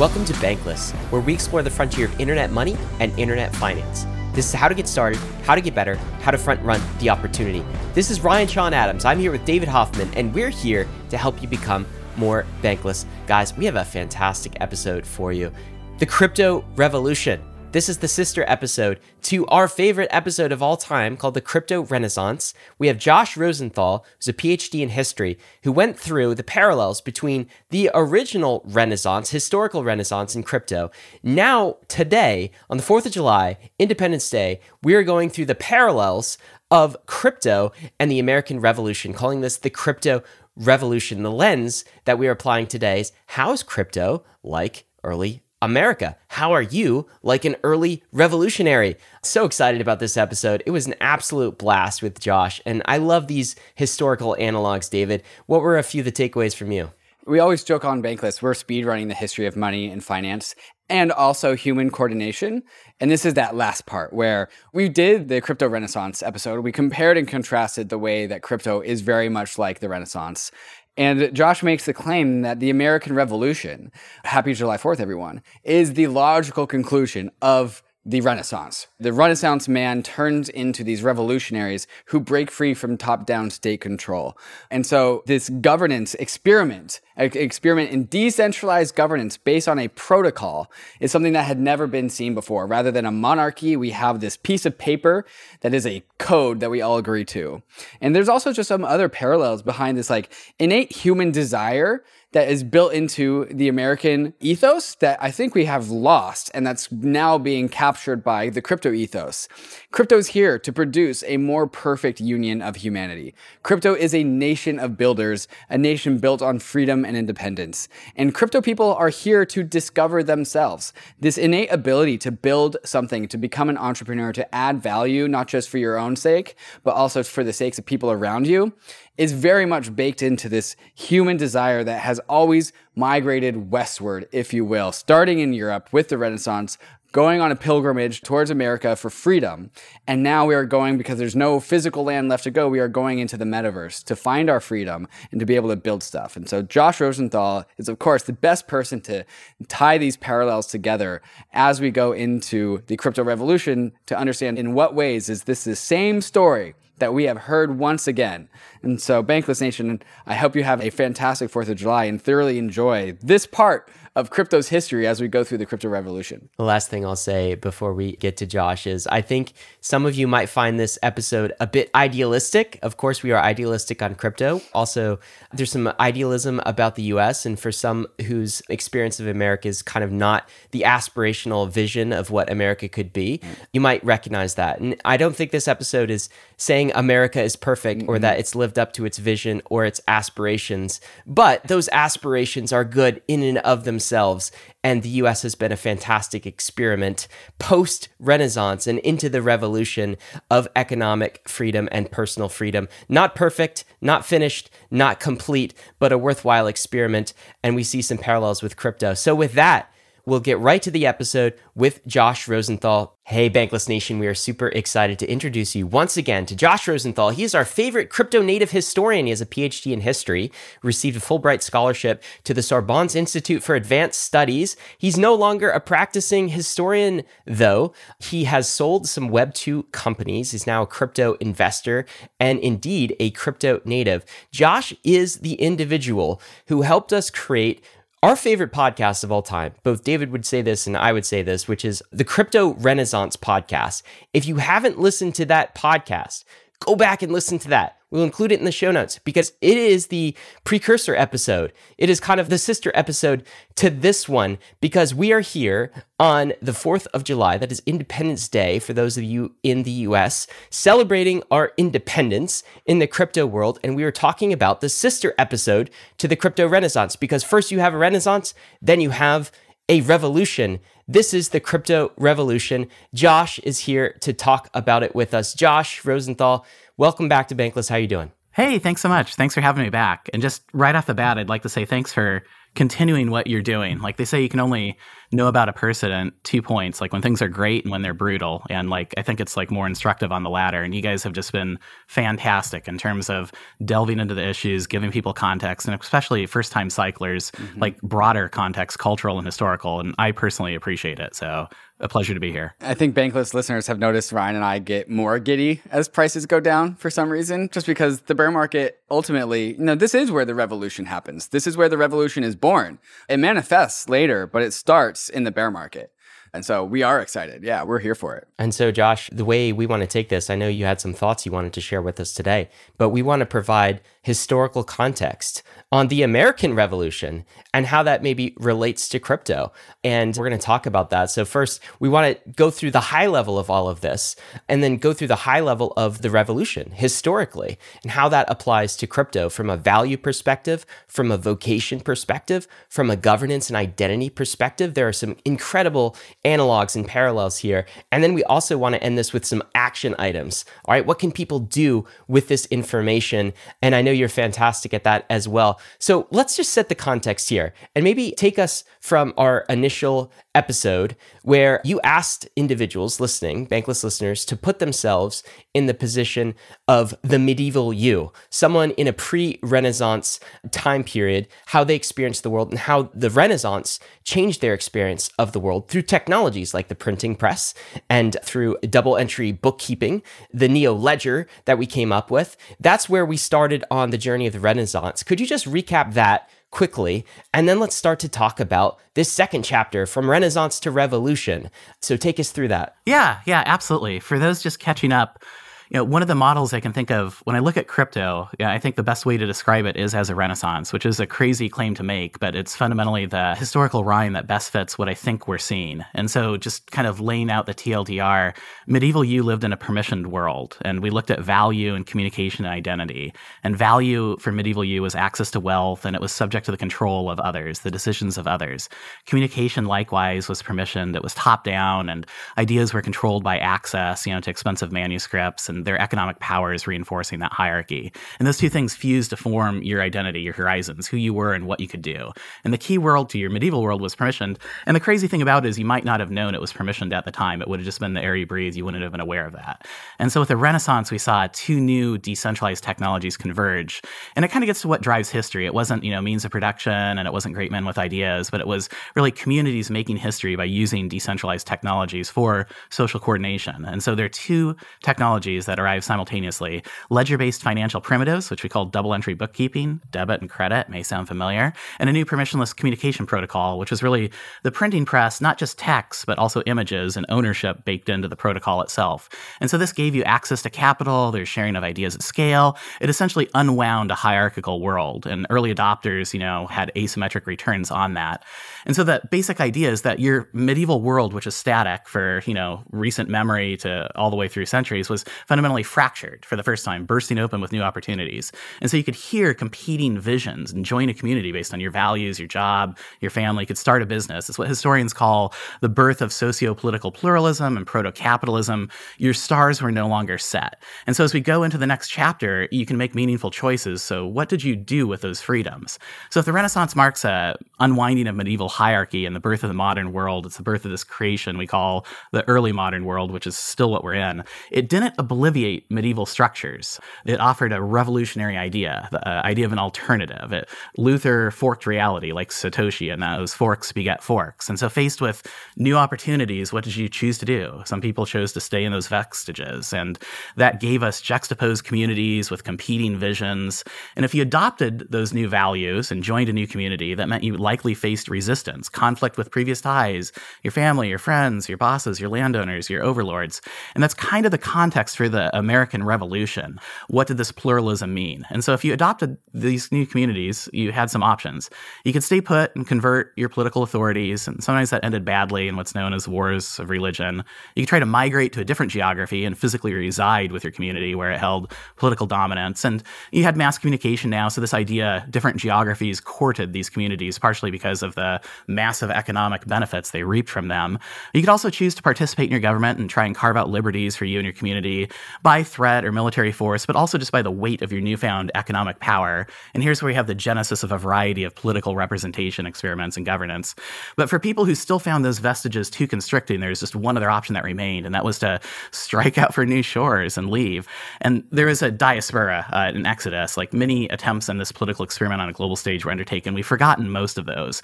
Welcome to Bankless, where we explore the frontier of internet money and internet finance. This is how to get started, how to get better, how to front run the opportunity. This is Ryan Sean Adams. I'm here with David Hoffman, and we're here to help you become more bankless. Guys, we have a fantastic episode for you the crypto revolution. This is the sister episode to our favorite episode of all time called The Crypto Renaissance. We have Josh Rosenthal, who's a PhD in history, who went through the parallels between the original Renaissance, historical Renaissance in crypto. Now, today, on the 4th of July, Independence Day, we are going through the parallels of crypto and the American Revolution, calling this the crypto revolution. The lens that we are applying today is how is crypto like early America. How are you like an early revolutionary? So excited about this episode. It was an absolute blast with Josh, and I love these historical analogs, David. What were a few of the takeaways from you? We always joke on Bankless, we're speedrunning the history of money and finance and also human coordination. And this is that last part where we did the crypto renaissance episode. We compared and contrasted the way that crypto is very much like the renaissance and Josh makes the claim that the American Revolution, happy July 4th, everyone, is the logical conclusion of the Renaissance. The Renaissance man turns into these revolutionaries who break free from top down state control. And so, this governance experiment, experiment in decentralized governance based on a protocol, is something that had never been seen before. Rather than a monarchy, we have this piece of paper that is a code that we all agree to. And there's also just some other parallels behind this like innate human desire that is built into the American ethos that I think we have lost, and that's now being captured by the crypto ethos. Crypto is here to produce a more perfect union of humanity. Crypto is a nation of builders, a nation built on freedom and independence. And crypto people are here to discover themselves. This innate ability to build something, to become an entrepreneur, to add value, not just for your own sake, but also for the sakes of people around you, is very much baked into this human desire that has always migrated westward, if you will, starting in Europe with the Renaissance, going on a pilgrimage towards America for freedom. And now we are going, because there's no physical land left to go, we are going into the metaverse to find our freedom and to be able to build stuff. And so Josh Rosenthal is, of course, the best person to tie these parallels together as we go into the crypto revolution to understand in what ways is this the same story that we have heard once again. And so, Bankless Nation, I hope you have a fantastic 4th of July and thoroughly enjoy this part of crypto's history as we go through the crypto revolution. The last thing I'll say before we get to Josh is I think some of you might find this episode a bit idealistic. Of course, we are idealistic on crypto. Also, there's some idealism about the US, and for some whose experience of America is kind of not the aspirational vision of what America could be, you might recognize that. And I don't think this episode is saying America is perfect or that it's lived up to its vision or its aspirations, but those aspirations are good in and of themselves themselves. And the US has been a fantastic experiment post Renaissance and into the revolution of economic freedom and personal freedom. Not perfect, not finished, not complete, but a worthwhile experiment. And we see some parallels with crypto. So, with that, we'll get right to the episode with Josh Rosenthal. Hey, Bankless Nation, we are super excited to introduce you once again to Josh Rosenthal. He is our favorite crypto native historian. He has a PhD in history, received a Fulbright scholarship to the Sorbonne Institute for Advanced Studies. He's no longer a practicing historian, though. He has sold some Web2 companies. He's now a crypto investor and indeed a crypto native. Josh is the individual who helped us create our favorite podcast of all time, both David would say this and I would say this, which is the Crypto Renaissance podcast. If you haven't listened to that podcast, go back and listen to that. We'll include it in the show notes because it is the precursor episode. It is kind of the sister episode to this one because we are here on the 4th of July. That is Independence Day for those of you in the US, celebrating our independence in the crypto world. And we are talking about the sister episode to the crypto renaissance because first you have a renaissance, then you have a revolution. This is the crypto revolution. Josh is here to talk about it with us. Josh Rosenthal, welcome back to Bankless. How are you doing? Hey, thanks so much. Thanks for having me back. And just right off the bat, I'd like to say thanks for continuing what you're doing. Like they say, you can only know about a person at two points, like when things are great and when they're brutal. And like I think it's like more instructive on the latter. And you guys have just been fantastic in terms of delving into the issues, giving people context, and especially first time cyclers, mm-hmm. like broader context, cultural and historical. And I personally appreciate it. So a pleasure to be here. I think Bankless listeners have noticed Ryan and I get more giddy as prices go down for some reason, just because the bear market ultimately, you know, this is where the revolution happens. This is where the revolution is born. It manifests later, but it starts in the bear market. And so we are excited. Yeah, we're here for it. And so, Josh, the way we want to take this, I know you had some thoughts you wanted to share with us today, but we want to provide historical context on the American Revolution and how that maybe relates to crypto. And we're going to talk about that. So, first, we want to go through the high level of all of this and then go through the high level of the revolution historically and how that applies to crypto from a value perspective, from a vocation perspective, from a governance and identity perspective. There are some incredible analogs and parallels here. And then we also want to end this with some action items. All right, what can people do with this information? And I know you're fantastic at that as well. So let's just set the context here and maybe take us from our initial episode where you asked individuals listening, bankless listeners, to put themselves in the position of the medieval you, someone in a pre Renaissance time period, how they experienced the world and how the Renaissance changed their experience of the world through technologies like the printing press and through double entry bookkeeping, the Neo Ledger that we came up with. That's where we started on the journey of the Renaissance. Could you just recap that? Quickly. And then let's start to talk about this second chapter from Renaissance to Revolution. So take us through that. Yeah, yeah, absolutely. For those just catching up, you know, one of the models I can think of when I look at crypto, I think the best way to describe it is as a renaissance, which is a crazy claim to make, but it's fundamentally the historical rhyme that best fits what I think we're seeing. And so just kind of laying out the TLDR, medieval you lived in a permissioned world, and we looked at value and communication and identity. And value for medieval you was access to wealth, and it was subject to the control of others, the decisions of others. Communication likewise was permissioned, it was top down, and ideas were controlled by access, you know, to expensive manuscripts and their economic powers reinforcing that hierarchy. And those two things fuse to form your identity, your horizons, who you were and what you could do. And the key world to your medieval world was permissioned. And the crazy thing about it is you might not have known it was permissioned at the time. It would have just been the air you breathe. You wouldn't have been aware of that. And so with the Renaissance, we saw two new decentralized technologies converge. And it kind of gets to what drives history. It wasn't, you know, means of production and it wasn't great men with ideas, but it was really communities making history by using decentralized technologies for social coordination. And so there are two technologies that arrive simultaneously. Ledger based financial primitives, which we call double entry bookkeeping, debit and credit, may sound familiar, and a new permissionless communication protocol, which is really the printing press, not just text, but also images and ownership baked into the protocol itself. And so this gave you access to capital, there's sharing of ideas at scale. It essentially unwound a hierarchical world, and early adopters, you know, had asymmetric returns on that. And so the basic idea is that your medieval world, which is static for, you know, recent memory to all the way through centuries, was fundamentally fractured for the first time, bursting open with new opportunities. And so you could hear competing visions and join a community based on your values, your job, your family, you could start a business. It's what historians call the birth of socio-political pluralism and proto-capitalism. Your stars were no longer set. And so as we go into the next chapter, you can make meaningful choices. So what did you do with those freedoms? So if the Renaissance marks a unwinding of medieval hierarchy and the birth of the modern world. It's the birth of this creation we call the early modern world, which is still what we're in. It didn't obliviate medieval structures. It offered a revolutionary idea, the uh, idea of an alternative. It, Luther forked reality like Satoshi, and those forks beget forks. And so, faced with new opportunities, what did you choose to do? Some people chose to stay in those vestiges, and that gave us juxtaposed communities with competing visions. And if you adopted those new values and joined a new community, that meant you likely faced resistance resistance, conflict with previous ties, your family, your friends, your bosses, your landowners, your overlords. And that's kind of the context for the American Revolution. What did this pluralism mean? And so if you adopted these new communities, you had some options. You could stay put and convert your political authorities, and sometimes that ended badly in what's known as wars of religion. You could try to migrate to a different geography and physically reside with your community where it held political dominance. And you had mass communication now, so this idea, different geographies courted these communities, partially because of the massive economic benefits they reaped from them. You could also choose to participate in your government and try and carve out liberties for you and your community. by threat or military force, but also just by the weight of your newfound economic power. And here's where we have the genesis of a variety of political representation experiments and governance. But for people who still found those vestiges too constricting, there's just one other option that remained, and that was to strike out for new shores and leave. And there was a diaspora uh, in Exodus, like many attempts on this political experiment on a global stage were undertaken. We've forgotten most of those.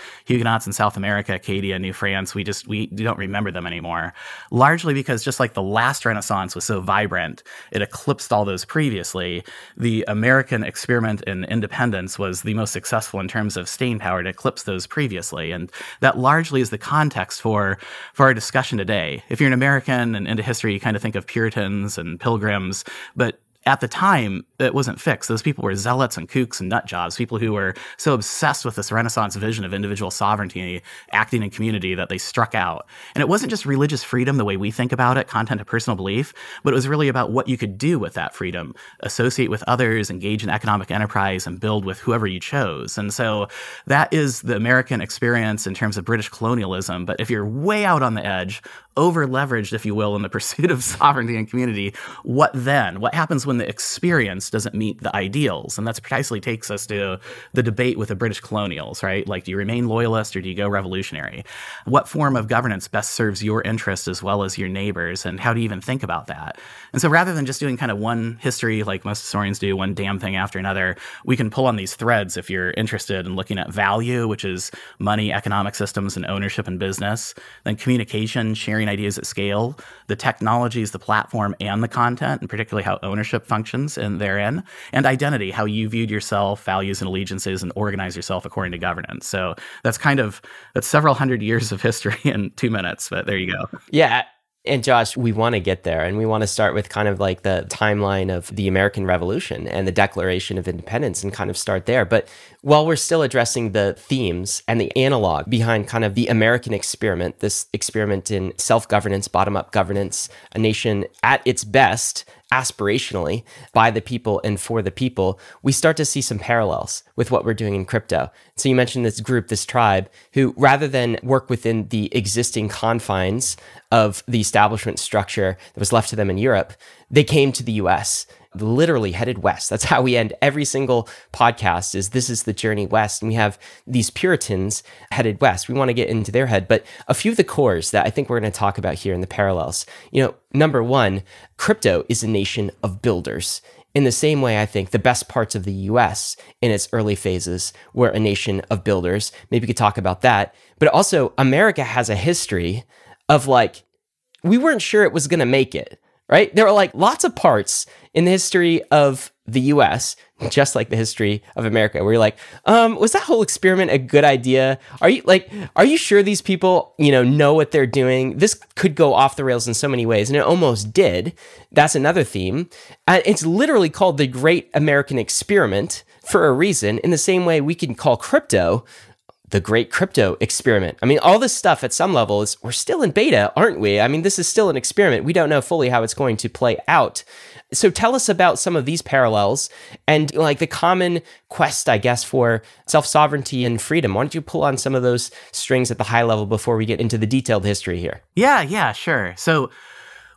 Huguenots in South America, Acadia, New France, we just we don't remember them anymore. Largely because just like the last Renaissance was so vibrant, it eclipsed all those previously. The American experiment in independence was the most successful in terms of staying power to eclipse those previously. And that largely is the context for for our discussion today. If you're an American and into history, you kind of think of Puritans and pilgrims, but at the time, it wasn't fixed. Those people were zealots and kooks and nut jobs, people who were so obsessed with this Renaissance vision of individual sovereignty, acting in community, that they struck out. And it wasn't just religious freedom the way we think about it, content of personal belief, but it was really about what you could do with that freedom, associate with others, engage in economic enterprise, and build with whoever you chose. And so that is the American experience in terms of British colonialism. But if you're way out on the edge, over leveraged, if you will, in the pursuit of sovereignty and community, what then? What happens when the experience doesn't meet the ideals? And that's precisely takes us to the debate with the British colonials, right? Like, do you remain loyalist or do you go revolutionary? What form of governance best serves your interests as well as your neighbors? And how do you even think about that? And so rather than just doing kind of one history like most historians do, one damn thing after another, we can pull on these threads if you're interested in looking at value, which is money, economic systems, and ownership and business, then communication, sharing ideas at scale, the technologies, the platform, and the content, and particularly how ownership functions and therein, and identity, how you viewed yourself, values and allegiances, and organize yourself according to governance. So that's kind of that's several hundred years of history in two minutes, but there you go. Yeah. And Josh, we want to get there and we want to start with kind of like the timeline of the American Revolution and the Declaration of Independence and kind of start there. But while we're still addressing the themes and the analog behind kind of the American experiment, this experiment in self governance, bottom up governance, a nation at its best aspirationally by the people and for the people, we start to see some parallels with what we're doing in crypto. So you mentioned this group, this tribe, who rather than work within the existing confines of the establishment structure that was left to them in Europe, they came to the US literally headed west. That's how we end every single podcast is this is the journey west. And we have these Puritans headed west. We want to get into their head, but a few of the cores that I think we're going to talk about here in the parallels. You know, number one, crypto is a nation of builders. In the same way, I think the best parts of the US in its early phases were a nation of builders. Maybe we could talk about that. But also, America has a history of like, we weren't sure it was going to make it right? There are like lots of parts in the history of the US, just like the history of America, where you're like, um, was that whole experiment a good idea? Are you like, are you sure these people, you know, know what they're doing? This could go off the rails in so many ways, and it almost did. That's another theme. And it's literally called the Great American Experiment for a reason, in the same way we can call crypto the great crypto experiment. I mean, all this stuff at some level is we're still in beta, aren't we? I mean, this is still an experiment. We don't know fully how it's going to play out. So tell us about some of these parallels and like the common quest, I guess, for self sovereignty and freedom. Why don't you pull on some of those strings at the high level before we get into the detailed history here? Yeah, yeah, sure. So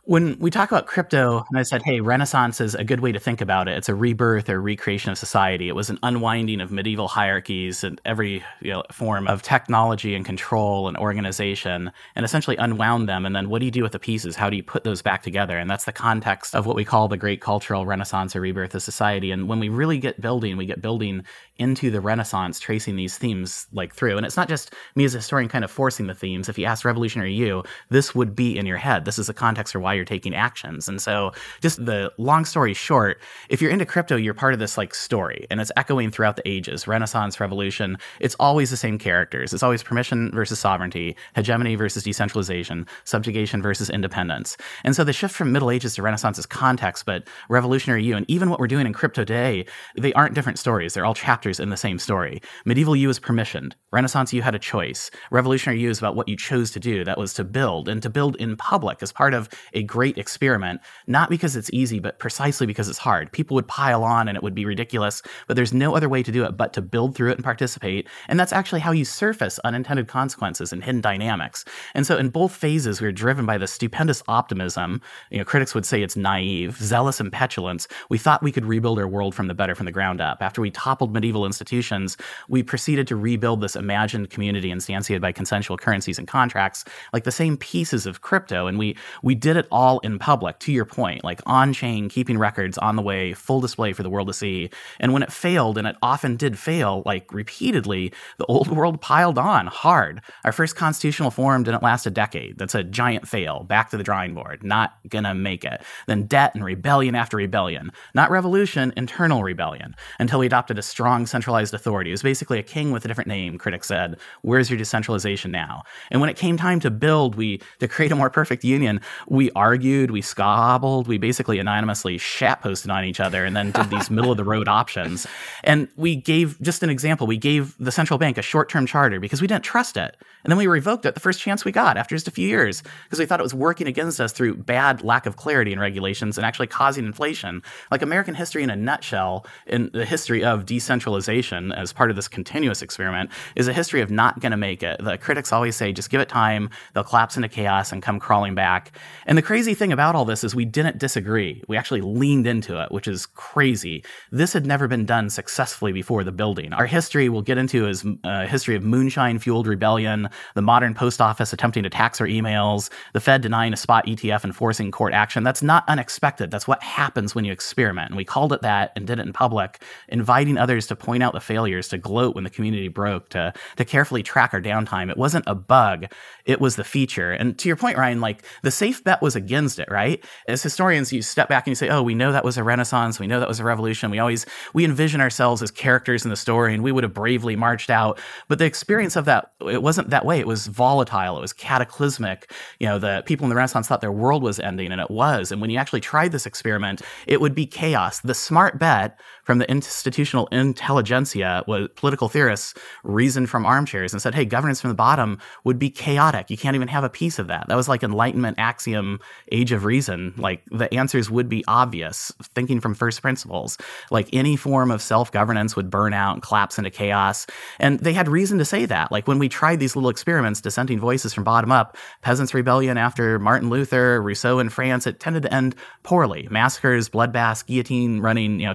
when we talk about crypto, and I said, hey, Renaissance is a good way to think about it. It's a rebirth or recreation of society. It was an unwinding of medieval hierarchies and every you know, form of technology and control and organization, and essentially unwound them. And then what do you do with the pieces? How do you put those back together? And that's the context of what we call the great cultural renaissance or rebirth of society. And when we really get building, we get building into the Renaissance, tracing these themes like through. And it's not just me as a historian kind of forcing the themes. If you ask Revolutionary You, this would be in your head. This is the context for why you're taking actions. And so, just the long story short, if you're into crypto, you're part of this like story and it's echoing throughout the ages Renaissance, Revolution. It's always the same characters. It's always permission versus sovereignty, hegemony versus decentralization, subjugation versus independence. And so, the shift from Middle Ages to Renaissance is context, but Revolutionary You and even what we're doing in crypto today, they aren't different stories. They're all chapters in the same story. Medieval You is permissioned. Renaissance You had a choice. Revolutionary You is about what you chose to do. That was to build and to build in public as part of a a great experiment, not because it's easy, but precisely because it's hard. People would pile on and it would be ridiculous, but there's no other way to do it but to build through it and participate. And that's actually how you surface unintended consequences and hidden dynamics. And so in both phases, we were driven by this stupendous optimism. You know, critics would say it's naive, zealous and petulance. We thought we could rebuild our world from the better from the ground up. After we toppled medieval institutions, we proceeded to rebuild this imagined community instantiated by consensual currencies and contracts, like the same pieces of crypto. And we we did it all in public, to your point, like on chain, keeping records on the way, full display for the world to see. And when it failed, and it often did fail, like repeatedly, the old world piled on hard. Our first constitutional form didn't last a decade. That's a giant fail. Back to the drawing board. Not gonna make it. Then debt and rebellion after rebellion. Not revolution, internal rebellion. Until we adopted a strong centralized authority. It was basically a king with a different name, critics said. Where's your decentralization now? And when it came time to build, we to create a more perfect union, we argued, we squabbled, we basically anonymously shat posted on each other and then did these middle of the road options. And we gave just an example, we gave the central bank a short-term charter because we didn't trust it. And then we revoked it the first chance we got after just a few years because we thought it was working against us through bad lack of clarity in regulations and actually causing inflation. Like American history in a nutshell, in the history of decentralization as part of this continuous experiment, is a history of not going to make it. The critics always say, just give it time, they'll collapse into chaos and come crawling back. And the crazy thing about all this is we didn't disagree. We actually leaned into it, which is crazy. This had never been done successfully before the building. Our history we'll get into is a history of moonshine fueled rebellion the modern post office attempting to tax our emails, the Fed denying a spot ETF and forcing court action. That's not unexpected. That's what happens when you experiment. And we called it that and did it in public, inviting others to point out the failures, to gloat when the community broke, to, to carefully track our downtime. It wasn't a bug, it was the feature. And to your point, Ryan, like the safe bet was against it, right? As historians, you step back and you say, oh, we know that was a renaissance. We know that was a revolution. We always, we envision ourselves as characters in the story and we would have bravely marched out. But the experience of that, it wasn't that way it was volatile. It was cataclysmic. You know, the people in the Renaissance thought their world was ending, and it was. And when you actually tried this experiment, it would be chaos. The smart bet from the institutional intelligentsia political theorists reasoned from armchairs and said, hey, governance from the bottom would be chaotic. You can't even have a piece of that. That was like Enlightenment axiom, age of reason. Like the answers would be obvious, thinking from first principles. Like any form of self governance would burn out and collapse into chaos. And they had reason to say that. Like when we tried these little experiments, dissenting voices from bottom up, peasants' rebellion after Martin Luther, Rousseau in France, it tended to end poorly. Massacres, bloodbaths, guillotine running, you know,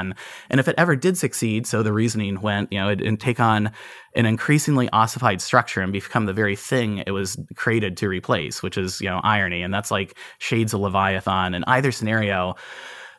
24-7. And if it ever did succeed, so the reasoning went, you know, it, it take on an increasingly ossified structure and become the very thing it was created to replace, which is, you know, irony. And that's like shades of Leviathan. In either scenario,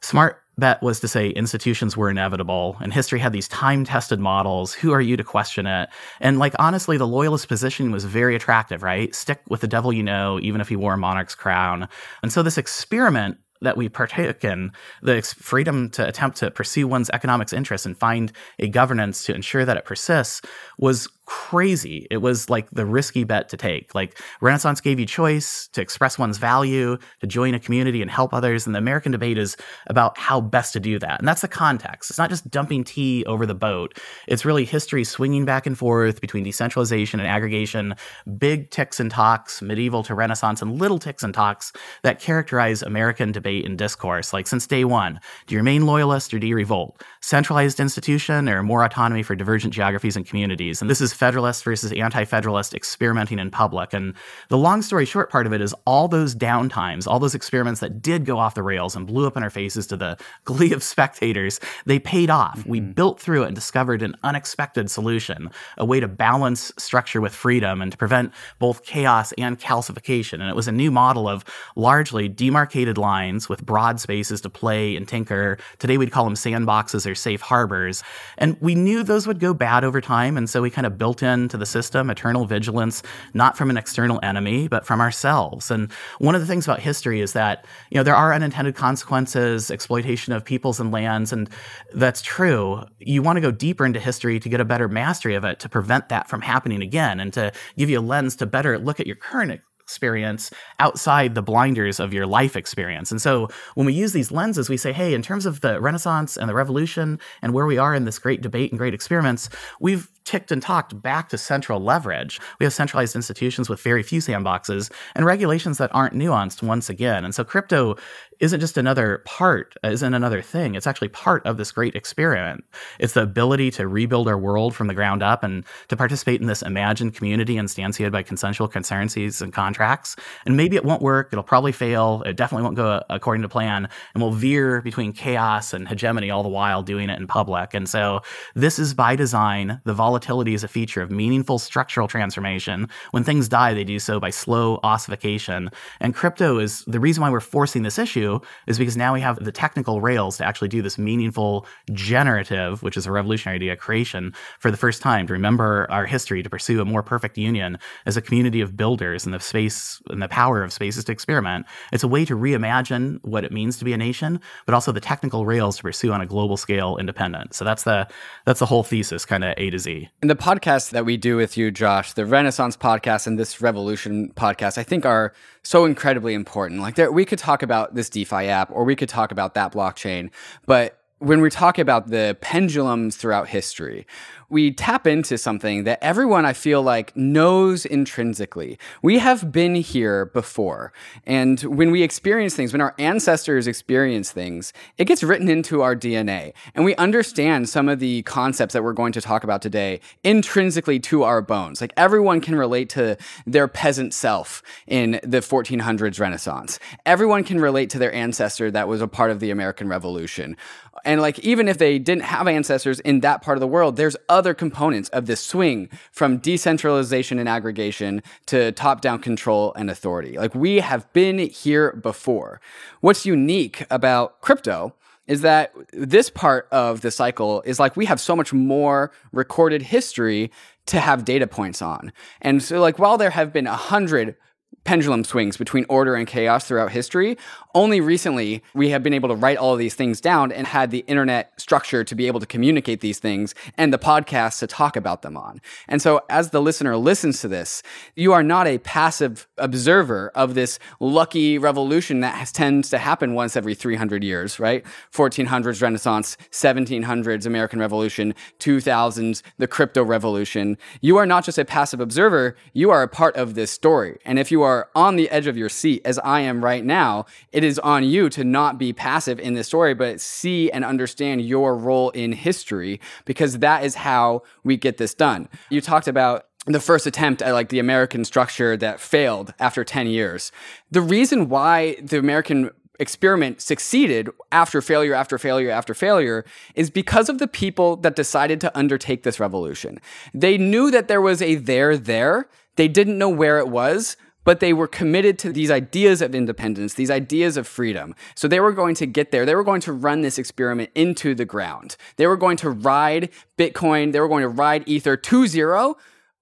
smart bet was to say institutions were inevitable and history had these time tested models. Who are you to question it? And like, honestly, the loyalist position was very attractive, right? Stick with the devil you know, even if he wore a monarch's crown. And so this experiment that we partake in, the freedom to attempt to pursue one's economics interests and find a governance to ensure that it persists was crazy. It was like the risky bet to take. Like Renaissance gave you choice to express one's value, to join a community and help others. And the American debate is about how best to do that. And that's the context. It's not just dumping tea over the boat. It's really history swinging back and forth between decentralization and aggregation, big ticks and talks, medieval to Renaissance, and little ticks and talks that characterize American debate and discourse. Like since day one, do you remain loyalist or do you revolt? Centralized institution or more autonomy for divergent geographies and communities? And this is Federalist versus anti Federalist experimenting in public. And the long story short part of it is all those downtimes, all those experiments that did go off the rails and blew up in our faces to the glee of spectators, they paid off. Mm-hmm. We built through it and discovered an unexpected solution, a way to balance structure with freedom and to prevent both chaos and calcification. And it was a new model of largely demarcated lines with broad spaces to play and tinker. Today we'd call them sandboxes or safe harbors. And we knew those would go bad over time. And so we kind of built into the system, eternal vigilance, not from an external enemy, but from ourselves. And one of the things about history is that, you know, there are unintended consequences, exploitation of peoples and lands, and that's true. You want to go deeper into history to get a better mastery of it to prevent that from happening again and to give you a lens to better look at your current experience outside the blinders of your life experience. And so when we use these lenses, we say, hey, in terms of the Renaissance and the Revolution and where we are in this great debate and great experiments, we've ticked and talked back to central leverage. We have centralized institutions with very few sandboxes and regulations that aren't nuanced once again. And so crypto isn't just another part, isn't another thing. It's actually part of this great experiment. It's the ability to rebuild our world from the ground up and to participate in this imagined community instantiated by consensual concurrencies and contracts. And maybe it won't work. It'll probably fail. It definitely won't go according to plan. And we'll veer between chaos and hegemony all the while doing it in public. And so this is by design. The volatility is a feature of meaningful structural transformation. When things die, they do so by slow ossification. And crypto is the reason why we're forcing this issue is because now we have the technical rails to actually do this meaningful generative, which is a revolutionary idea, creation for the first time, to remember our history, to pursue a more perfect union as a community of builders and the space and the power of spaces to experiment. It's a way to reimagine what it means to be a nation, but also the technical rails to pursue on a global scale independence. So that's the that's the whole thesis, kind of A to Z. And the podcast that we do with you, Josh, the Renaissance podcast and this Revolution podcast, I think are so incredibly important. Like there, we could talk about this DeFi app or we could talk about that blockchain, but when we talk about the pendulums throughout history, we tap into something that everyone I feel like knows intrinsically. We have been here before. And when we experience things, when our ancestors experience things, it gets written into our DNA. And we understand some of the concepts that we're going to talk about today intrinsically to our bones. Like everyone can relate to their peasant self in the 1400s Renaissance. Everyone can relate to their ancestor that was a part of the American Revolution. And like even if they didn't have ancestors in that part of the world, there's other components of this swing from decentralization and aggregation to top-down control and authority. Like we have been here before. What's unique about crypto is that this part of the cycle is like we have so much more recorded history to have data points on. And so like while there have been a hundred pendulum swings between order and chaos throughout history. Only recently we have been able to write all of these things down and had the internet structure to be able to communicate these things and the podcast to talk about them on. And so as the listener listens to this, you are not a passive observer of this lucky revolution that has, tends to happen once every 300 years, right? 1400s Renaissance, 1700s American Revolution, 2000s the crypto revolution. You are not just a passive observer, you are a part of this story. And if you are on the edge of your seat, as I am right now, it is on you to not be passive in this story, but see and understand your role in history, because that is how we get this done. You talked about the first attempt at like the American structure that failed after 10 years. The reason why the American experiment succeeded after failure after failure after failure is because of the people that decided to undertake this revolution. They knew that there was a there there. They didn't know where it was, but they were committed to these ideas of independence, these ideas of freedom. So they were going to get there. They were going to run this experiment into the ground. They were going to ride Bitcoin, they were going to ride Ether to zero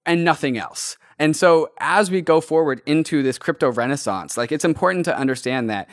and nothing else. And so as we go forward into this crypto renaissance, like it's important to understand that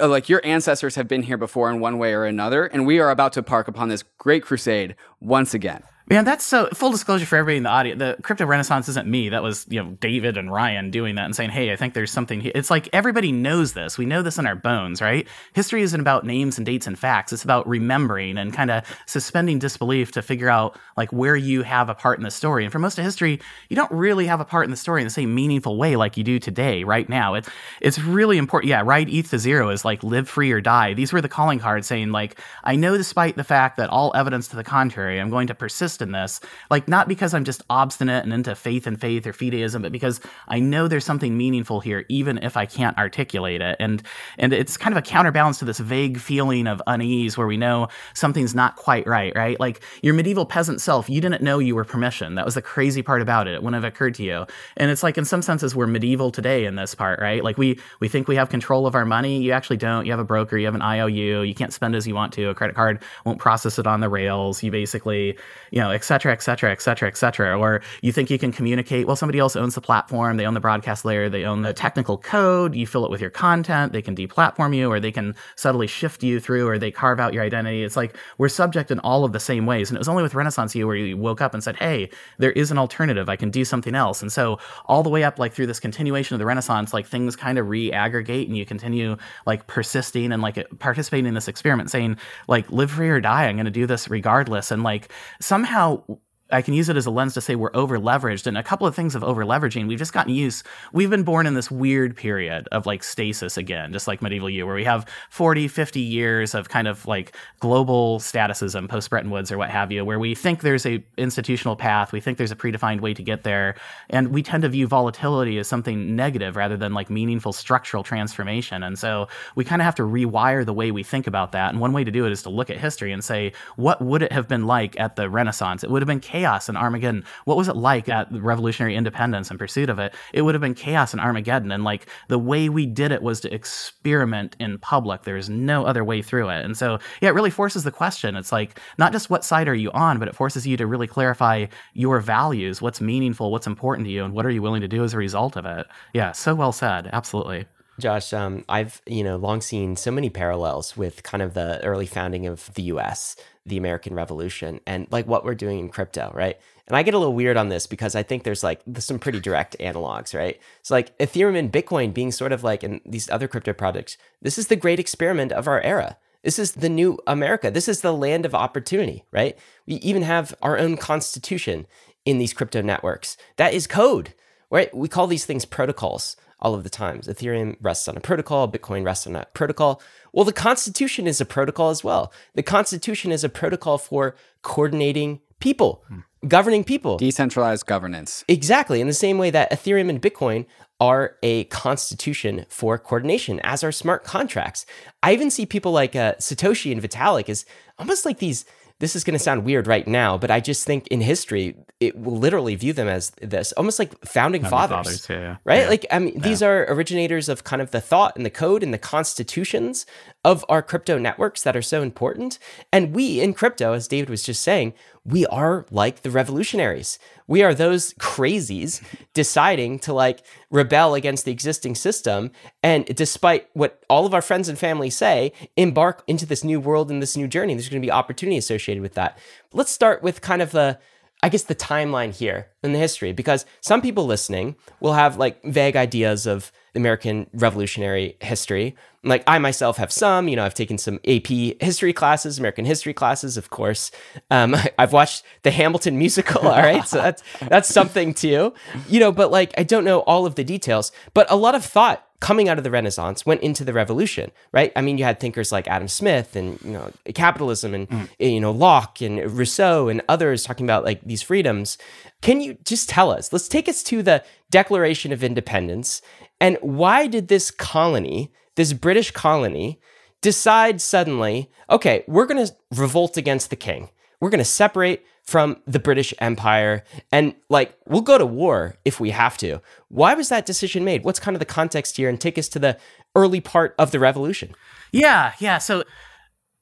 uh, like your ancestors have been here before in one way or another and we are about to park upon this great crusade once again. Man, that's so full disclosure for everybody in the audience. The crypto renaissance isn't me. That was, you know, David and Ryan doing that and saying, "Hey, I think there's something here." It's like everybody knows this. We know this in our bones, right? History isn't about names and dates and facts. It's about remembering and kind of suspending disbelief to figure out like where you have a part in the story. And for most of history, you don't really have a part in the story in the same meaningful way like you do today, right now. It's it's really important. Yeah, ride ETH to zero is like live free or die. These were the calling cards saying like, I know despite the fact that all evidence to the contrary, I'm going to persist in this. Like, not because I'm just obstinate and into faith and faith or fideism, but because I know there's something meaningful here, even if I can't articulate it. And and it's kind of a counterbalance to this vague feeling of unease where we know something's not quite right, right? Like your medieval peasant self, you didn't know you were permission. That was the crazy part about it. It wouldn't have occurred to you. And it's like in some senses we're medieval today in this part, right? Like we we think we have control of our money. You actually don't. You have a broker, you have an IOU, you can't spend as you want to. A credit card won't process it on the rails. You basically, you know, et cetera, et cetera, et cetera, et cetera. Or you think you can communicate, well, somebody else owns the platform, they own the broadcast layer, they own the technical code, you fill it with your content, they can deplatform you, or they can subtly shift you through, or they carve out your identity. It's like we're subject in all of the same ways. And it was only with Renaissance U where you woke up and said, hey, there is an alternative. I can do something else. And so all the way up, like through this continuation of the Renaissance, like things kind of re-aggregate and you continue like persisting and like participating in this experiment, saying like live free or die. I'm going to do this regardless. And like somehow how I can use it as a lens to say we're over leveraged. And a couple of things of over leveraging, we've just gotten used. We've been born in this weird period of like stasis again, just like medieval you, where we have 40, 50 years of kind of like global statusism, post Bretton Woods or what have you, where we think there's a institutional path, we think there's a predefined way to get there, and we tend to view volatility as something negative rather than like meaningful structural transformation. And so we kind of have to rewire the way we think about that. And one way to do it is to look at history and say, what would it have been like at the Renaissance? It would have been chaos and Armageddon. What was it like at revolutionary independence and pursuit of it? It would have been chaos and Armageddon. And like the way we did it was to experiment in public. There's no other way through it. And so, yeah, it really forces the question. It's like not just what side are you on, but it forces you to really clarify your values, what's meaningful, what's important to you, and what are you willing to do as a result of it. Yeah, so well said. Absolutely. Josh, um, I've you know long seen so many parallels with kind of the early founding of the U.S., the American Revolution, and like what we're doing in crypto, right? And I get a little weird on this because I think there's like some pretty direct analogs, right? So like Ethereum and Bitcoin being sort of like in these other crypto projects, this is the great experiment of our era. This is the new America. This is the land of opportunity, right? We even have our own constitution in these crypto networks. That is code, right? We call these things protocols all of the times. Ethereum rests on a protocol, Bitcoin rests on a protocol. Well, the Constitution is a protocol as well. The Constitution is a protocol for coordinating people, hmm. governing people. Decentralized governance. Exactly. In the same way that Ethereum and Bitcoin are a constitution for coordination, as are smart contracts. I even see people like uh, Satoshi and Vitalik as almost like these this is going to sound weird right now, but I just think in history, it will literally view them as this, almost like founding, fathers, fathers yeah, yeah. right? Yeah. Like, I mean, these are originators of kind of the thought and the code and the constitutions of our crypto networks that are so important. And we in crypto, as David was just saying, we are like the revolutionaries. We are those crazies deciding to like rebel against the existing system. And despite what all of our friends and family say, embark into this new world and this new journey. There's going to be opportunity associated with that. let's start with kind of the I guess the timeline here in the history, because some people listening will have like vague ideas of American Revolutionary history. Like I myself have some, you know, I've taken some AP history classes, American history classes, of course. Um, I've watched the Hamilton musical. All right, so that's that's something too, you know. But like I don't know all of the details, but a lot of thought coming out of the Renaissance went into the Revolution, right? I mean, you had thinkers like Adam Smith and you know capitalism and mm. you know Locke and Rousseau and others talking about like these freedoms. Can you just tell us? Let's take us to the Declaration of Independence and why did this colony, this British colony, decide suddenly, okay, we're going to revolt against the king. We're going to separate from the British Empire and like we'll go to war if we have to. Why was that decision made? What's kind of the context here and take us to the early part of the revolution? Yeah, yeah. So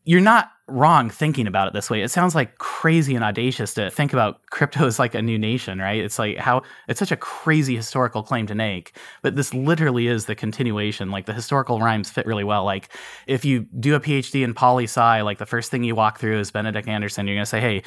you're not wrong thinking about it this way. It sounds like crazy and audacious to think about crypto as like a new nation, right? It's like how it's such a crazy historical claim to make, but this literally is the continuation. Like the historical rhymes fit really well. Like if you do a PhD in poli sci, like the first thing you walk through is Benedict Anderson. You're going to say, hey,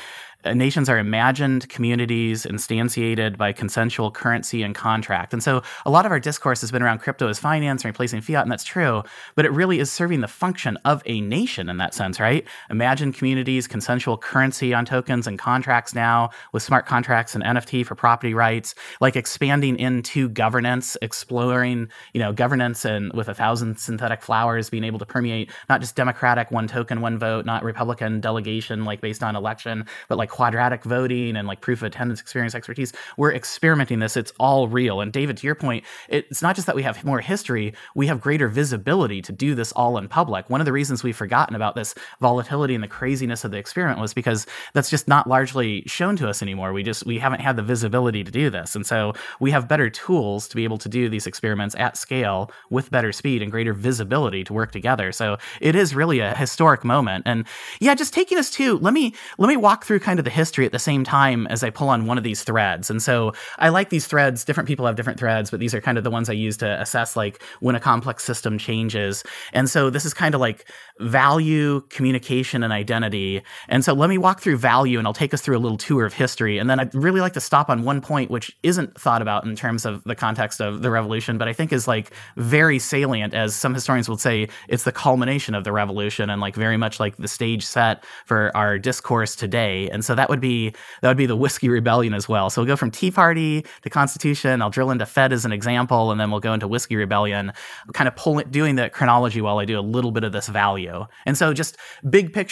uh, nations are imagined communities instantiated by consensual currency and contract. And so a lot of our discourse has been around crypto as finance and replacing fiat, and that's true, but it really is serving the function of a nation in that sense, right? Imagine communities, consensual currency on tokens and contracts now with smart contracts and NFT for property rights, like expanding into governance, exploring, you know, governance and with a thousand synthetic flowers being able to permeate not just democratic one token, one vote, not Republican delegation like based on election, but like quadratic voting and like proof of attendance experience expertise. We're experimenting this. It's all real. And David, to your point, it's not just that we have more history, we have greater visibility to do this all in public. One of the reasons we've forgotten about this volatility and the craziness of the experiment was because that's just not largely shown to us anymore. We just we haven't had the visibility to do this. And so we have better tools to be able to do these experiments at scale with better speed and greater visibility to work together. So it is really a historic moment. And yeah, just taking us to let me let me walk through kind of the history at the same time as I pull on one of these threads. And so I like these threads. Different people have different threads, but these are kind of the ones I use to assess like when a complex system changes. And so this is kind of like value communication and identity. And so let me walk through value and I'll take us through a little tour of history. And then I'd really like to stop on one point, which isn't thought about in terms of the context of the revolution, but I think is like very salient, as some historians would say, it's the culmination of the revolution and like very much like the stage set for our discourse today. And so that would be that would be the whiskey rebellion as well. So we'll go from Tea Party to Constitution. I'll drill into Fed as an example, and then we'll go into whiskey rebellion, kind of pulling doing the chronology while I do a little bit of this value. And so just big picture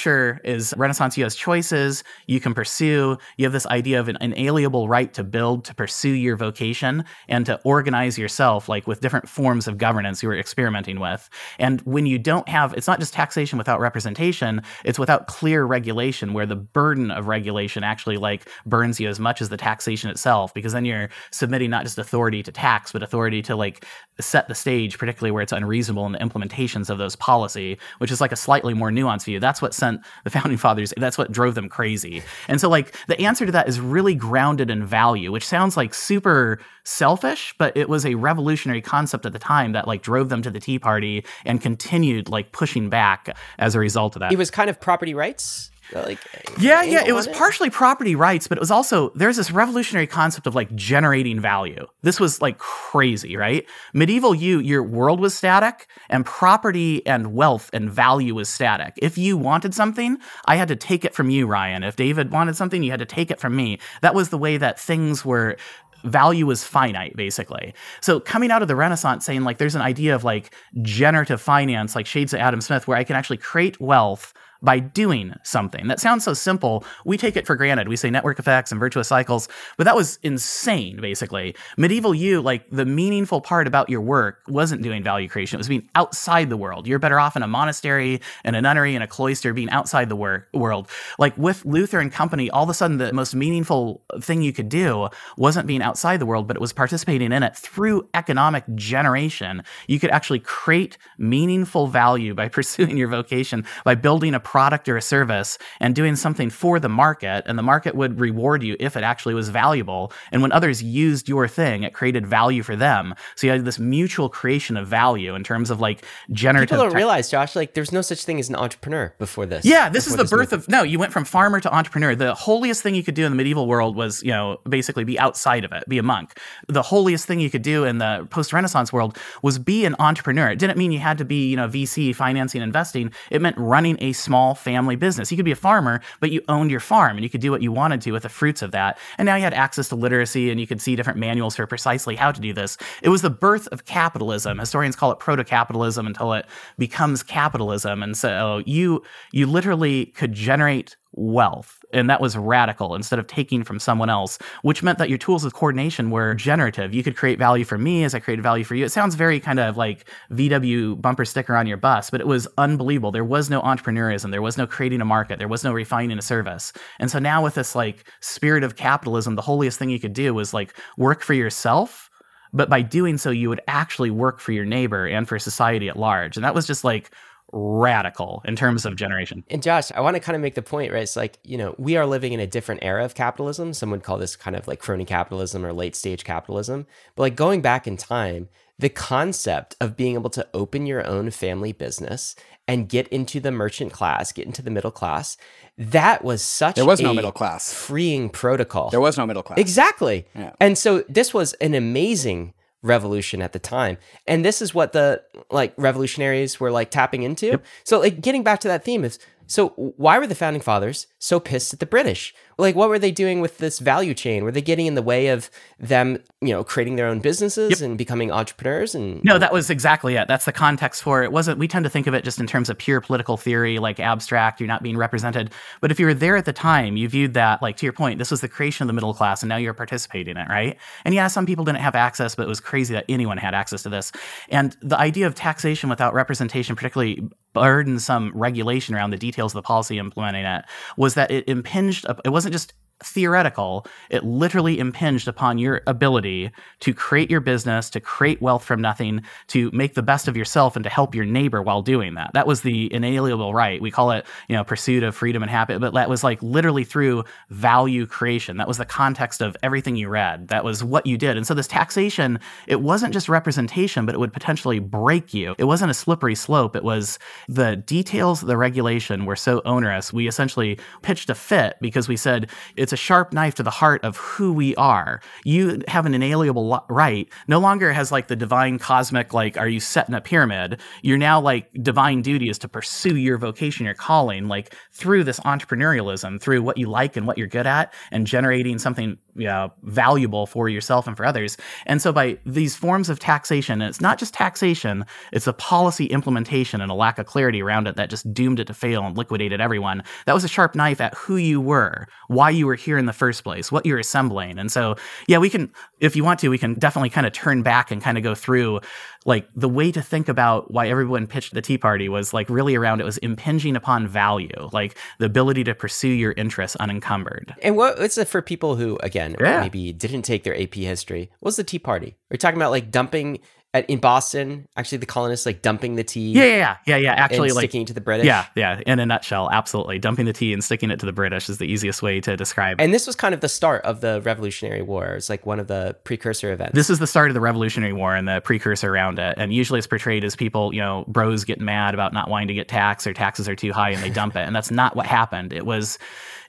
is Renaissance has choices you can pursue. You have this idea of an inalienable right to build, to pursue your vocation, and to organize yourself like with different forms of governance you were experimenting with. And when you don't have, it's not just taxation without representation, it's without clear regulation where the burden of regulation actually like burns you as much as the taxation itself, because then you're submitting not just authority to tax, but authority to like set the stage, particularly where it's unreasonable in the implementations of those policy, which is like a slightly more nuanced view. That's what sent the founding fathers, that's what drove them crazy. And so like the answer to that is really grounded in value, which sounds like super selfish, but it was a revolutionary concept at the time that like drove them to the Tea Party and continued like pushing back as a result of that. It was kind of property rights like yeah yeah it was it? partially property rights but it was also there's this revolutionary concept of like generating value. This was like crazy right? Medieval you your world was static and property and wealth and value was static. If you wanted something i had to take it from you ryan. If david wanted something you had to take it from me. That was the way that things were value was finite basically. So coming out of the renaissance saying like there's an idea of like generative finance like shades of adam smith where i can actually create wealth by doing something. That sounds so simple. We take it for granted. We say network effects and virtuous cycles, but that was insane, basically. Medieval you, like the meaningful part about your work wasn't doing value creation, it was being outside the world. You're better off in a monastery, in a nunnery, in a cloister, being outside the wor- world. Like with Luther and company, all of a sudden the most meaningful thing you could do wasn't being outside the world, but it was participating in it through economic generation. You could actually create meaningful value by pursuing your vocation, by building a product or a service and doing something for the market, and the market would reward you if it actually was valuable. And when others used your thing, it created value for them. So you had this mutual creation of value in terms of like generative. People don't realize, Josh, like there's no such thing as an entrepreneur before this. Yeah, this is the birth movement. of no. You went from farmer to entrepreneur. The holiest thing you could do in the medieval world was, you know, basically be outside of it, be a monk. The holiest thing you could do in the post-Renaissance world was be an entrepreneur. It didn't mean you had to be, you know, VC financing, investing. It meant running a small small family business. You could be a farmer, but you owned your farm and you could do what you wanted to with the fruits of that. And now you had access to literacy and you could see different manuals for precisely how to do this. It was the birth of capitalism. Historians call it proto-capitalism until it becomes capitalism. And so you you literally could generate wealth. And that was radical instead of taking from someone else, which meant that your tools of coordination were generative. You could create value for me as I created value for you. It sounds very kind of like VW bumper sticker on your bus, but it was unbelievable. There was no entrepreneurism. There was no creating a market. There was no refining a service. And so now with this like spirit of capitalism, the holiest thing you could do was like work for yourself but by doing so you would actually work for your neighbor and for society at large and that was just like radical in terms of generation. And Josh, I want to kind of make the point, right? It's like, you know, we are living in a different era of capitalism. Some would call this kind of like crony capitalism or late stage capitalism. But like going back in time, the concept of being able to open your own family business and get into the merchant class, get into the middle class, that was such there was no middle class freeing protocol. There was no middle class. Exactly. Yeah. And so this was an amazing revolution at the time. And this is what the like revolutionaries were like tapping into. Yep. So like getting back to that theme is so why were the founding fathers so pissed at the British? Like what were they doing with this value chain? Were they getting in the way of them, you know, creating their own businesses yep. and becoming entrepreneurs and No, that was exactly it. That's the context for it. it. Wasn't we tend to think of it just in terms of pure political theory, like abstract, you're not being represented. But if you were there at the time, you viewed that like to your point, this was the creation of the middle class and now you're participating in it, right? And yeah, some people didn't have access, but it was crazy that anyone had access to this. And the idea of taxation without representation, particularly burdensome regulation around the details of the policy implementing it, was that it impinged, it wasn't just theoretical. It literally impinged upon your ability to create your business, to create wealth from nothing, to make the best of yourself and to help your neighbor while doing that. That was the inalienable right. We call it, you know, pursuit of freedom and happiness, but that was like literally through value creation. That was the context of everything you read. That was what you did. And so this taxation, it wasn't just representation, but it would potentially break you. It wasn't a slippery slope. It was the details of the regulation were so onerous. We essentially pitched a fit because we said it's a sharp knife to the heart of who we are. You have an inalienable right. No longer has like the divine cosmic, like, are you setting a pyramid? You're now like divine duty is to pursue your vocation, your calling, like through this entrepreneurialism, through what you like and what you're good at, and generating something you know, valuable for yourself and for others. And so by these forms of taxation, and it's not just taxation, it's a policy implementation and a lack of clarity around it that just doomed it to fail and liquidated everyone. That was a sharp knife at who you were, why you were here in the first place, what you're assembling. And so, yeah, we can, if you want to, we can definitely kind of turn back and kind of go through like the way to think about why everyone pitched the Tea Party was like really around it was impinging upon value, like the ability to pursue your interests unencumbered. And what is it for people who, again, yeah. maybe didn't take their AP history? What's the Tea Party? Are you talking about like dumping at, in Boston, actually the colonists like dumping the tea. Yeah, yeah, yeah, yeah. Actually, like sticking it to the British. Yeah, yeah. In a nutshell, absolutely, dumping the tea and sticking it to the British is the easiest way to describe. And this was kind of the start of the Revolutionary War. It's like one of the precursor events. This is the start of the Revolutionary War and the precursor around it. And usually, it's portrayed as people, you know, bros getting mad about not wanting to get taxed or taxes are too high and they dump it. And that's not what happened. It was,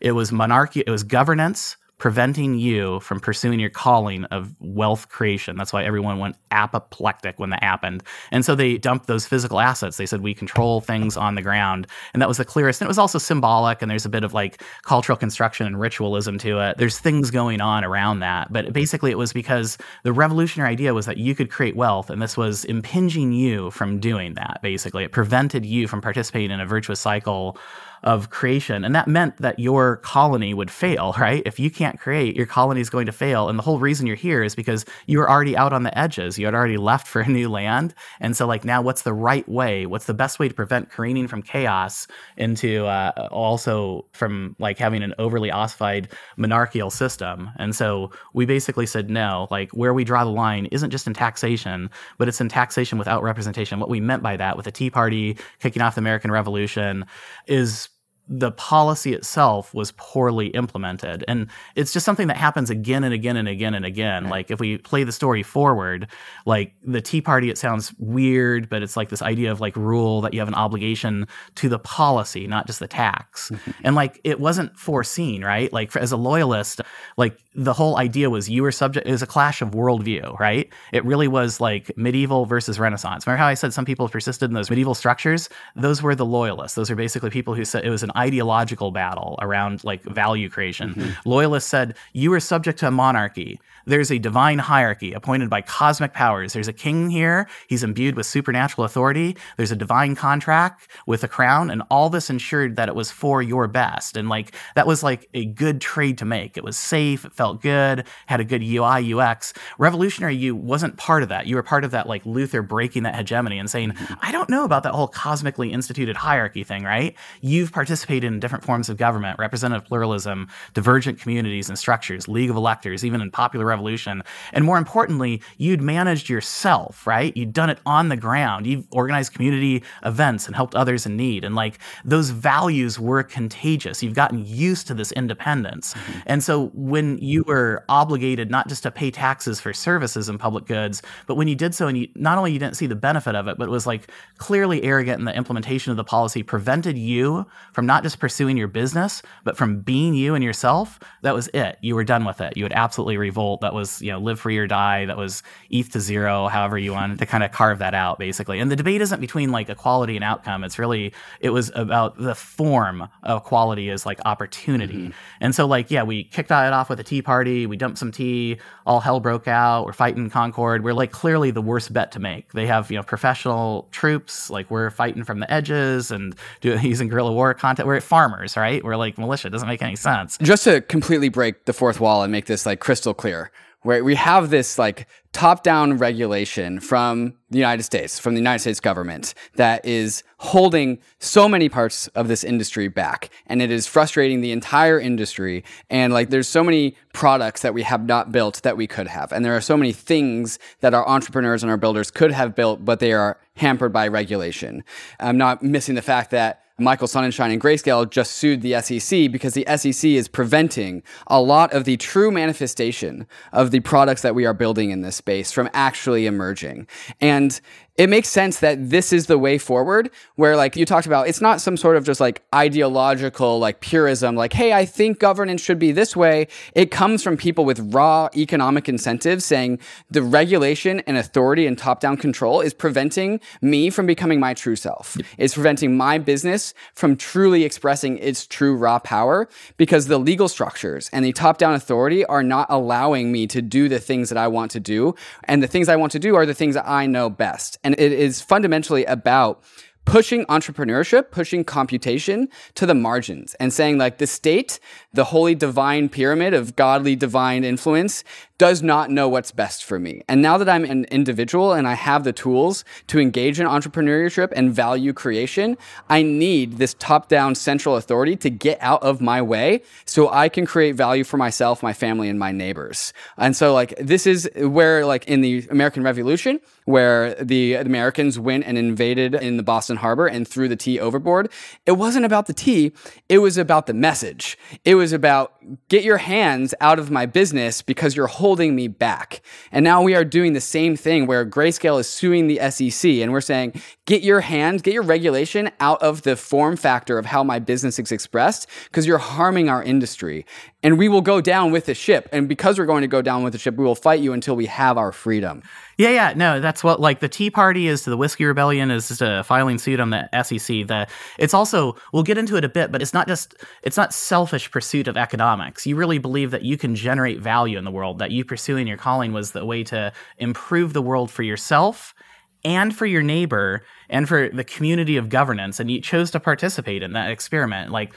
it was monarchy. It was governance preventing you from pursuing your calling of wealth creation. That's why everyone went apoplectic when that happened. And so they dumped those physical assets. They said, we control things on the ground. And that was the clearest. And it was also symbolic. And there's a bit of like cultural construction and ritualism to it. There's things going on around that. But basically, it was because the revolutionary idea was that you could create wealth. And this was impinging you from doing that, basically. It prevented you from participating in a virtuous cycle of creation. And that meant that your colony would fail, right? If you can't create, your colony is going to fail. And the whole reason you're here is because you were already out on the edges. You had already left for a new land. And so, like, now what's the right way? What's the best way to prevent careening from chaos into uh, also from like having an overly ossified monarchical system? And so we basically said no, like, where we draw the line isn't just in taxation, but it's in taxation without representation. What we meant by that with the Tea Party kicking off the American Revolution is the policy itself was poorly implemented. And it's just something that happens again and again and again and again. Right. Like if we play the story forward, like the Tea Party, it sounds weird, but it's like this idea of like rule that you have an obligation to the policy, not just the tax. Mm-hmm. And like it wasn't foreseen, right? Like for, as a loyalist, like the whole idea was you were subject, it was a clash of worldview, right? It really was like medieval versus Renaissance. Remember how I said some people persisted in those medieval structures? Those were the loyalists. Those are basically people who said it was an ideological battle around like value creation. Mm-hmm. Loyalists said you are subject to a monarchy. There's a divine hierarchy appointed by cosmic powers. There's a king here. He's imbued with supernatural authority. There's a divine contract with a crown, and all this ensured that it was for your best. And like that was like a good trade to make. It was safe. It felt good. Had a good UI UX. Revolutionary you wasn't part of that. You were part of that like Luther breaking that hegemony and saying, mm-hmm. I don't know about that whole cosmically instituted hierarchy thing, right? You've participated in different forms of government, representative pluralism, divergent communities and structures, League of Electors, even in popular revolution. And more importantly, you'd managed yourself, right? You'd done it on the ground. You've organized community events and helped others in need. And like those values were contagious. You've gotten used to this independence. Mm-hmm. And so when you were obligated not just to pay taxes for services and public goods, but when you did so and you not only you didn't see the benefit of it, but it was like clearly arrogant in the implementation of the policy, prevented you from not just pursuing your business, but from being you and yourself, that was it. You were done with it. You would absolutely revolt. That was, you know, live free or die. That was ETH to zero, however you wanted to kind of carve that out, basically. And the debate isn't between like equality and outcome. It's really, it was about the form of equality as like opportunity. Mm-hmm. And so, like, yeah, we kicked it off with a tea party. We dumped some tea. All hell broke out. We're fighting Concord. We're like clearly the worst bet to make. They have, you know, professional troops. Like, we're fighting from the edges and doing, using guerrilla war content. We're farmers, right? We're like militia. It doesn't make any sense. Just to completely break the fourth wall and make this like crystal clear, where we have this like top down regulation from the United States, from the United States government that is holding so many parts of this industry back. And it is frustrating the entire industry. And like there's so many products that we have not built that we could have. And there are so many things that our entrepreneurs and our builders could have built, but they are hampered by regulation. I'm not missing the fact that Michael Sonnenschein and Grayscale just sued the SEC because the SEC is preventing a lot of the true manifestation of the products that we are building in this space from actually emerging. And it makes sense that this is the way forward where like you talked about it's not some sort of just like ideological like purism like hey i think governance should be this way. It comes from people with raw economic incentives saying the regulation and authority and top down control is preventing me from becoming my true self. It's preventing my business from truly expressing its true raw power because the legal structures and the top down authority are not allowing me to do the things that i want to do. And the things i want to do are the things that i know best and it is fundamentally about pushing entrepreneurship, pushing computation to the margins and saying like the state, the holy divine pyramid of godly divine influence does not know what's best for me. And now that I'm an individual and I have the tools to engage in entrepreneurship and value creation, I need this top down central authority to get out of my way so I can create value for myself, my family, and my neighbors. And so like this is where like in the American Revolution, where the Americans went and invaded in the Boston Harbor and threw the tea overboard. It wasn't about the tea, it was about the message. It was about get your hands out of my business because you're holding me back. And now we are doing the same thing where Grayscale is suing the SEC and we're saying get your hands, get your regulation out of the form factor of how my business is expressed because you're harming our industry. And we will go down with the ship. And because we're going to go down with the ship, we will fight you until we have our freedom. Yeah, yeah, no, that's what like the Tea Party is to the Whiskey Rebellion is just a filing suit on the SEC. The it's also we'll get into it a bit, but it's not just it's not selfish pursuit of economics. You really believe that you can generate value in the world, that you pursuing your calling was the way to improve the world for yourself and for your neighbor and for the community of governance, and you chose to participate in that experiment. Like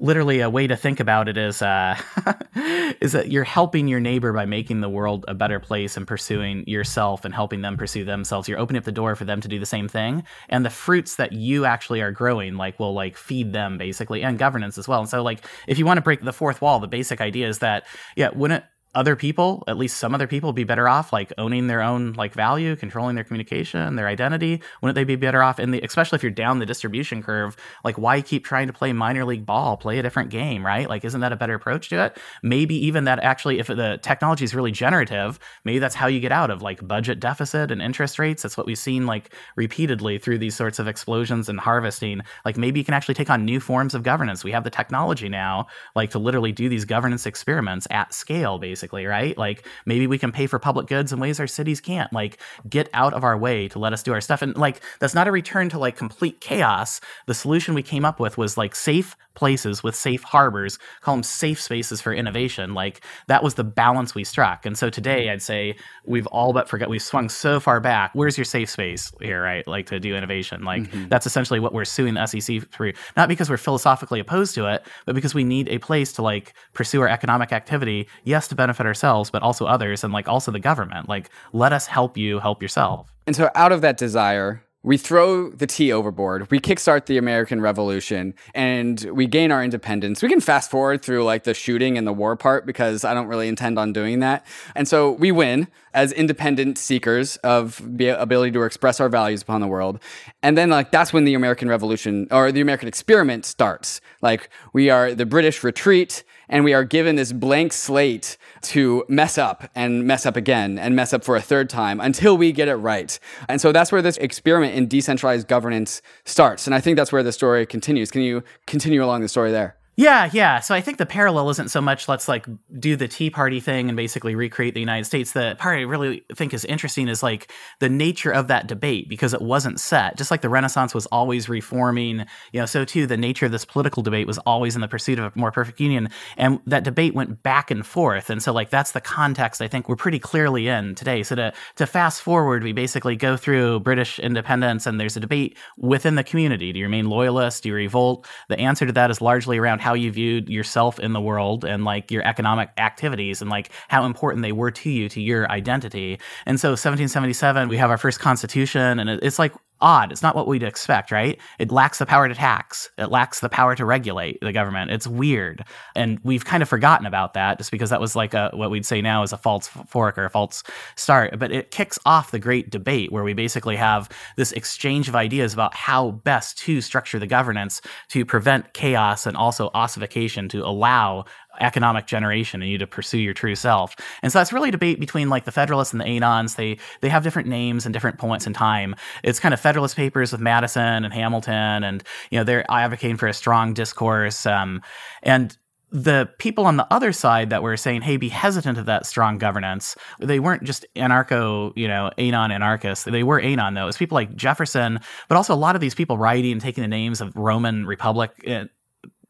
literally a way to think about it is uh, is that you're helping your neighbor by making the world a better place and pursuing yourself and helping them pursue themselves. You're opening up the door for them to do the same thing, and the fruits that you actually are growing like will like feed them basically and governance as well. And so like if you want to break the fourth wall, the basic idea is that yeah, wouldn't other people, at least some other people, be better off like owning their own like value, controlling their communication, their identity? Wouldn't they be better off in the, especially if you're down the distribution curve? Like, why keep trying to play minor league ball? Play a different game, right? Like, isn't that a better approach to it? Maybe even that actually, if the technology is really generative, maybe that's how you get out of like budget deficit and interest rates. That's what we've seen like repeatedly through these sorts of explosions and harvesting. Like, maybe you can actually take on new forms of governance. We have the technology now, like to literally do these governance experiments at scale, basically basically, right? Like maybe we can pay for public goods in ways our cities can't. Like get out of our way to let us do our stuff. And like that's not a return to like complete chaos. The solution we came up with was like safe places with safe harbors, call them safe spaces for innovation. Like that was the balance we struck. And so today I'd say we've all but forgot we've swung so far back. Where's your safe space here, right? Like to do innovation. Like mm-hmm. that's essentially what we're suing the SEC for. Not because we're philosophically opposed to it, but because we need a place to like pursue our economic activity, yes, to benefit ourselves, but also others and like also the government. Like let us help you help yourself. And so out of that desire, we throw the tea overboard. We kickstart the American Revolution and we gain our independence. We can fast forward through like the shooting and the war part because I don't really intend on doing that. And so we win as independent seekers of the ability to express our values upon the world. And then like that's when the American Revolution or the American experiment starts. Like we are the British retreat and we are given this blank slate to mess up and mess up again and mess up for a third time until we get it right. And so that's where this experiment in decentralized governance starts. And I think that's where the story continues. Can you continue along the story there? Yeah, yeah. So I think the parallel isn't so much let's like do the Tea Party thing and basically recreate the United States. The part I really think is interesting is like the nature of that debate because it wasn't set. Just like the Renaissance was always reforming, you know, so too the nature of this political debate was always in the pursuit of a more perfect union. And that debate went back and forth. And so like that's the context I think we're pretty clearly in today. So to to fast forward, we basically go through British independence and there's a debate within the community. Do you remain loyalist? Do you revolt? The answer to that is largely around how you viewed yourself in the world and like your economic activities and like how important they were to you, to your identity. And so 1777, we have our first constitution and it's like odd. It's not what we'd expect, right? It lacks the power to tax. It lacks the power to regulate the government. It's weird. And we've kind of forgotten about that just because that was like a, what we'd say now is a false fork or a false start. But it kicks off the great debate where we basically have this exchange of ideas about how best to structure the governance to prevent chaos and also ossification to allow economic generation and you to pursue your true self. And so that's really a debate between like the Federalists and the Anons. They they have different names and different points in time. It's kind of Federalist papers with Madison and Hamilton, and you know they're advocating for a strong discourse. Um, and the people on the other side that were saying, "Hey, be hesitant of that strong governance," they weren't just anarcho, you know, anon anarchists. They were anon though. It was people like Jefferson, but also a lot of these people writing and taking the names of Roman Republic eh,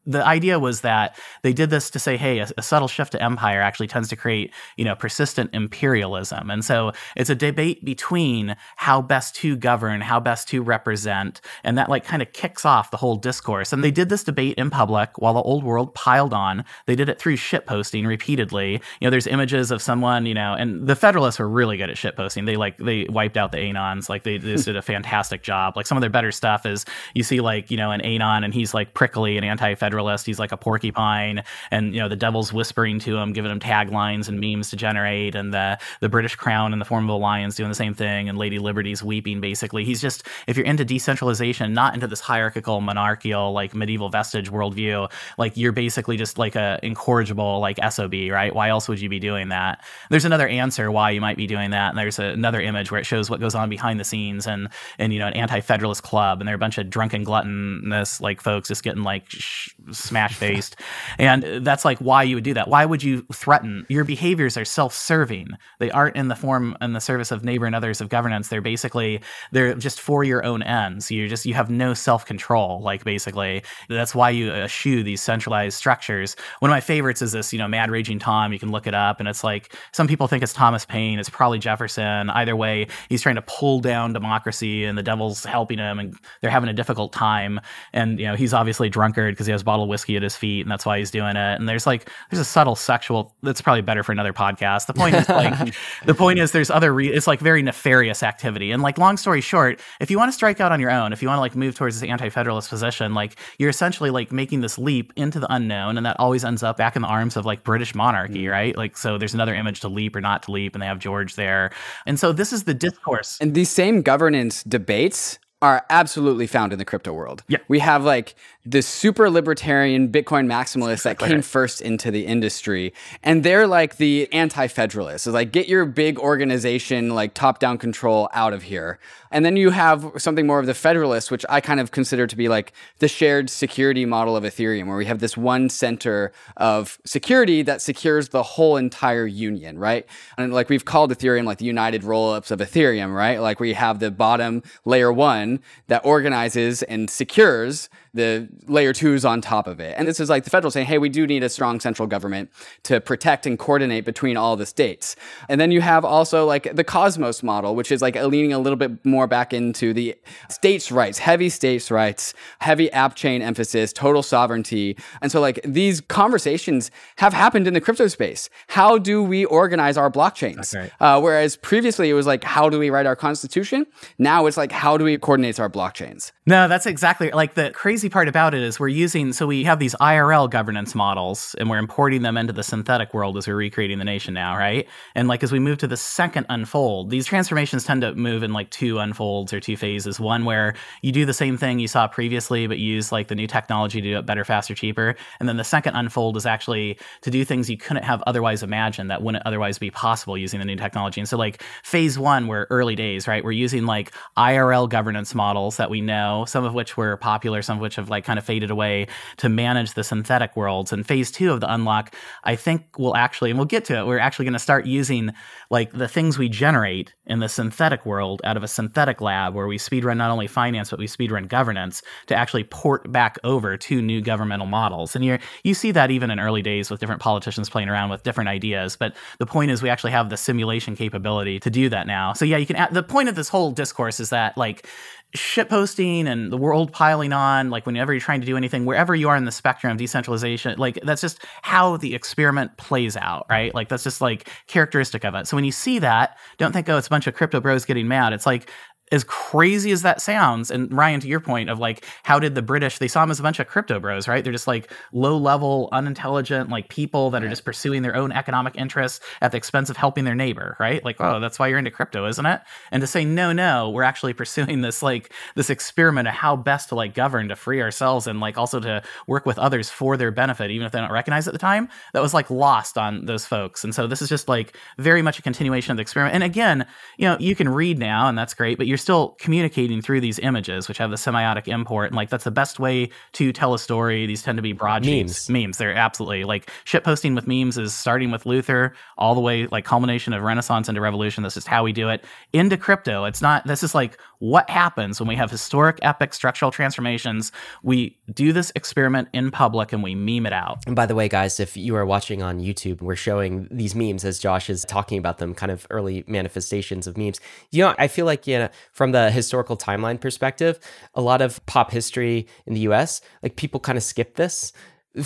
the idea was that they did this to say, hey, a, a, subtle shift to empire actually tends to create, you know, persistent imperialism. And so it's a debate between how best to govern, how best to represent, and that like kind of kicks off the whole discourse. And they did this debate in public while the old world piled on. They did it through shit posting repeatedly. You know, there's images of someone, you know, and the Federalists were really good at shit posting. They like they wiped out the anons. Like they, they just did a fantastic job. Like some of their better stuff is you see like, you know, an anon and he's like prickly and anti-federal federalist. He's like a porcupine, and you know the devil's whispering to him, giving him taglines and memes to generate, and the the British Crown in the form of a lion's doing the same thing, and Lady Liberty's weeping. Basically, he's just if you're into decentralization, not into this hierarchical, monarchical, like medieval vestige worldview, like you're basically just like a incorrigible like sob, right? Why else would you be doing that? There's another answer why you might be doing that, and there's a, another image where it shows what goes on behind the scenes, and and you know an anti-federalist club, and there are a bunch of drunken gluttonous like folks just getting like sh- smash faced. and that's like why you would do that. Why would you threaten? Your behaviors are self serving. They aren't in the form and the service of neighbor and others of governance. They're basically, they're just for your own ends. You just, you have no self control. Like basically, that's why you eschew these centralized structures. One of my favorites is this, you know, Mad Raging Tom. You can look it up and it's like, some people think it's Thomas Paine. It's probably Jefferson. Either way, he's trying to pull down democracy and the devil's helping him and they're having a difficult time. And, you know, he's obviously drunkard because he has bottle of whiskey at his feet and that's why he's doing it. And there's like there's a subtle sexual that's probably better for another podcast. The point is like the point is there's other re- it's like very nefarious activity. And like long story short, if you want to strike out on your own, if you want to like move towards this anti-federalist position, like you're essentially like making this leap into the unknown and that always ends up back in the arms of like British monarchy, mm. right? Like so there's another image to leap or not to leap and they have George there. And so this is the discourse. And these same governance debates are absolutely found in the crypto world. Yeah. We have like the super libertarian Bitcoin maximalists that came first into the industry. And they're like the anti federalists. So, like, get your big organization, like top down control out of here. And then you have something more of the federalists, which I kind of consider to be like the shared security model of Ethereum, where we have this one center of security that secures the whole entire union, right? And like we've called Ethereum like the united roll ups of Ethereum, right? Like we have the bottom layer one that organizes and secures the layer twos on top of it. And this is like the federal saying, hey, we do need a strong central government to protect and coordinate between all the states. And then you have also like the Cosmos model, which is like leaning a little bit more back into the states' rights, heavy states' rights, heavy app chain emphasis, total sovereignty. And so like these conversations have happened in the crypto space. How do we organize our blockchains? Right. Uh, whereas previously it was like, how do we write our constitution? Now it's like, how do we coordinate our blockchains? No, that's exactly like the crazy crazy part about it is we're using so we have these IRL governance models and we're importing them into the synthetic world as we're recreating the nation now, right? And like as we move to the second unfold, these transformations tend to move in like two unfolds or two phases. One where you do the same thing you saw previously, but use like the new technology to do it better, faster, cheaper. And then the second unfold is actually to do things you couldn't have otherwise imagined that wouldn't otherwise be possible using the new technology. And so like phase one, we're early days, right? We're using like IRL governance models that we know, some of which were popular, some of which which have like kind of faded away to manage the synthetic worlds. And phase two of the unlock, I think we'll actually, and we'll get to it, we're actually going to start using like the things we generate in the synthetic world out of a synthetic lab where we speedrun not only finance, but we speedrun governance to actually port back over to new governmental models. And you you see that even in early days with different politicians playing around with different ideas. But the point is we actually have the simulation capability to do that now. So yeah, you can, add, the point of this whole discourse is that like shitposting and the world piling on, like whenever you're trying to do anything, wherever you are in the spectrum of decentralization, like that's just how the experiment plays out, right? Like that's just like characteristic of it. So when you see that, don't think, oh, it's a bunch of crypto bros getting mad. It's like as crazy as that sounds, and Ryan, to your point of like, how did the British, they saw them as a bunch of crypto bros, right? They're just like low level, unintelligent, like people that are just pursuing their own economic interests at the expense of helping their neighbor, right? Like, oh, that's why you're into crypto, isn't it? And to say, no, no, we're actually pursuing this, like, this experiment of how best to like govern to free ourselves and like also to work with others for their benefit, even if they don't recognize it at the time, that was like lost on those folks. And so this is just like very much a continuation of the experiment. And again, you know, you can read now, and that's great, but you're still communicating through these images, which have the semiotic import. And like that's the best way to tell a story. These tend to be broadsheets. Memes. Memes. They're absolutely like shit posting with memes is starting with Luther all the way like culmination of Renaissance into Revolution. This is how we do it. Into crypto. It's not this is like what happens when we have historic epic structural transformations. We do this experiment in public and we meme it out. And by the way, guys, if you are watching on YouTube, we're showing these memes as Josh is talking about them, kind of early manifestations of memes. You know, I feel like, you know, from the historical timeline perspective, a lot of pop history in the US, like people kind of skip this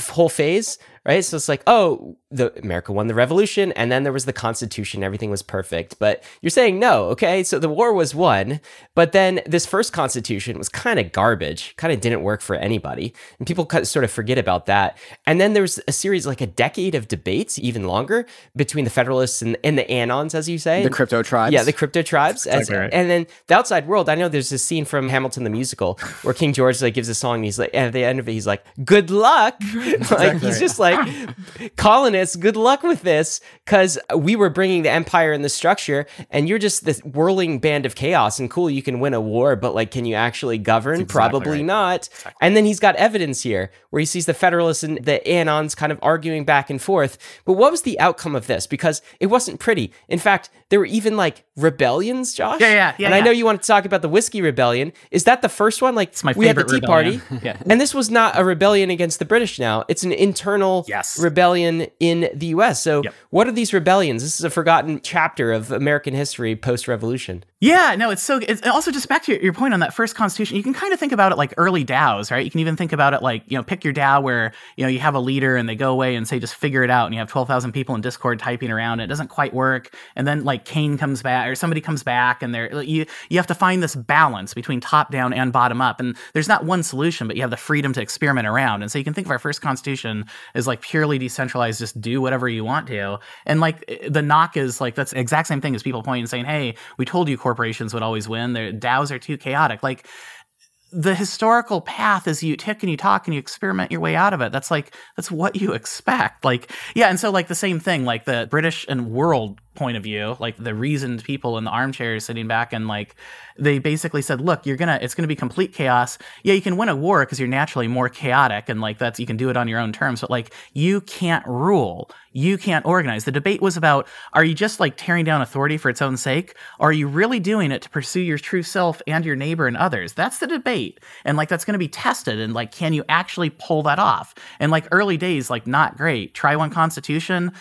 whole phase, right? So it's like, oh, the America won the revolution and then there was the constitution, everything was perfect. But you're saying no, okay? So the war was won, but then this first constitution was kind of garbage, kind of didn't work for anybody. And people sort of forget about that. And then there was a series like a decade of debates, even longer, between the Federalists and, and the Anons, as you say. The crypto tribes. Yeah, the crypto tribes. As, right. And then the outside world, I know there's this scene from Hamilton the musical where King George like gives a song and he's like at the end of it, he's like, Good luck. like he's just like colonists, good luck with this. Cause we were bringing the empire and the structure, and you're just this whirling band of chaos. And cool, you can win a war, but like, can you actually govern? exactly Probably right. not. And then he's got evidence here where he sees the Federalists and the Anons kind of arguing back and forth. But what was the outcome of this? Because it wasn't pretty. In fact, there were even like rebellions, Josh. Yeah, yeah, yeah, And I know you want to talk about the whiskey rebellion. Is that the first one? Like my we had the Tea rebellion. Party, Yeah. and this was not a rebellion against the British. Now it's an internal Yes. rebellion in the U.S. So Yep. what are these rebellions? This is a forgotten chapter of American history post-revolution. Yeah, no, it's so. It's also just back to your, your point on that first constitution. You can kind of think about it like early DAOs, right? You can even think about it like you know, pick your DAO where you know you have a leader and they go away and say just figure it out, and you have twelve thousand people in Discord typing around. And it doesn't quite work, and then like Kain comes back or somebody comes back, and they're you you have to find this balance between top down and bottom up. And there's not one solution, but you have the freedom to experiment around. And so you can think of our first constitution as like purely decentralized, just do whatever you want to. And like eh, the knock is like that's the exact same thing as people pointing and saying, "Hey, we told you corporations would always win. Their DAOs are too chaotic." Like the historical path is you tick and you talk and you experiment your way out of it. That's like that's what you expect. Like yeah, and so like the same thing, like the British and world point of view, like the reasoned people in the armchairs sitting back and like they basically said, look, you're gonna it's gonna be complete chaos. Yeah, you can win a war because you're naturally more chaotic and like that's you can do it on your own terms, but like you can't rule. You can't organize. The debate was about are you just like tearing down authority for its own sake? Or are you really doing it to pursue your true self and your neighbor and others? That's the debate. And like that's gonna be tested and like can you actually pull that off? And like early days, like not great. Try one constitution,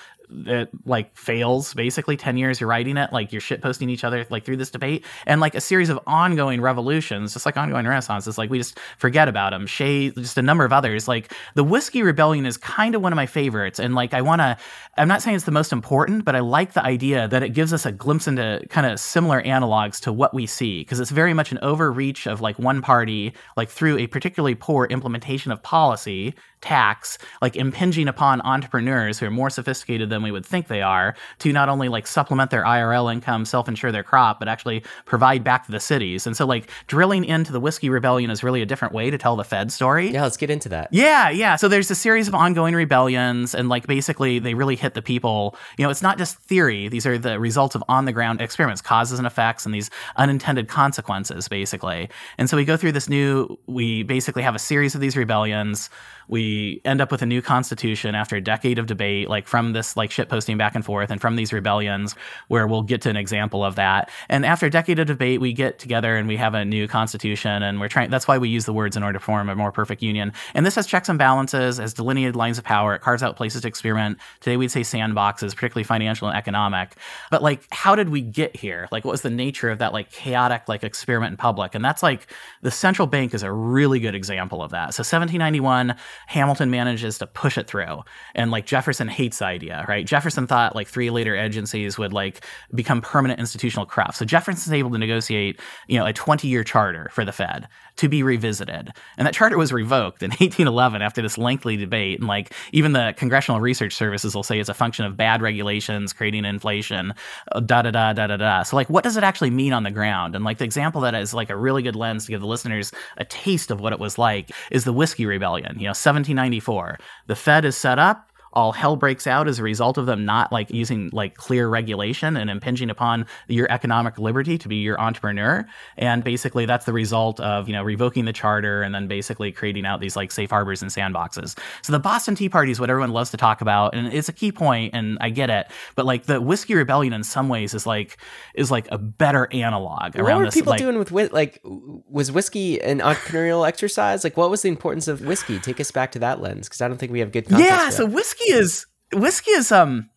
it like fails basically 10 years you're writing it like you're shitposting each other like through this debate and like a series of ongoing revolutions just like ongoing renaissance it's like we just forget about them shay just a number of others. Like the whiskey rebellion is kind of one of my favorites and like i want to i'm not saying it's the most important but i like the idea that it gives us a glimpse into kind of similar analogs to what we see because it's very much an overreach of like one party like through a particularly poor implementation of policy tax like impinging upon entrepreneurs who are more sophisticated than we would think they are to not only like supplement their IRL income, self-insure their crop, but actually provide back to the cities. And so like drilling into the whiskey rebellion is really a different way to tell the Fed story. Yeah, let's get into that. Yeah, yeah. So there's a series of ongoing rebellions, and like basically they really hit the people. You know, it's not just theory; these are the results of on the ground experiments, causes and effects, and these unintended consequences, basically. And so we go through this new. We basically have a series of these rebellions. We end up with a new constitution after a decade of debate, like from this like shit posting back and forth, and from these rebellions, where we'll get to an example of that. And after a decade of debate, we get together and we have a new constitution, and we're trying. That's why we use the words in order to form a more perfect union. And this has checks and balances, as delineated lines of power. It carves out places to experiment. Today we'd say sandboxes, particularly financial and economic. But like, how did we get here? Like, what was the nature of that like chaotic like experiment in public? And that's like the central bank is a really good example of that. So 1791, Hamilton manages to push it through, and like Jefferson hates the idea, right? Jefferson thought like three later agencies would like become permanent institutional crafts. So Jefferson's able to negotiate, you know, a 20 year charter for the Fed to be revisited. And that charter was revoked in 1811 after this lengthy debate. And like even the Congressional Research Services will say it's a function of bad regulations creating inflation, uh, da da da da da da. So like, what does it actually mean on the ground? And like the example that is like a really good lens to give the listeners a taste of what it was like is the Whiskey Rebellion. You know, 1794. The Fed is set up all hell breaks out as a result of them not like using like clear regulation and impinging upon your economic liberty to be your entrepreneur. And basically that's the result of, you know, revoking the charter and then basically creating out these like safe harbors and sandboxes. So the Boston Tea Party is what everyone loves to talk about. And it's a key point and I get it. But like the whiskey rebellion in some ways is like is like a better analog what around were this. people like, doing with like was whiskey an entrepreneurial exercise like what was the importance of whiskey take us back to that lens because i don't think we have good context yeah so that. Whiskey is whiskey is um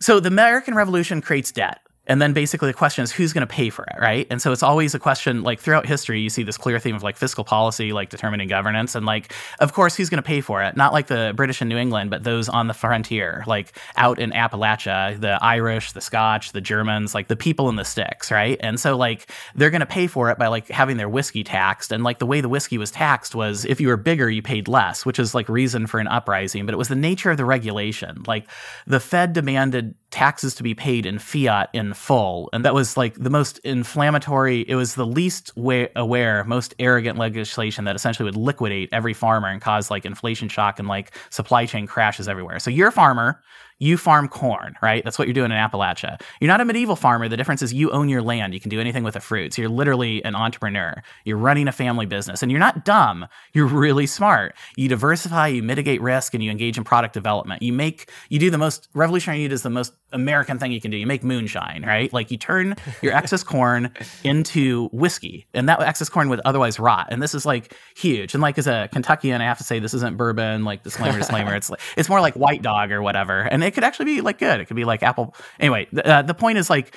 so the american revolution creates debt and then basically the question is who's going to pay for it right? And so it's always a question like throughout history you see this clear theme of like fiscal policy like determining governance. And like of course who's going to pay for it? Not like the british in new england but those on the frontier like out in appalachia the irish the scotch the germans like the people in the sticks right? And so like they're going to pay for it by like having their whiskey taxed. And like the way the whiskey was taxed was if you were bigger you paid less which is like reason for an uprising. But it was the nature of the regulation. Like the fed demanded taxes to be paid in fiat in full. And that was like the most inflammatory, it was the least wa- aware, most arrogant legislation that essentially would liquidate every farmer and cause like inflation shock and like supply chain crashes everywhere. So you're a farmer, you farm corn, right? That's what you're doing in Appalachia. You're not a medieval farmer. The difference is you own your land. You can do anything with the fruits. You're literally an entrepreneur. You're running a family business and you're not dumb. You're really smart. You diversify, you mitigate risk, and you engage in product development. You make, you do the most revolutionary need is the most American thing you can do. You make moonshine, right? Like you turn your excess corn into whiskey, and that excess corn would otherwise rot. And this is like huge. And like as a Kentuckian, I have to say this isn't bourbon. Like disclaimer, disclaimer. It's like it's more like White Dog or whatever. And it could actually be like good. It could be like apple. Anyway, th- uh, the point is like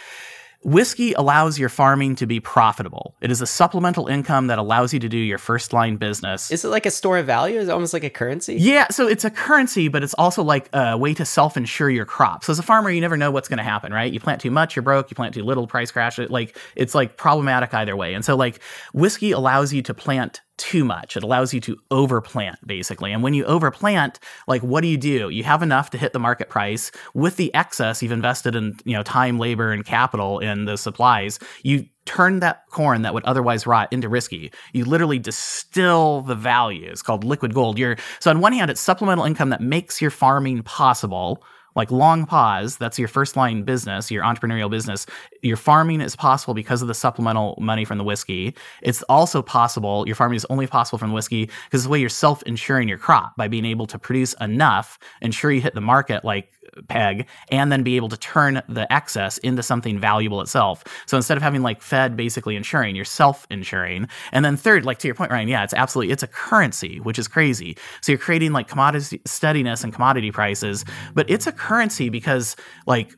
Whiskey allows your farming to be profitable. It is a supplemental income that allows you to do your first line business. is it like a store of value is it almost like a currency Yeah, so it's a currency, but it's also like a way to self insure your crop. So as a farmer, you never know what's going to happen, right? You plant too much, you're broke. You plant too little, price crash. It like it's like problematic either way. And so like whiskey allows you to plant too much. It allows you to overplant basically. And when you overplant, like what do you do? You have enough to hit the market price. With the excess you've invested in, you know, time, labor, and capital in the supplies, you turn that corn that would otherwise rot into whiskey. You literally distill the value. It's called liquid gold. You're so on one hand, it's supplemental income that makes your farming possible. Like long pause, that's your first line business, your entrepreneurial business. Your farming is possible because of the supplemental money from the whiskey. It's also possible, your farming is only possible from the whiskey because it's the way you're self insuring your crop by being able to produce enough, ensure you hit the market like peg, and then be able to turn the excess into something valuable itself. So instead of having like Fed basically insuring, you're self insuring. And then third, like to your point, Ryan, yeah, it's absolutely, it's a currency, which is crazy. So you're creating like commodity steadiness and commodity prices, but it's a currency because like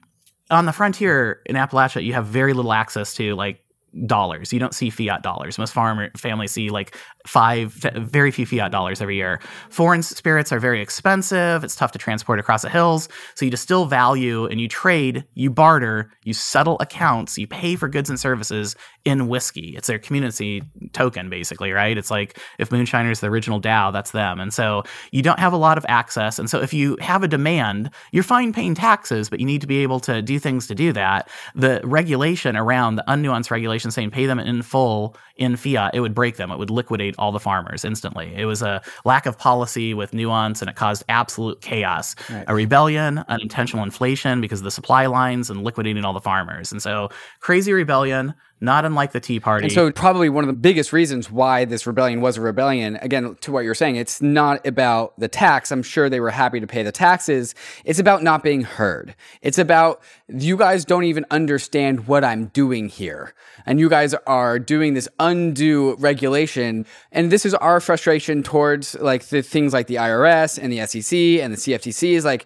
on the frontier in Appalachia, you have very little access to like dollars. You don't see fiat dollars. Most farmer families see like five, very few fiat dollars every year. Foreign spirits are very expensive. It's tough to transport across the hills. So you distill value and you trade, you barter, you settle accounts, you pay for goods and services in whiskey. It's their community token, basically, right? It's like if Moonshiner is the original DAO, that's them. And so you don't have a lot of access. And so if you have a demand, you're fine paying taxes, but you need to be able to do things to do that. The regulation around the unnuanced regulation saying pay them in full in fiat, it would break them. It would liquidate all the farmers instantly. It was a lack of policy with nuance and it caused absolute chaos. Right. A rebellion, unintentional inflation because of the supply lines and liquidating all the farmers. And so crazy rebellion, not unlike the Tea Party. And so, probably one of the biggest reasons why this rebellion was a rebellion, again, to what you're saying, it's not about the tax. I'm sure they were happy to pay the taxes. It's about not being heard. It's about you guys don't even understand what I'm doing here. And you guys are doing this undue regulation. And this is our frustration towards like the things like the IRS and the SEC and the CFTC is like,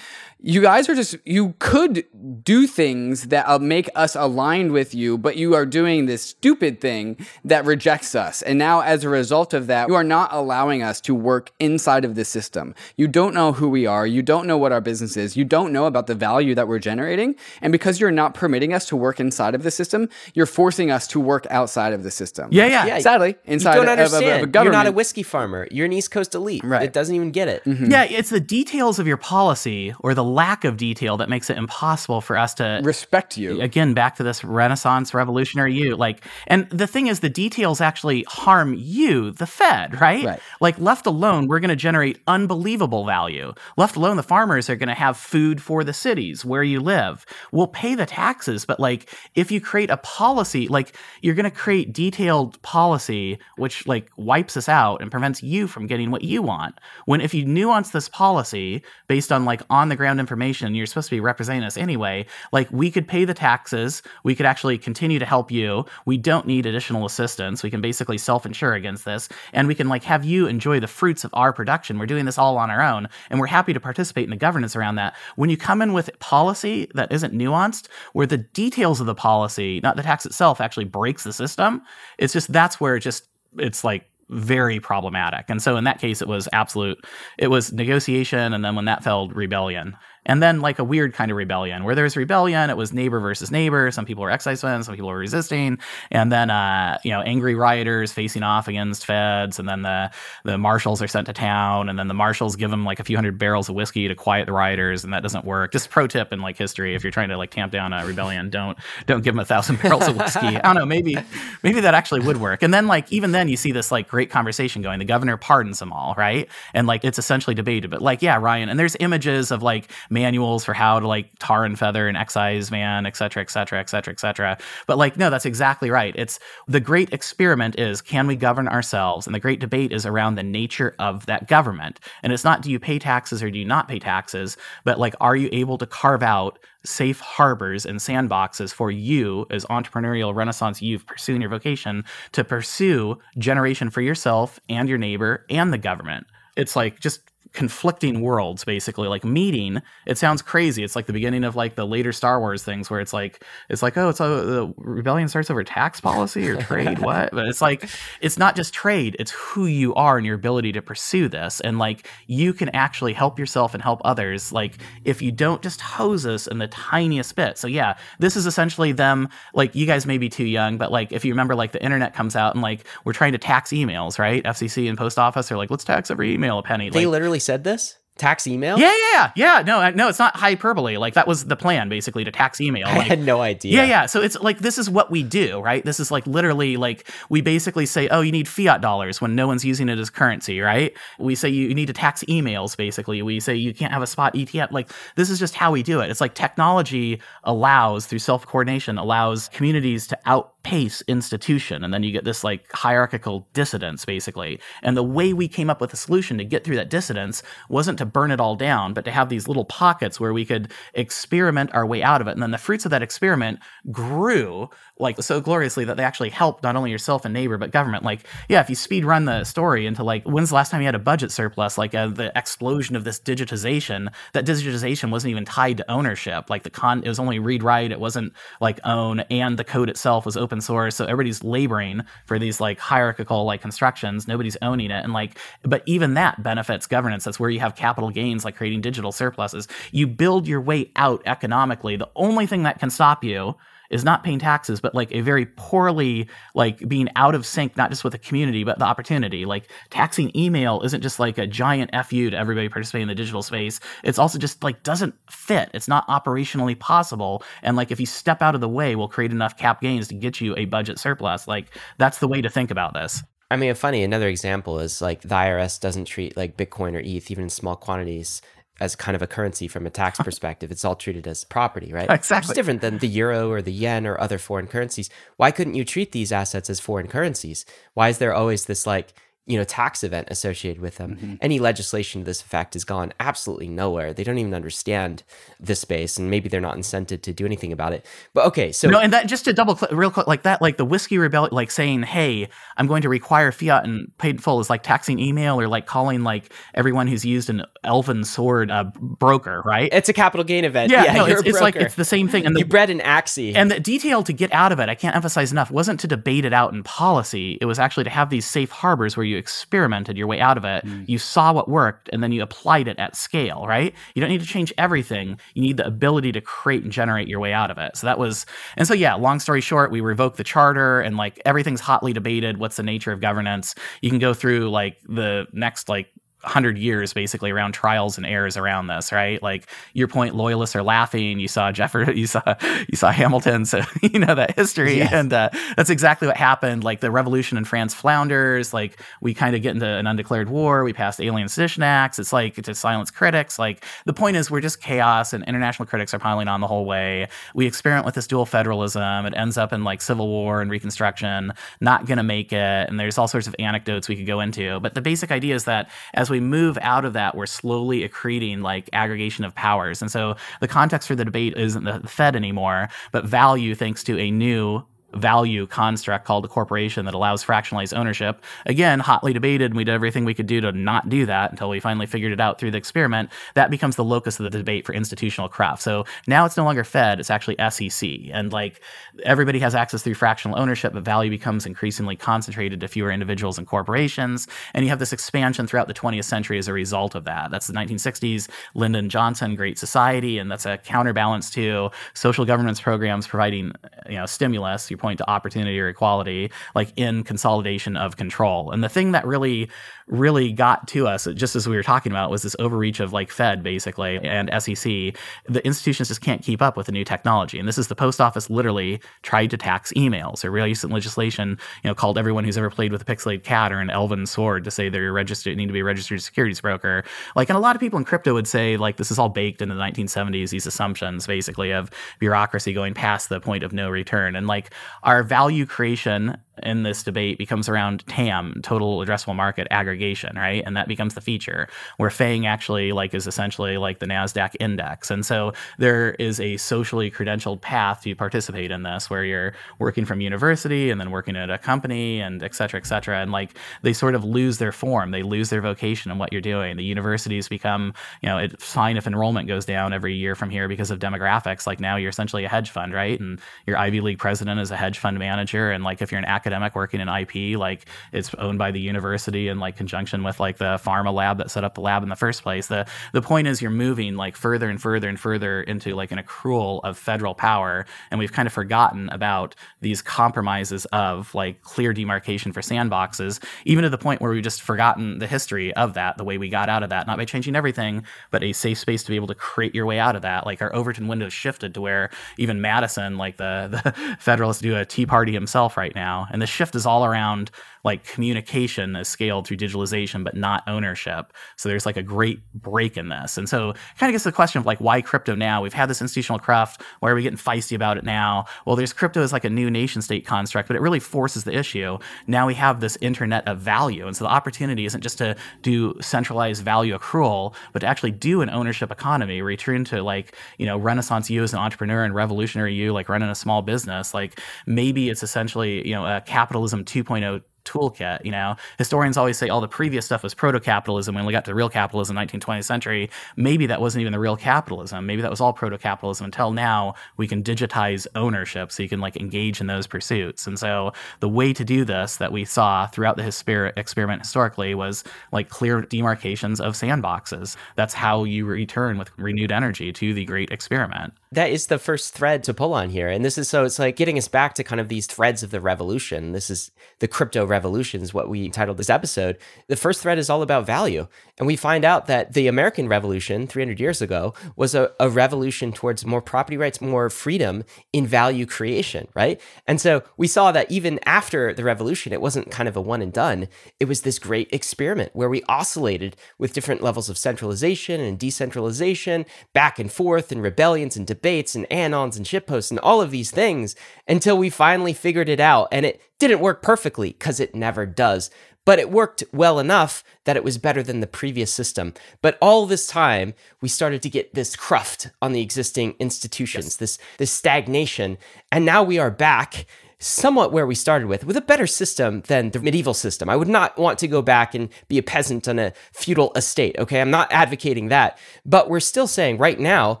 you guys are just you could do things that uh, make us aligned with you but you are doing this stupid thing that rejects us and now as a result of that you are not allowing us to work inside of the system you don't know who we are you don't know what our business is you don't know about the value that we're generating and because you're not permitting us to work inside of the system you're forcing us to work outside of the system yeah yeah, Yeah, sadly inside you don't of, of- understand. of a government You're not a whiskey farmer. You're an East Coast elite. Right. It doesn't even get it. yeah, it's the details of your policy or the lack of detail that makes it impossible for us to respect you. Again back to this renaissance revolutionary you like and the thing is the details actually harm you the fed right, Right. like left alone we're going to generate unbelievable value. Left alone the farmers are going to have food for the cities where you live. We'll pay the taxes but like if you create a policy like you're going to create detailed policy which like wipes us out and prevents you from getting what you want. When if you nuance this policy based on like on the ground information you're supposed to be representing us anyway like we could pay the taxes we could actually continue to help you we don't need additional assistance we can basically self-insure against this and we can like have you enjoy the fruits of our production we're doing this all on our own and we're happy to participate in the governance around that when you come in with policy that isn't nuanced where the details of the policy not the tax itself actually breaks the system it's just that's where it just it's like very problematic. And so in that case, it was absolute, it was negotiation. And then when that failed, rebellion. And then like a weird kind of rebellion where there's rebellion, it was neighbor versus neighbor. Some people were excisemen, some people were resisting. And then, uh, you know, angry rioters facing off against feds. And then the, the marshals are sent to town. And then the marshals give them like a few hundred barrels of whiskey to quiet the rioters. And that doesn't work. Just pro tip in like history. If you're trying to like tamp down a rebellion, don't, don't give them a thousand barrels of whiskey. I don't know. Maybe, maybe that actually would work. And then like, even then you see this like great conversation going. The governor pardons them all, right? And like, it's essentially debated. But like, yeah, Ryan, and there's images of like manuals for how to like tar and feather and excise man, et cetera, et cetera, et cetera, et cetera. But like, no, that's exactly right. It's the great experiment is can we govern ourselves? And the great debate is around the nature of that government. And it's not do you pay taxes or do you not pay taxes, but like, are you able to carve out safe harbors and sandboxes for you as entrepreneurial renaissance youth pursuing your vocation to pursue generation for yourself and your neighbor and the government it's like just conflicting worlds basically. Like meeting it sounds crazy. It's like the beginning of like the later star wars things where it's like it's like oh it's a the rebellion starts over tax policy or trade? What? But it's like it's not just trade it's who you are and your ability to pursue this. And like you can actually help yourself and help others like if you don't just hose us in the tiniest bit. So yeah this is essentially them like you guys may be too young but like if you remember like the internet comes out and like we're trying to tax emails right? Fcc and post office are like let's tax every email a penny. They like, literally said this? Tax email? yeah, yeah, yeah, yeah. No, no, it's not hyperbole. Like that was the plan, basically, to tax email. I had no idea. yeah, yeah. So it's like this is what we do, right? This is like literally like we basically say, oh, you need fiat dollars when no one's using it as currency, right? We say you need to tax emails, basically. We say you can't have a spot ETF. Like this is just how we do it. It's like technology allows through self coordination allows communities to outpace institution, and then you get this like hierarchical dissidence, basically. And the way we came up with a solution to get through that dissidence wasn't to burn it all down, but to have these little pockets where we could experiment our way out of it. And then the fruits of that experiment grew like so gloriously that they actually help not only yourself and neighbor, but government. Like, yeah, if you speed run the story into like, when's the last time you had a budget surplus? Like uh, the explosion of this digitization, that digitization wasn't even tied to ownership. Like the con, it was only read write. It wasn't like own and the code itself was open source. So everybody's laboring for these like hierarchical like constructions. Nobody's owning it. And like, but even that benefits governance. That's where you have capital gains, like creating digital surpluses. You build your way out economically. The only thing that can stop you is not paying taxes, but like a very poorly, like being out of sync, not just with the community, but the opportunity. Like taxing email isn't just like a giant FU to everybody participating in the digital space. It's also just like doesn't fit. It's not operationally possible. And like if you step out of the way, we'll create enough cap gains to get you a budget surplus. Like that's the way to think about this. I mean, funny, another example is like the IRS doesn't treat like Bitcoin or ETH even in small quantities as kind of a currency from a tax perspective. It's all treated as property, right? Exactly. It's different than the euro or the yen or other foreign currencies. Why couldn't you treat these assets as foreign currencies? Why is there always this like you know tax event associated with them. Mm-hmm. any legislation to this effect has gone absolutely nowhere. They don't even understand this space and maybe they're not incented to do anything about it. But okay so no and that just to double click real quick like that like the whiskey rebellion like saying hey i'm going to require fiat and paid in full is like taxing email or like calling like everyone who's used an elven sword a broker right? It's a capital gain event. Yeah, yeah no, it's, it's like it's the same thing and the, you bred an axie. and the detail to get out of it i can't emphasize enough wasn't to debate it out in policy. It was actually to have these safe harbors where you you experimented your way out of it, mm. you saw what worked, and then you applied it at scale, right? You don't need to change everything. You need the ability to create and generate your way out of it. So that was, and so yeah, long story short, we revoked the charter and like everything's hotly debated. What's the nature of governance? You can go through like the next like hundred years basically around trials and errors around this, right? Like your point, loyalists are laughing. You saw Jefferson, you saw you saw Hamilton, so you know that history, yes. and uh, that's exactly what happened. Like the revolution in France flounders. Like we kind of get into an undeclared war. We passed Alien Sedition Acts. It's like to silence critics. Like the point is, we're just chaos, and international critics are piling on the whole way. We experiment with this dual federalism. It ends up in like civil war and Reconstruction. Not gonna make it. And there's all sorts of anecdotes we could go into, but the basic idea is that as we move out of that, we're slowly accreting like aggregation of powers. And so the context for the debate isn't the Fed anymore, but value thanks to a new value construct called a corporation that allows fractionalized ownership. Again, hotly debated, and we did everything we could do to not do that until we finally figured it out through the experiment. That becomes the locus of the debate for institutional craft. So now it's no longer Fed, it's actually SEC. And like everybody has access through fractional ownership, but value becomes increasingly concentrated to fewer individuals and corporations. And you have this expansion throughout the 20th century as a result of that. That's the 1960s, Lyndon Johnson, Great Society, and that's a counterbalance to social governance programs providing you know stimulus. You point to opportunity or equality, like in consolidation of control. And the thing that really really got to us, just as we were talking about, was this overreach of like Fed basically and SEC. The institutions just can't keep up with the new technology. And this is the post office literally tried to tax emails. Or recent legislation, you know, called everyone who's ever played with a pixelated cat or an elven sword to say they're registered, need to be a registered securities broker. Like, and a lot of people in crypto would say like this is all baked into the 1970s. These assumptions basically of bureaucracy going past the point of no return, and like our value creation in this debate becomes around TAM, total addressable market aggregation, right? And that becomes the feature where FANG actually like is essentially like the NASDAQ index. And so there is a socially credentialed path to participate in this where you're working from university and then working at a company and et cetera, et cetera. And like they sort of lose their form, they lose their vocation in what you're doing. The universities become, you know, it's fine if enrollment goes down every year from here because of demographics. Like now you're essentially a hedge fund, right? And your Ivy League president is a hedge fund manager. And like if you're an academic working in IP, like it's owned by the university in like conjunction with like the pharma lab that set up the lab in the first place. The the point is you're moving like further and further and further into like an accrual of federal power, and we've kind of forgotten about these compromises of like clear demarcation for sandboxes, even to the point where we've just forgotten the history of that, the way we got out of that, not by changing everything, but a safe space to be able to create your way out of that. Like our Overton window shifted to where even Madison, like the the Federalists, do a Tea Party himself right now, and the shift is all around like communication is scaled through digitalization, but not ownership. So there's like a great break in this. And so kind of gets to the question of like, why crypto now? We've had this institutional craft. Why are we getting feisty about it now? Well, there's crypto as like a new nation state construct, but it really forces the issue. Now we have this internet of value. And so the opportunity isn't just to do centralized value accrual, but to actually do an ownership economy, return to like, you know, Renaissance you as an entrepreneur and revolutionary you, like running a small business. Like maybe it's essentially, you know, a capitalism 2.0 toolkit. You know, historians always say all the previous stuff was proto-capitalism. When we got to real capitalism, 19th, 20th century, maybe that wasn't even the real capitalism. Maybe that was all proto-capitalism. Until now, we can digitize ownership, so you can like engage in those pursuits. And so the way to do this that we saw throughout the hisper- experiment historically was like clear demarcations of sandboxes. That's how you return with renewed energy to the great experiment that is the first thread to pull on here. And this is so it's like getting us back to kind of these threads of the revolution. This is the crypto revolutions, what we titled this episode, the first thread is all about value. And we find out that the American Revolution 300 years ago was a, a revolution towards more property rights, more freedom in value creation, right? And so we saw that even after the revolution, it wasn't kind of a one and done. It was this great experiment where we oscillated with different levels of centralization and decentralization, back and forth, and rebellions and debates and anons and shitposts and all of these things until we finally figured it out. And it didn't work perfectly because it never does but it worked well enough that it was better than the previous system. But all this time, we started to get this cruft on the existing institutions, yes. this this stagnation, and now we are back somewhat where we started with, with a better system than the medieval system. I would not want to go back and be a peasant on a feudal estate, okay? I'm not advocating that. But we're still saying right now,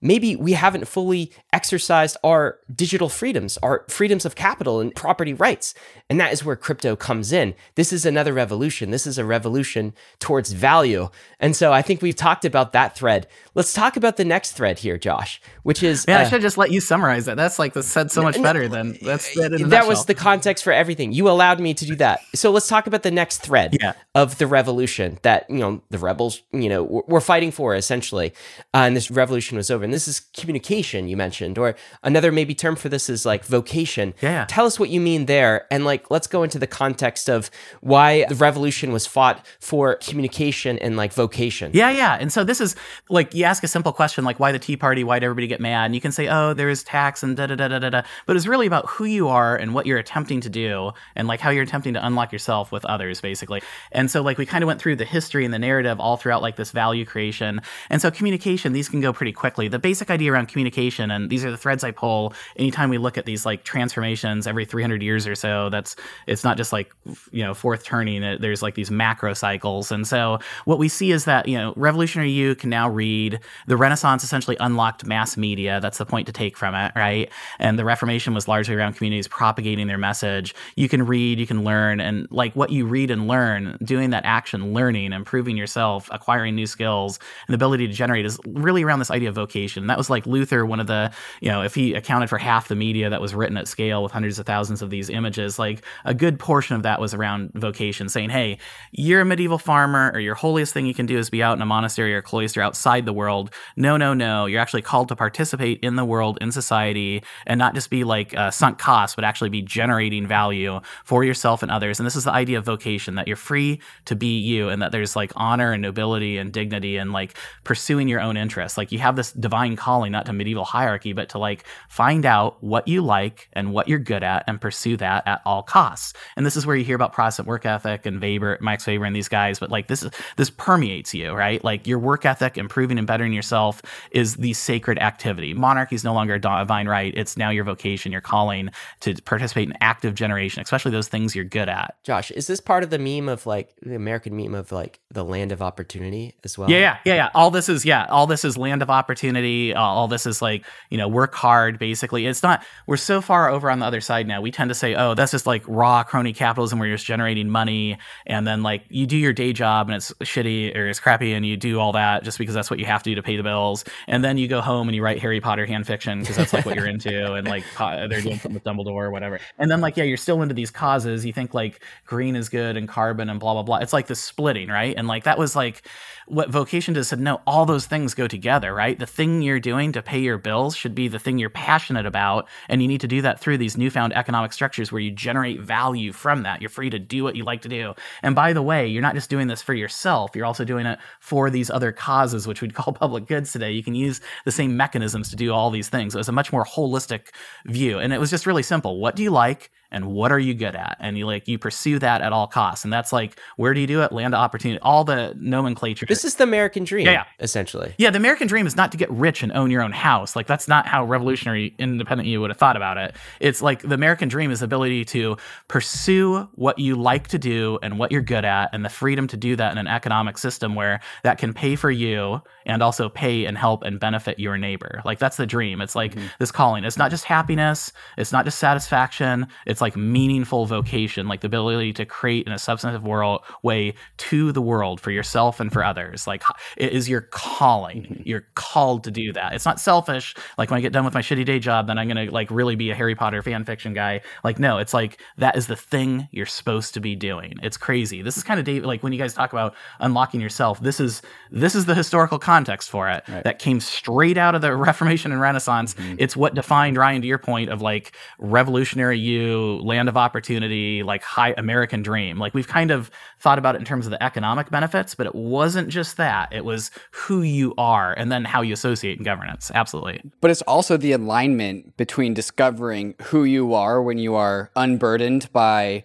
maybe we haven't fully exercised our digital freedoms, our freedoms of capital and property rights. And that is where crypto comes in. This is another revolution. This is a revolution towards value. And so I think we've talked about that thread. Let's talk about the next thread here, Josh, which is. Man, uh, I should just let you summarize that. That's like the said so much better than that's that. that was the context for everything. You allowed me to do that. So let's talk about the next thread yeah. of the revolution that, you know, the rebels, you know, were fighting for essentially. Uh, and this revolution was over. And this is communication you mentioned, or another maybe term for this is like vocation. Yeah. Tell us what you mean there. And like, let's go into the context of why the revolution was fought for communication and like vocation. Yeah, yeah. And so this is like, you ask a simple question like, why the Tea Party? Why did everybody get mad? And you can say, oh, there is tax and da da da da da da. But it's really about who you are and what you're attempting to do and like how you're attempting to unlock yourself with others, basically. And so, like, we kind of went through the history and the narrative all throughout like this value creation. And so, communication, these can go pretty quickly. The basic idea around communication, and these are the threads I pull anytime we look at these like transformations every 300 years or so. That's it's not just like you know fourth turning. Uh, there's like these macro cycles, and so what we see is that you know Revolutionary You can now read. The Renaissance essentially unlocked mass media. That's the point to take from it, right? And the Reformation was largely around communities propagating their message. You can read, you can learn, and like what you read and learn, doing that action, learning, improving yourself, acquiring new skills, and the ability to generate is really around this idea of vocation. That was like Luther, one of the, you know, if he accounted for half the media that was written at scale with hundreds of thousands of these images, like a good portion of that was around vocation, saying, hey, you're a medieval farmer, or your holiest thing you can do is be out in a monastery or cloister outside the world. No, no, no. You're actually called to participate in the world, in society, and not just be like uh, sunk costs, but actually be generating value for yourself and others. And this is the idea of vocation that you're free to be you and that there's like honor and nobility and dignity and like pursuing your own interests. Like you have this divine calling not to medieval hierarchy, but to like find out what you like and what you're good at and pursue that at all costs. And this is where you hear about Protestant work ethic and Weber, Max Weber, and these guys. But like this is this permeates you, right? Like your work ethic, improving and bettering yourself, is the sacred activity. Monarchy is no longer a divine right; it's now your vocation, your calling to participate in active generation, especially those things you're good at. Josh, is this part of the meme of like the American meme of like the land of opportunity as well? Yeah, yeah, yeah. yeah. All this is yeah, all this is land of opportunity. Uh, all this is like you know work hard basically. It's not we're so far over on the other side now. We tend to say oh that's just like raw crony capitalism where you're just generating money and then like you do your day job and it's shitty or it's crappy and you do all that just because that's what you have to do to pay the bills. And then you go home and you write harry potter fan fiction because that's like what you're into and like they're doing something with dumbledore or whatever. And then like yeah you're still into these causes. You think like green is good and carbon and blah blah blah. It's like the splitting right? And like that was like what vocation does said no all those things go together right? The thing you're doing to pay your bills should be the thing you're passionate about and you need to do that through these newfound economic structures where you generate value from that. You're free to do what you like to do. And by the way you're not just doing this for yourself. You're also doing it for these other causes which we'd call public goods today. You can use the same mechanisms to do all these things. So was a much more holistic view. And it was just really simple. What do you like and what are you good at? And you like you pursue that at all costs. And that's like where do you do it? Land of opportunity all the nomenclature. This is the american dream yeah, yeah. essentially. Yeah the american dream is not to get rich and own your own house. Like that's not how revolutionary independent you would have thought about it. It's like the american dream is the ability to pursue what you like to do and what you're good at and the freedom to do that in an economic system where that can pay for you and also pay and help and benefit your neighbor. Like that's the dream. It's like mm-hmm. this calling. It's not just happiness. It's not just satisfaction. It's It's like meaningful vocation, like the ability to create in a substantive world way to the world for yourself and for others. Like it is your calling. Mm-hmm. You're called to do that. It's not selfish. Like when I get done with my shitty day job, then I'm gonna like really be a Harry Potter fan fiction guy. Like no, it's like that is the thing you're supposed to be doing. It's crazy. This is kind of. Like when you guys talk about unlocking yourself, this is this is the historical context for it right. that came straight out of the Reformation and Renaissance. Mm-hmm. It's what defined Ryan to your point of like revolutionary you, land of opportunity, like high American dream. Like we've kind of thought about it in terms of the economic benefits, but it wasn't just that. It was who you are and then how you associate in governance. Absolutely. But it's also the alignment between discovering who you are when you are unburdened by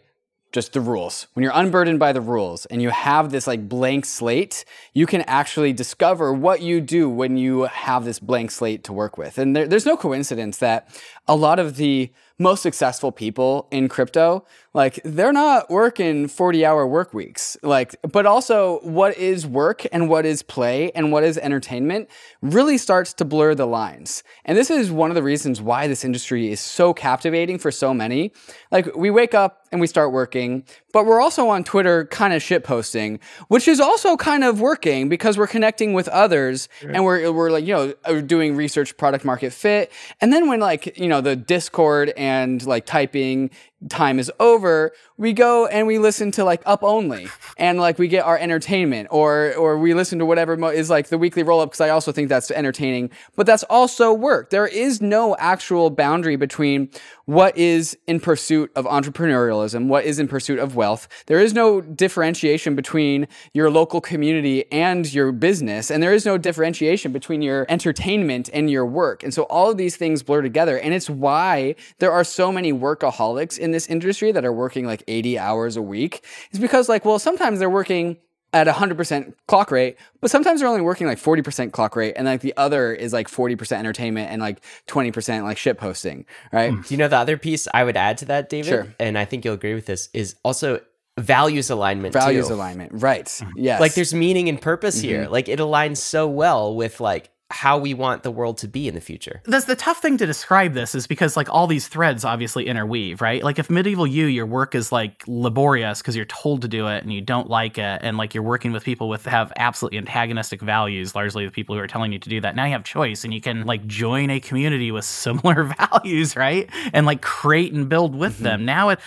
just the rules. When you're unburdened by the rules and you have this like blank slate, you can actually discover what you do when you have this blank slate to work with. And there, there's no coincidence that a lot of the most successful people in crypto, like they're not working 40 hour work weeks. Like, but also what is work and what is play and what is entertainment really starts to blur the lines. And this is one of the reasons why this industry is so captivating for so many. Like, we wake up and we start working, but we're also on Twitter kind of shit posting, which is also kind of working because we're connecting with others and we're, we're like, you know, uh, doing research product market fit. And then when like, you know, the Discord and like typing time is over, we go and we listen to like Up Only and like we get our entertainment or or we listen to whatever mo- is like the weekly roll up because I also think that's entertaining, but that's also work. There is no actual boundary between what is in pursuit of entrepreneurialism, what is in pursuit of wealth. There is no differentiation between your local community and your business, and there is no differentiation between your entertainment and your work. And so all of these things blur together, and it's why there are so many workaholics in this industry that are working like 80 hours a week. Is because like, well, sometimes they're working at 100% clock rate, but sometimes they're only working like 40% clock rate, and like the other is like 40% entertainment and like 20% like shit posting, right? Do you know the other piece I would add to that, David? Sure. And I think you'll agree with this is also values alignment. Values too. alignment, right? Yes. Like there's meaning and purpose Mm-hmm. here. Like it aligns so well with like how we want the world to be in the future. That's the tough thing to describe this is because like all these threads obviously interweave, right? Like if medieval you, your work is like laborious because you're told to do it and you don't like it, and like you're working with people with have absolutely antagonistic values, largely the people who are telling you to do that. Now you have choice and you can like join a community with similar values, right? And like create and build with mm-hmm. them. Now it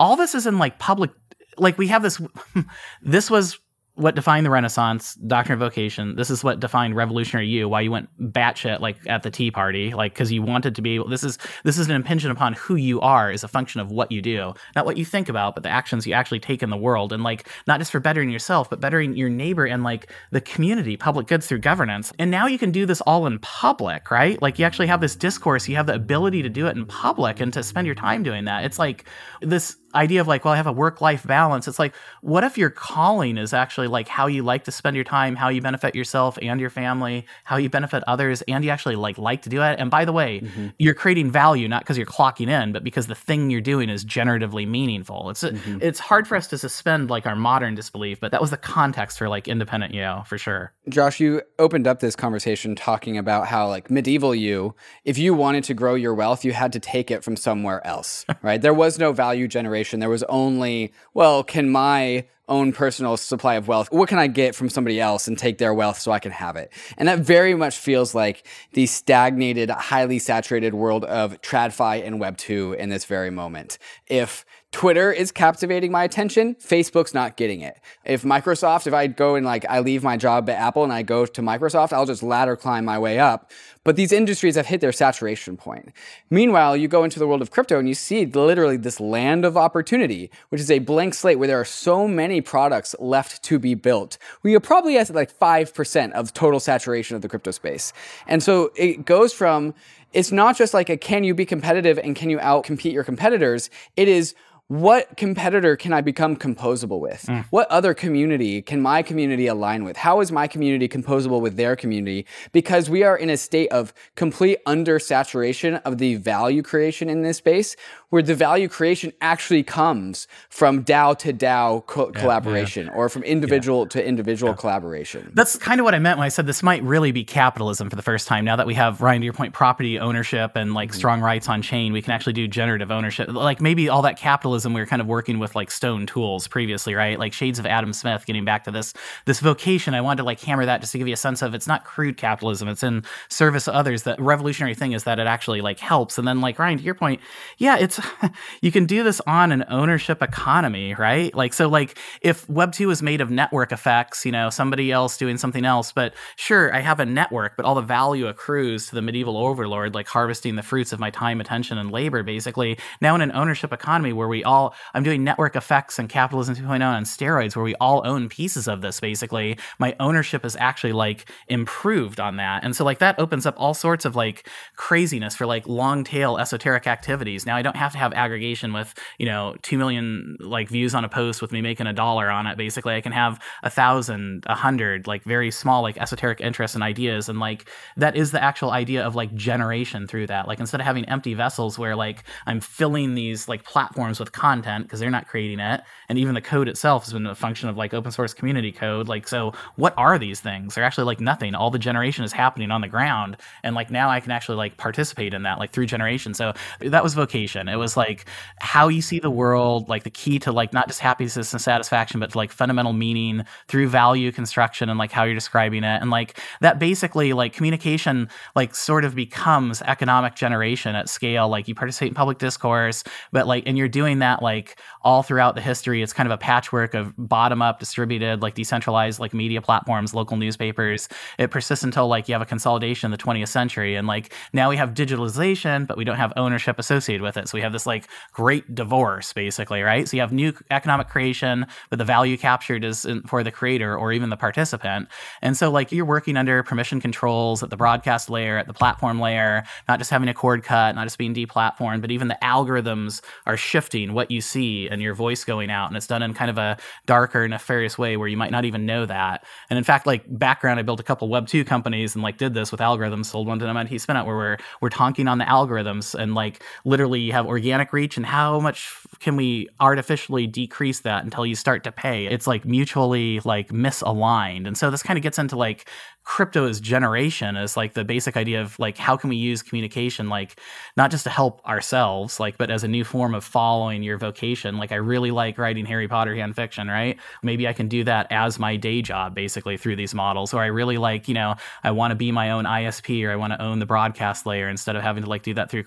all this is in like public like we have this this was what defined the Renaissance, doctrine of vocation. This is what defined revolutionary you. Why you went batshit like at the Tea Party, like because you wanted to be. able This is this is an impingement upon who you are as a function of what you do, not what you think about, but the actions you actually take in the world, and like not just for bettering yourself, but bettering your neighbor and like the community, public goods through governance. And now you can do this all in public, right? Like you actually have this discourse. You have the ability to do it in public and to spend your time doing that. It's like this idea of like, well, I have a work life balance. It's like, what if your calling is actually like how you like to spend your time, how you benefit yourself and your family, how you benefit others, and you actually like like to do it. And by the way, mm-hmm. you're creating value not because you're clocking in, but because the thing you're doing is generatively meaningful. It's mm-hmm. it's hard for us to suspend like our modern disbelief, but that was the context for like independent you for sure. Josh, you opened up this conversation talking about how like medieval you, if you wanted to grow your wealth, you had to take it from somewhere else, right? there was no value generation there was only, well, can my own personal supply of wealth, what can I get from somebody else and take their wealth so I can have it? And that very much feels like the stagnated, highly saturated world of TradFi and Web2 in this very moment. If Twitter is captivating my attention. Facebook's not getting it. If Microsoft, if I go and like I leave my job at Apple and I go to Microsoft, I'll just ladder climb my way up. But these industries have hit their saturation point. Meanwhile, you go into the world of crypto and you see literally this land of opportunity, which is a blank slate where there are so many products left to be built. We are probably at like 5% of total saturation of the crypto space. And so it goes from it's not just like a can you be competitive and can you out compete your competitors? It is what competitor can I become composable with? Mm. What other community can my community align with? How is my community composable with their community? Because we are in a state of complete undersaturation of the value creation in this space, where the value creation actually comes from DAO to DAO co- yeah, collaboration yeah. or from individual yeah. to individual collaboration. That's kind of what I meant when I said this might really be capitalism for the first time. Now that we have Ryan, to your point, property ownership and like mm-hmm. strong rights on chain, we can actually do generative ownership. Like maybe all that capitalism we were kind of working with like stone tools previously, right? Like shades of Adam Smith. Getting back to this this vocation, I wanted to like hammer that just to give you a sense of it's not crude capitalism. It's in service of others. The revolutionary thing is that it actually like helps. And then like Ryan, to your point, yeah, it's you can do this on an ownership economy, right? Like so, like if Web two is made of network effects, you know, somebody else doing something else, but sure, I have a network, but all the value accrues to the medieval overlord, like harvesting the fruits of my time, attention, and labor. Basically, now in an ownership economy where we all, I'm doing network effects and capitalism 2.0 on steroids, where we all own pieces of this. Basically, my ownership is actually like improved on that, and so like that opens up all sorts of like craziness for like long tail esoteric activities. Now I don't have to have aggregation with you know two million like views on a post with me making a dollar on it. Basically, I can have a thousand, a hundred like very small like esoteric interests and ideas, and like that is the actual idea of like generation through that. Like instead of having empty vessels where like I'm filling these like platforms with content because they're not creating it, and even the code itself has been a function of like open source community code. Like so, what are these things? They're actually like nothing. All the generation is happening on the ground, and like now I can actually like participate in that like through generation. So that was vocation. It was like how you see the world, like the key to like not just happiness and satisfaction, but like fundamental meaning through value construction and like how you're describing it. And like that basically like communication like sort of becomes economic generation at scale. Like you participate in public discourse, but like and you're doing that like all throughout the history. It's kind of a patchwork of bottom up distributed, like decentralized like media platforms, local newspapers. It persists until like you have a consolidation in the 20th century. And like now we have digitalization, but we don't have ownership associated with it. So we have this like great divorce, basically, right? So you have new economic creation, but the value captured is for the creator or even the participant. And so, like, you're working under permission controls at the broadcast layer, at the platform layer, not just having a cord cut, not just being deplatformed, but even the algorithms are shifting what you see and your voice going out. And it's done in kind of a darker, nefarious way where you might not even know that. And in fact, like, background, I built a couple Web2 companies and like did this with algorithms, sold one to MIT Spinout where we're, we're tonking on the algorithms and like literally you have organic reach and how much can we artificially decrease that until you start to pay? It's like mutually like misaligned. And so this kind of gets into like crypto as generation as like the basic idea of like how can we use communication like not just to help ourselves like but as a new form of following your vocation. Like i really like writing harry potter fan fiction right? Maybe i can do that as my day job basically through these models. Or i really like you know i want to be my own isp or i want to own the broadcast layer instead of having to like do that through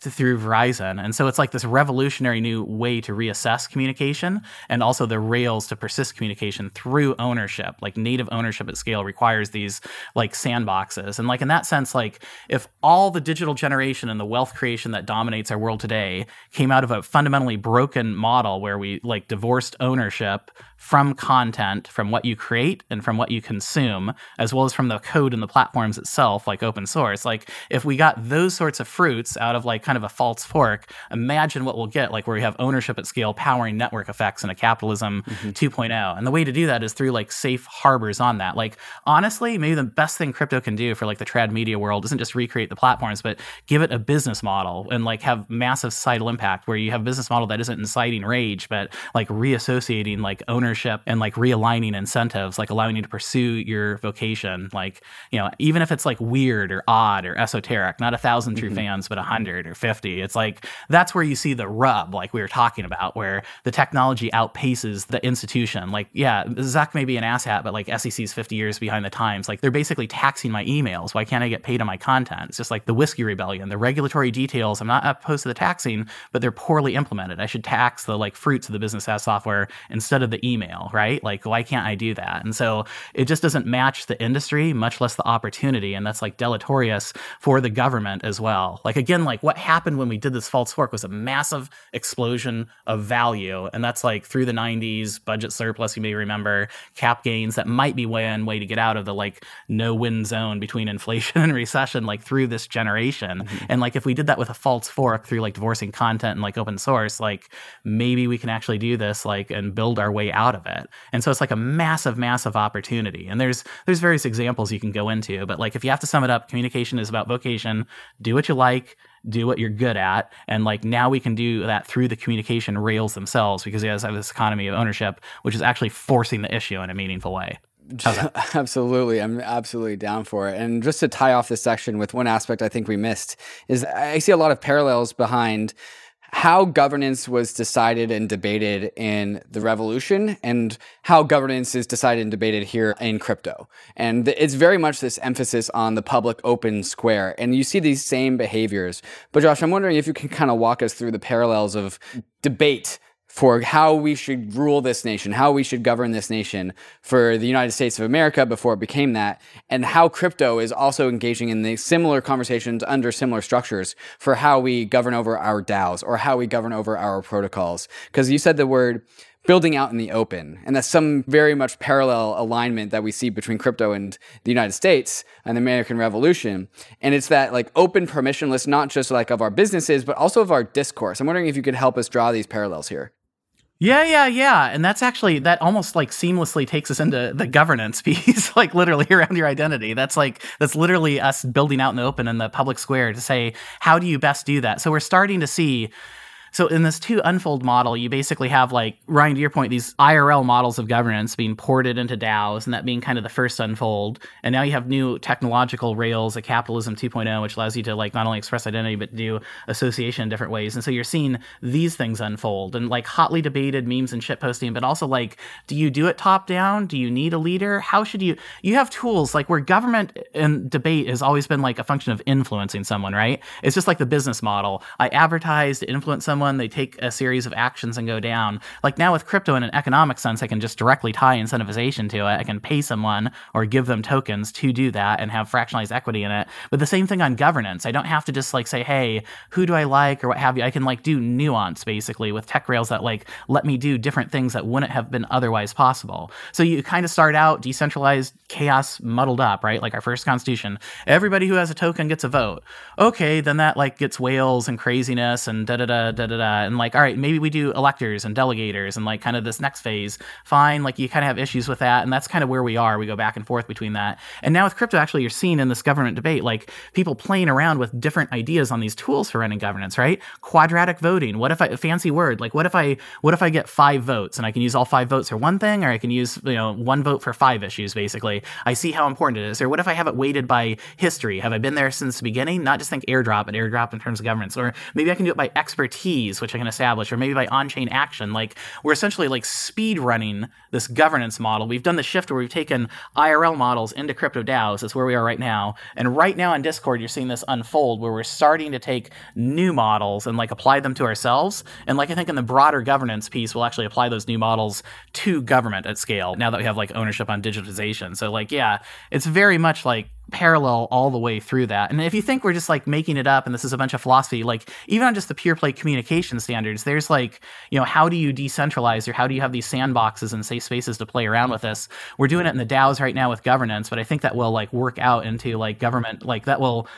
through verizon. And so it's like this revolutionary new way to reassess communication and also the rails to persist communication through ownership. Like native ownership at scale requires the these like sandboxes. And like in that sense, like if all the digital generation and the wealth creation that dominates our world today came out of a fundamentally broken model where we like divorced ownership from content, from what you create and from what you consume, as well as from the code and the platforms itself, like open source. Like if we got those sorts of fruits out of like kind of a false fork, imagine what we'll get, like where we have ownership at scale powering network effects in a capitalism mm-hmm. 2.0. And the way to do that is through like safe harbors on that. Like honestly, maybe the best thing crypto can do for like the trad media world isn't just recreate the platforms, but give it a business model and like have massive societal impact where you have a business model that isn't inciting rage, but like reassociating like ownership and like realigning incentives, like allowing you to pursue your vocation. Like, you know, even if it's like weird or odd or esoteric, not a thousand true mm-hmm. fans, but a hundred or 50. It's like that's where you see the rub, like we were talking about, where the technology outpaces the institution. Like, yeah, Zuck may be an asshat, but like SEC's 50 years behind the times. Like they're basically taxing my emails. Why can't I get paid on my content? It's just like the whiskey rebellion. The regulatory details, I'm not opposed to the taxing, but they're poorly implemented. I should tax the like fruits of the business SaaS software instead of the email email, right? Like, why can't I do that? And so it just doesn't match the industry, much less the opportunity. And that's like deleterious for the government as well. Like, again, like what happened when we did this false fork was a massive explosion of value. And that's like through the 90s, budget surplus, you may remember, cap gains that might be one way to get out of the like no win zone between inflation and recession, like through this generation. Mm-hmm. And like, if we did that with a false fork through like divorcing content and like open source, like maybe we can actually do this, like, and build our way out out of it. And so it's like a massive, massive opportunity. And there's there's various examples you can go into, but like if you have to sum it up, communication is about vocation. Do what you like, do what you're good at, and like now we can do that through the communication rails themselves because you guys have this economy of ownership, which is actually forcing the issue in a meaningful way. Absolutely. I'm absolutely down for it. And just to tie off this section with one aspect I think we missed is I see a lot of parallels behind how governance was decided and debated in the revolution and how governance is decided and debated here in crypto. And it's very much this emphasis on the public open square. And you see these same behaviors. But Josh, I'm wondering if you can kind of walk us through the parallels of debate for how we should rule this nation, how we should govern this nation for the United States of America before it became that, and how crypto is also engaging in the similar conversations under similar structures for how we govern over our DAOs or how we govern over our protocols. Because you said the word building out in the open. And that's some very much parallel alignment that we see between crypto and the United States and the American Revolution. And it's that like open permissionless, not just like of our businesses, but also of our discourse. I'm wondering if you could help us draw these parallels here. Yeah, yeah, yeah. And that's actually that almost like seamlessly takes us into the governance piece, like literally around your identity. That's like that's literally us building out in the open in the public square to say, how do you best do that? So we're starting to see so in this two unfold model, you basically have like Ryan to your point, these IRL models of governance being ported into DAOs, and that being kind of the first unfold. And now you have new technological rails, a capitalism 2.0, which allows you to like not only express identity but do association in different ways. And so you're seeing these things unfold and like hotly debated memes and shit posting, but also like, do you do it top down? Do you need a leader? How should you? You have tools like where government and debate has always been like a function of influencing someone, right? It's just like the business model. I advertise to influence someone someone, they take a series of actions and go down. Like now with crypto in an economic sense, I can just directly tie incentivization to it. I can pay someone or give them tokens to do that and have fractionalized equity in it. But the same thing on governance. I don't have to just like say, hey, who do I like or what have you. I can like do nuance basically with tech rails that like let me do different things that wouldn't have been otherwise possible. So you kind of start out decentralized chaos muddled up, right? Like our first constitution. Everybody who has a token gets a vote. Okay, then that like gets whales and craziness and da da da da da. And like, all right, maybe we do electors and delegators and like kind of this next phase. Fine. Like you kind of have issues with that. And that's kind of where we are. We go back and forth between that. And now with crypto, actually, you're seeing in this government debate, like people playing around with different ideas on these tools for running governance, right? Quadratic voting. What if I, fancy word, like what if I, what if I get five votes and I can use all five votes for one thing, or I can use, you know, one vote for five issues, basically. I see how important it is. Or what if I have it weighted by history? Have I been there since the beginning? Not just think airdrop, but airdrop in terms of governance. Or maybe I can do it by expertise which I can establish, or maybe by on chain action. Like we're essentially like speed running this governance model. We've done the shift where we've taken IRL models into crypto DAOs. That's where we are right now. And right now on Discord, you're seeing this unfold where we're starting to take new models and like apply them to ourselves. And like I think in the broader governance piece, we'll actually apply those new models to government at scale now that we have like ownership on digitization. So like, yeah, it's very much like parallel all the way through that. And if you think we're just like making it up and this is a bunch of philosophy, like even on just the pure play communication standards, there's like, you know, how do you decentralize or how do you have these sandboxes and safe spaces to play around with this? We're doing it in the DAOs right now with governance, but I think that will like work out into like government, like that will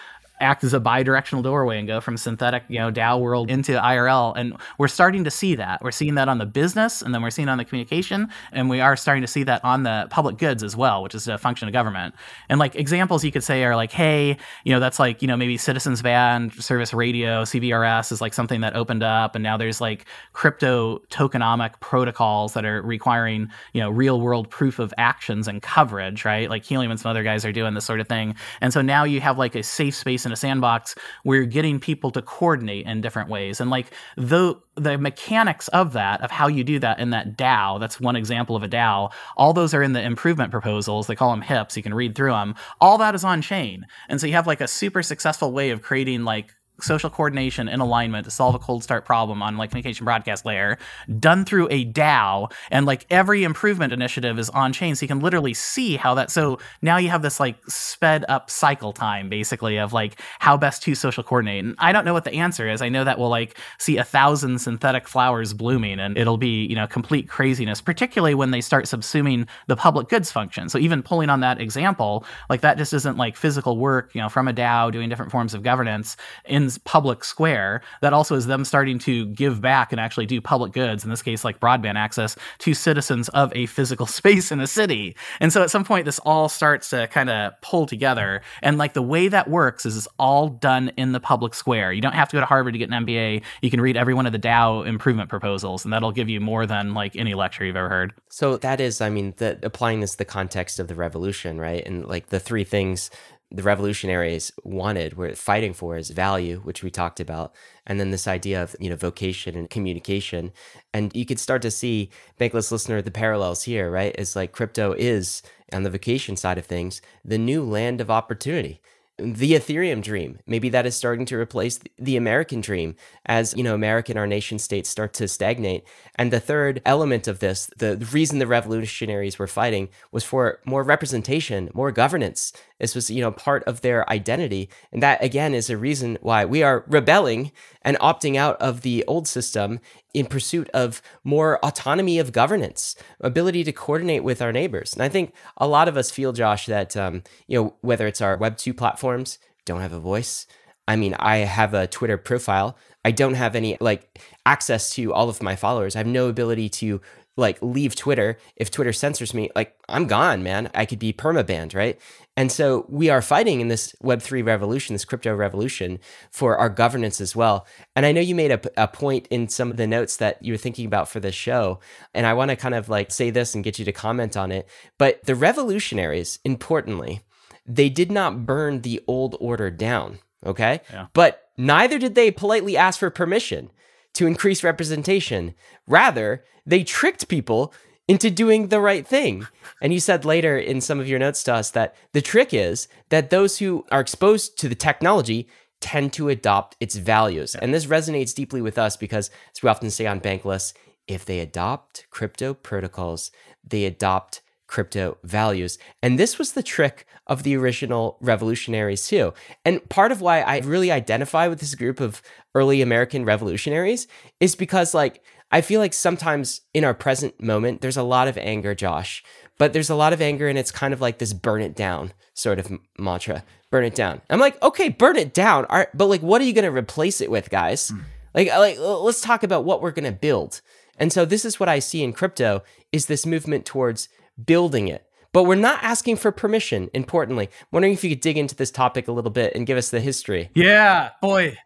act as a bi-directional doorway and go from synthetic, you know, DAO world into IRL. And we're starting to see that. We're seeing that on the business, and then we're seeing on the communication, and we are starting to see that on the public goods as well, which is a function of government. And like examples you could say are like, hey, you know, that's like, you know, maybe Citizens Band Service Radio, CBRS is like something that opened up, and now there's like crypto tokenomic protocols that are requiring, you know, real world proof of actions and coverage, right? Like Helium and some other guys are doing this sort of thing. And so now you have like a safe space in a sandbox where you're getting people to coordinate in different ways. And like the the mechanics of that, of how you do that in that DAO, that's one example of a DAO. All those are in the improvement proposals. They call them HIPs. You can read through them. All that is on chain. And so you have like a super successful way of creating like social coordination and alignment to solve a cold start problem on like communication broadcast layer done through a DAO and like every improvement initiative is on chain so you can literally see how that so now you have this like sped up cycle time basically of like how best to social coordinate and I don't know what the answer is. I know that we'll like see a thousand synthetic flowers blooming and it'll be you know complete craziness particularly when they start subsuming the public goods function. So even pulling on that example like that just isn't like physical work you know from a DAO doing different forms of governance in public square. That also is them starting to give back and actually do public goods, in this case, like broadband access to citizens of a physical space in a city. And so at some point, this all starts to kind of pull together. And like the way that works is it's all done in the public square. You don't have to go to Harvard to get an MBA. You can read every one of the DAO improvement proposals, and that'll give you more than like any lecture you've ever heard. So that is, I mean, the, applying this the context of the revolution, right? And like the three things the revolutionaries wanted, were fighting for is value, which we talked about, and then this idea of you know vocation and communication. And you could start to see, bankless listener, the parallels here, right? Is like crypto is on the vocation side of things, the new land of opportunity the Ethereum dream. Maybe that is starting to replace the American dream as, you know, American, our nation states start to stagnate. And the third element of this, the reason the revolutionaries were fighting was for more representation, more governance. This was, you know, part of their identity. And that again is a reason why we are rebelling and opting out of the old system in pursuit of more autonomy of governance, ability to coordinate with our neighbors. And I think a lot of us feel, Josh, that um, you know whether it's our Web two platforms don't have a voice. I mean, I have a Twitter profile. I don't have any like access to all of my followers. I have no ability to like leave Twitter. If Twitter censors me, like I'm gone, man. I could be permabanned, right? And so we are fighting in this Web3 revolution, this crypto revolution for our governance as well. And I know you made a, a point in some of the notes that you were thinking about for this show. And I want to kind of like say this and get you to comment on it. But the revolutionaries, importantly, they did not burn the old order down. Okay. Yeah. But neither did they politely ask for permission to increase representation. Rather, they tricked people into doing the right thing. And you said later in some of your notes to us that the trick is that those who are exposed to the technology tend to adopt its values. And this resonates deeply with us because, as we often say on Bankless, if they adopt crypto protocols, they adopt crypto values. And this was the trick of the original revolutionaries, too. And part of why I really identify with this group of early American revolutionaries is because, like, I feel like sometimes in our present moment, there's a lot of anger, Josh, but there's a lot of anger and it's kind of like this burn it down sort of mantra. Burn it down. I'm like, okay, burn it down. All right, but like, what are you going to replace it with, guys? Mm. Like, like, let's talk about what we're going to build. And so this is what I see in crypto is this movement towards building it. But we're not asking for permission, importantly. I'm wondering if you could dig into this topic a little bit and give us the history. Yeah, boy,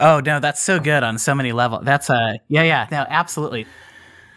Oh no, that's so good on so many levels. That's a yeah, yeah, no, absolutely.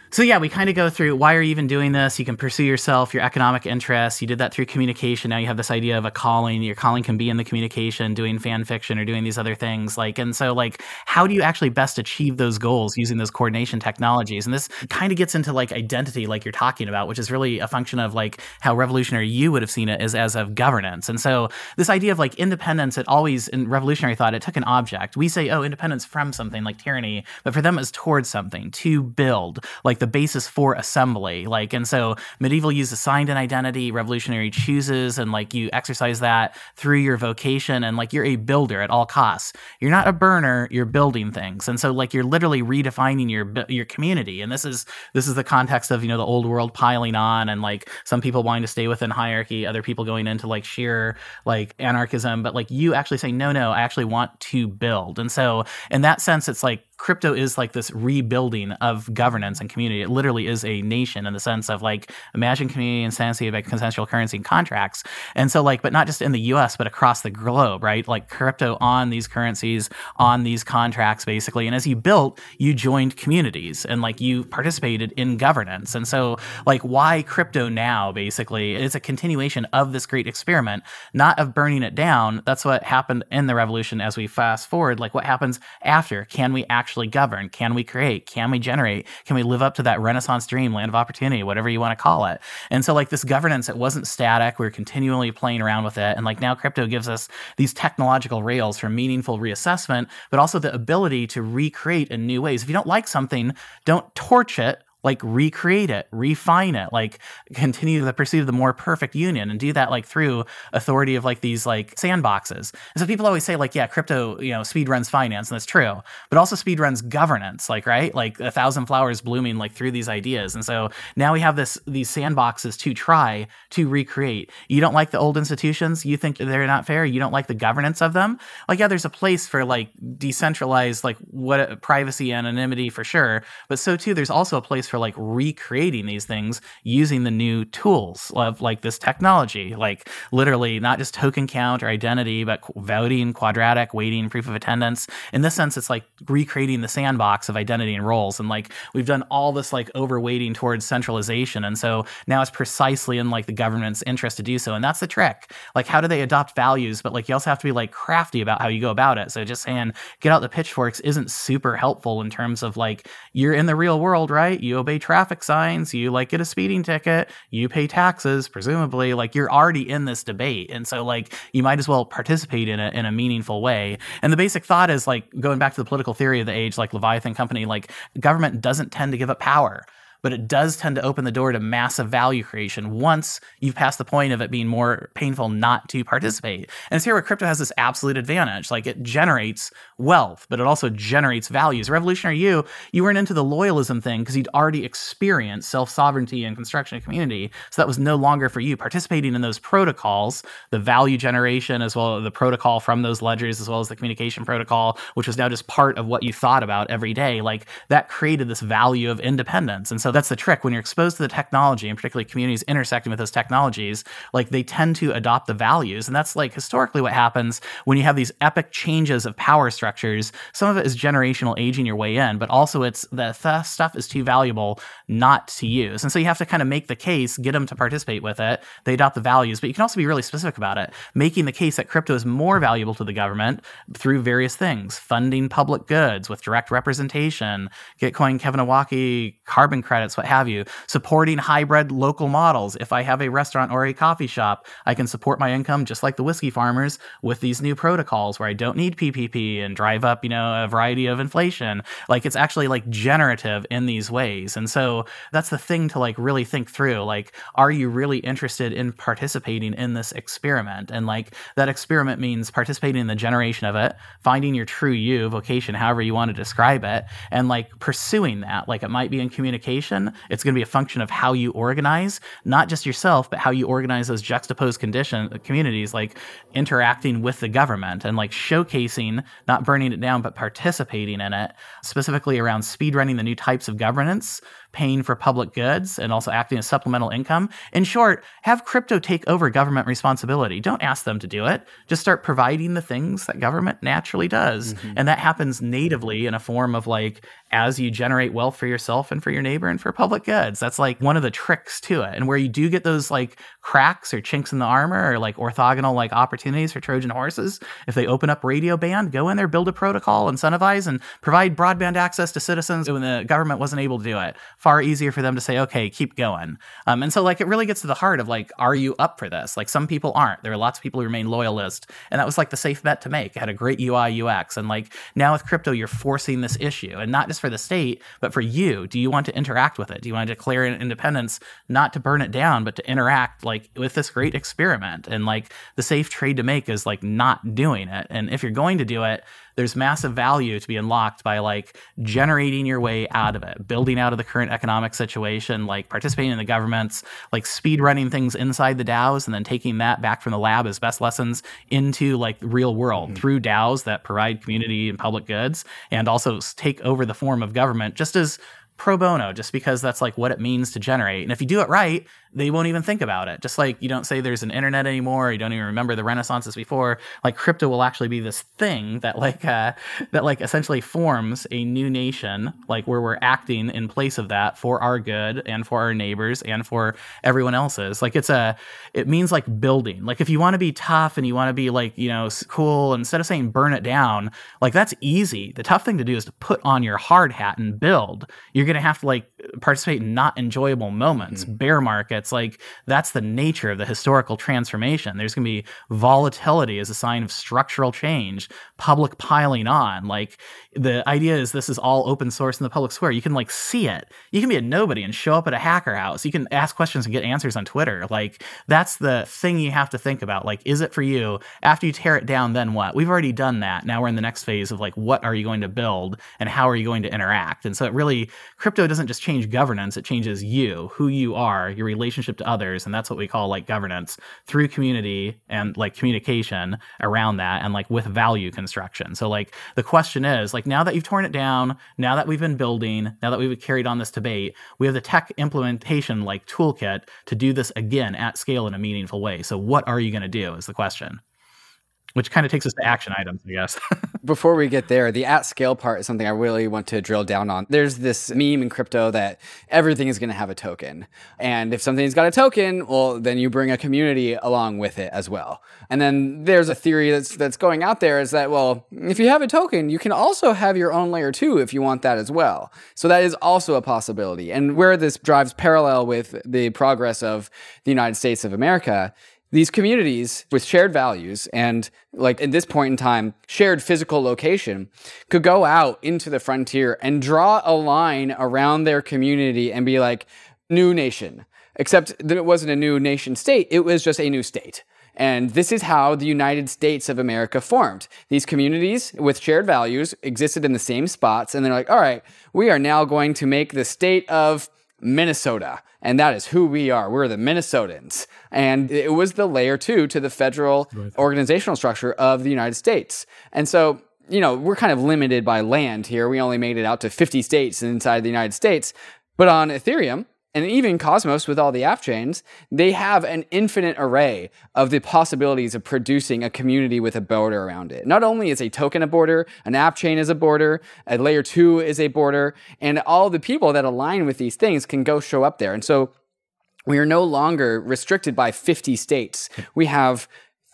So yeah, we kind of go through why are you even doing this? You can pursue yourself, your economic interests. You did that through communication. Now you have this idea of a calling. Your calling can be in the communication, doing fan fiction or doing these other things. Like, and so like, how do you actually best achieve those goals using those coordination technologies? And this kind of gets into like identity, like you're talking about, which is really a function of like how revolutionary you would have seen it as as of governance. And so this idea of like independence, it always in revolutionary thought, it took an object. We say, oh, independence from something like tyranny, but for them it's towards something to build. Like like the basis for assembly. Like, and so medieval used assigned an identity, revolutionary chooses, and like you exercise that through your vocation, and like you're a builder at all costs. You're not a burner, you're building things. And so like you're literally redefining your your community. And this is this is the context of, you know, the old world piling on and like some people wanting to stay within hierarchy, other people going into like sheer like anarchism, but like you actually say, no, no, I actually want to build. And so in that sense, it's like crypto is like this rebuilding of governance and community. It literally is a nation in the sense of like imagine community and insanity about consensual currency and contracts. And so like, but not just in the US, but across the globe, right? Like crypto on these currencies, on these contracts, basically. And as you built, you joined communities and like you participated in governance. And so like why crypto now, basically, it's a continuation of this great experiment, not of burning it down. That's what happened in the revolution as we fast forward. Like what happens after? Can we actually actually govern? Can we create? Can we generate? Can we live up to that Renaissance dream, land of opportunity, whatever you want to call it? And so, like this governance, it wasn't static. We are continually playing around with it. And like now, crypto gives us these technological rails for meaningful reassessment, but also the ability to recreate in new ways. If you don't like something, don't torch it like recreate it, refine it, like continue the pursuit of the more perfect union and do that like through authority of like these like sandboxes. And so people always say like, yeah, crypto, you know, speed runs finance, and that's true, but also speed runs governance, like, right? Like a thousand flowers blooming like through these ideas. And so now we have this, these sandboxes to try to recreate. You don't like the old institutions? You think they're not fair? You don't like the governance of them? Like, yeah, there's a place for like decentralized, like what privacy, anonymity for sure. But so too, there's also a place for like recreating these things using the new tools of like this technology, like literally not just token count or identity, but voting, quadratic, weighting, proof of attendance. In this sense, it's like recreating the sandbox of identity and roles. And like we've done all this like overweighting towards centralization. And so now it's precisely in like the government's interest to do so. And that's the trick. Like, how do they adopt values? But like you also have to be like crafty about how you go about it. So just saying, get out the pitchforks isn't super helpful in terms of like you're in the real world, right? You obey traffic signs, you like get a speeding ticket, you pay taxes, presumably, like you're already in this debate. And so like you might as well participate in it in a meaningful way. And the basic thought is like going back to the political theory of the age, like Leviathan Company, like government doesn't tend to give up power but it does tend to open the door to massive value creation once you've passed the point of it being more painful not to participate. And it's here where crypto has this absolute advantage. Like it generates wealth, but it also generates values. Revolutionary You, you weren't into the loyalism thing because you'd already experienced self sovereignty and construction of community. So that was no longer for you. Participating in those protocols, the value generation, as well as the protocol from those ledgers, as well as the communication protocol, which was now just part of what you thought about every day, like that created this value of independence. And so that's the trick. When you're exposed to the technology, and particularly communities intersecting with those technologies, like they tend to adopt the values. And that's like historically what happens when you have these epic changes of power structures. Some of it is generational aging your way in, but also it's the th- stuff is too valuable not to use. And so you have to kind of make the case, get them to participate with it. They adopt the values, but you can also be really specific about it, making the case that crypto is more valuable to the government through various things, funding public goods with direct representation, Gitcoin, Kevin Owocki, carbon credits, what have you, supporting hybrid local models. If I have a restaurant or a coffee shop, I can support my income just like the whiskey farmers with these new protocols where I don't need PPP and drive up, you know, a variety of inflation. Like it's actually like generative in these ways. And so that's the thing to like really think through. Like, are you really interested in participating in this experiment? And like that experiment means participating in the generation of it, finding your true you, vocation, however you want to describe it, and like pursuing that. Like it might be in communication. It's going to be a function of how you organize, not just yourself, but how you organize those juxtaposed condition communities, like interacting with the government and like showcasing not burning it down, but participating in it, specifically around speedrunning the new types of governance, paying for public goods, and also acting as supplemental income. In short, have crypto take over government responsibility. Don't ask them to do it. Just start providing the things that government naturally does. Mm-hmm. And that happens natively in a form of like as you generate wealth for yourself and for your neighbor and for public goods. That's like one of the tricks to it. And where you do get those like cracks or chinks in the armor or like orthogonal like opportunities for Trojan horses, if they open up radio band, go in there, build a protocol, incentivize and provide broadband access to citizens when the government wasn't able to do it. Far easier for them to say, okay, keep going. Um, and so like it really gets to the heart of like, are you up for this? Like some people aren't. There are lots of people who remain loyalist. And that was like the safe bet to make. It had a great UI UX. And like now with crypto, you're forcing this issue and not just for the state, but for you. Do you want to interact with it? Do you want to declare independence, not to burn it down, but to interact like with this great experiment? And like the safe trade to make is like not doing it. And if you're going to do it, there's massive value to be unlocked by like generating your way out of it, building out of the current economic situation, like participating in the governments, like speed running things inside the DAOs and then taking that back from the lab as best lessons into like real world mm-hmm. through DAOs that provide community and public goods and also take over the form of government just as pro bono just because that's like what it means to generate. And if you do it right, they won't even think about it. Just like you don't say there's an internet anymore, you don't even remember the renaissances before. Like crypto will actually be this thing that like uh, that like essentially forms a new nation, like where we're acting in place of that for our good and for our neighbors and for everyone else's. Like it's a it means like building. Like if you want to be tough and you want to be like, you know, cool, instead of saying burn it down, like that's easy. The tough thing to do is to put on your hard hat and build. You're going to have to like participate in not enjoyable moments, mm-hmm. bear markets. Like that's the nature of the historical transformation. There's going to be volatility as a sign of structural change, public piling on. Like the idea is this is all open source in the public square. You can like see it. You can be a nobody and show up at a hacker house. You can ask questions and get answers on Twitter. Like that's the thing you have to think about. Like, is it for you? After you tear it down, then what? We've already done that. Now we're in the next phase of like, what are you going to build and how are you going to interact? And so it really, crypto doesn't just change governance, it changes you, who you are, your relationship to others. And that's what we call like governance through community and like communication around that and like with value construction. So, like, the question is like, now that you've torn it down, now that we've been building, now that we've carried on this debate, we have the tech implementation like toolkit to do this again at scale in a meaningful way. So, what are you going to do is the question which kind of takes us to action items, I guess. Before we get there, the at scale part is something I really want to drill down on. There's this meme in crypto that everything is going to have a token. And if something's got a token, well, then you bring a community along with it as well. And then there's a theory that's that's going out there is that well, if you have a token, you can also have your own layer 2 if you want that as well. So that is also a possibility. And where this drives parallel with the progress of the United States of America these communities with shared values and like at this point in time shared physical location could go out into the frontier and draw a line around their community and be like new nation except that it wasn't a new nation state it was just a new state and this is how the United States of America formed. These communities with shared values existed in the same spots, and they're like, all right, we are now going to make the state of Minnesota. And that is who we are. We're the Minnesotans. And it was the layer two to the federal right. organizational structure of the United States. And so, you know, we're kind of limited by land here. We only made it out to 50 states inside the United States. But on Ethereum, and even Cosmos with all the app chains, they have an infinite array of the possibilities of producing a community with a border around it. Not only is a token a border, an app chain is a border, a layer two is a border, and all the people that align with these things can go show up there. And so we are no longer restricted by 50 states. We have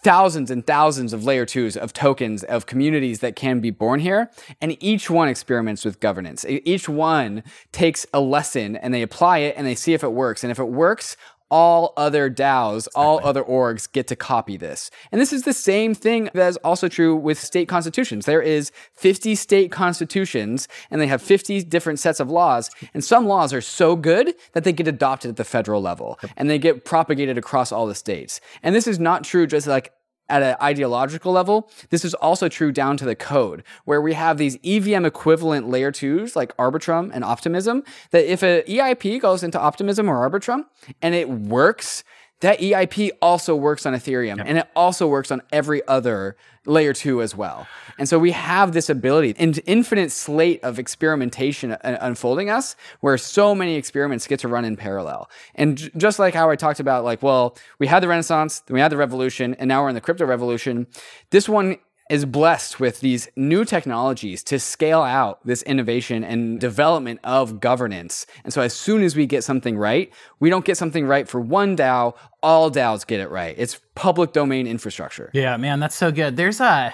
thousands and thousands of layer twos of tokens of communities that can be born here. And each one experiments with governance. Each one takes a lesson and they apply it and they see if it works. And if it works, all other DAOs, all other orgs get to copy this. And this is the same thing that is also true with state constitutions. There is 50 state constitutions and they have 50 different sets of laws. And some laws are so good that they get adopted at the federal level and they get propagated across all the states. And this is not true just like at an ideological level, this is also true down to the code, where we have these EVM equivalent layer twos like Arbitrum and Optimism, that if an EIP goes into Optimism or Arbitrum and it works, that EIP also works on Ethereum yep. and it also works on every other layer two as well. And so we have this ability, an infinite slate of experimentation uh, unfolding us, where so many experiments get to run in parallel. And just like how I talked about, like, well, we had the Renaissance, then we had the Revolution, and now we're in the crypto revolution. This one is blessed with these new technologies to scale out this innovation and development of governance. And so as soon as we get something right, we don't get something right for one DAO, all DAOs get it right. It's public domain infrastructure. Yeah, man, that's so good. There's a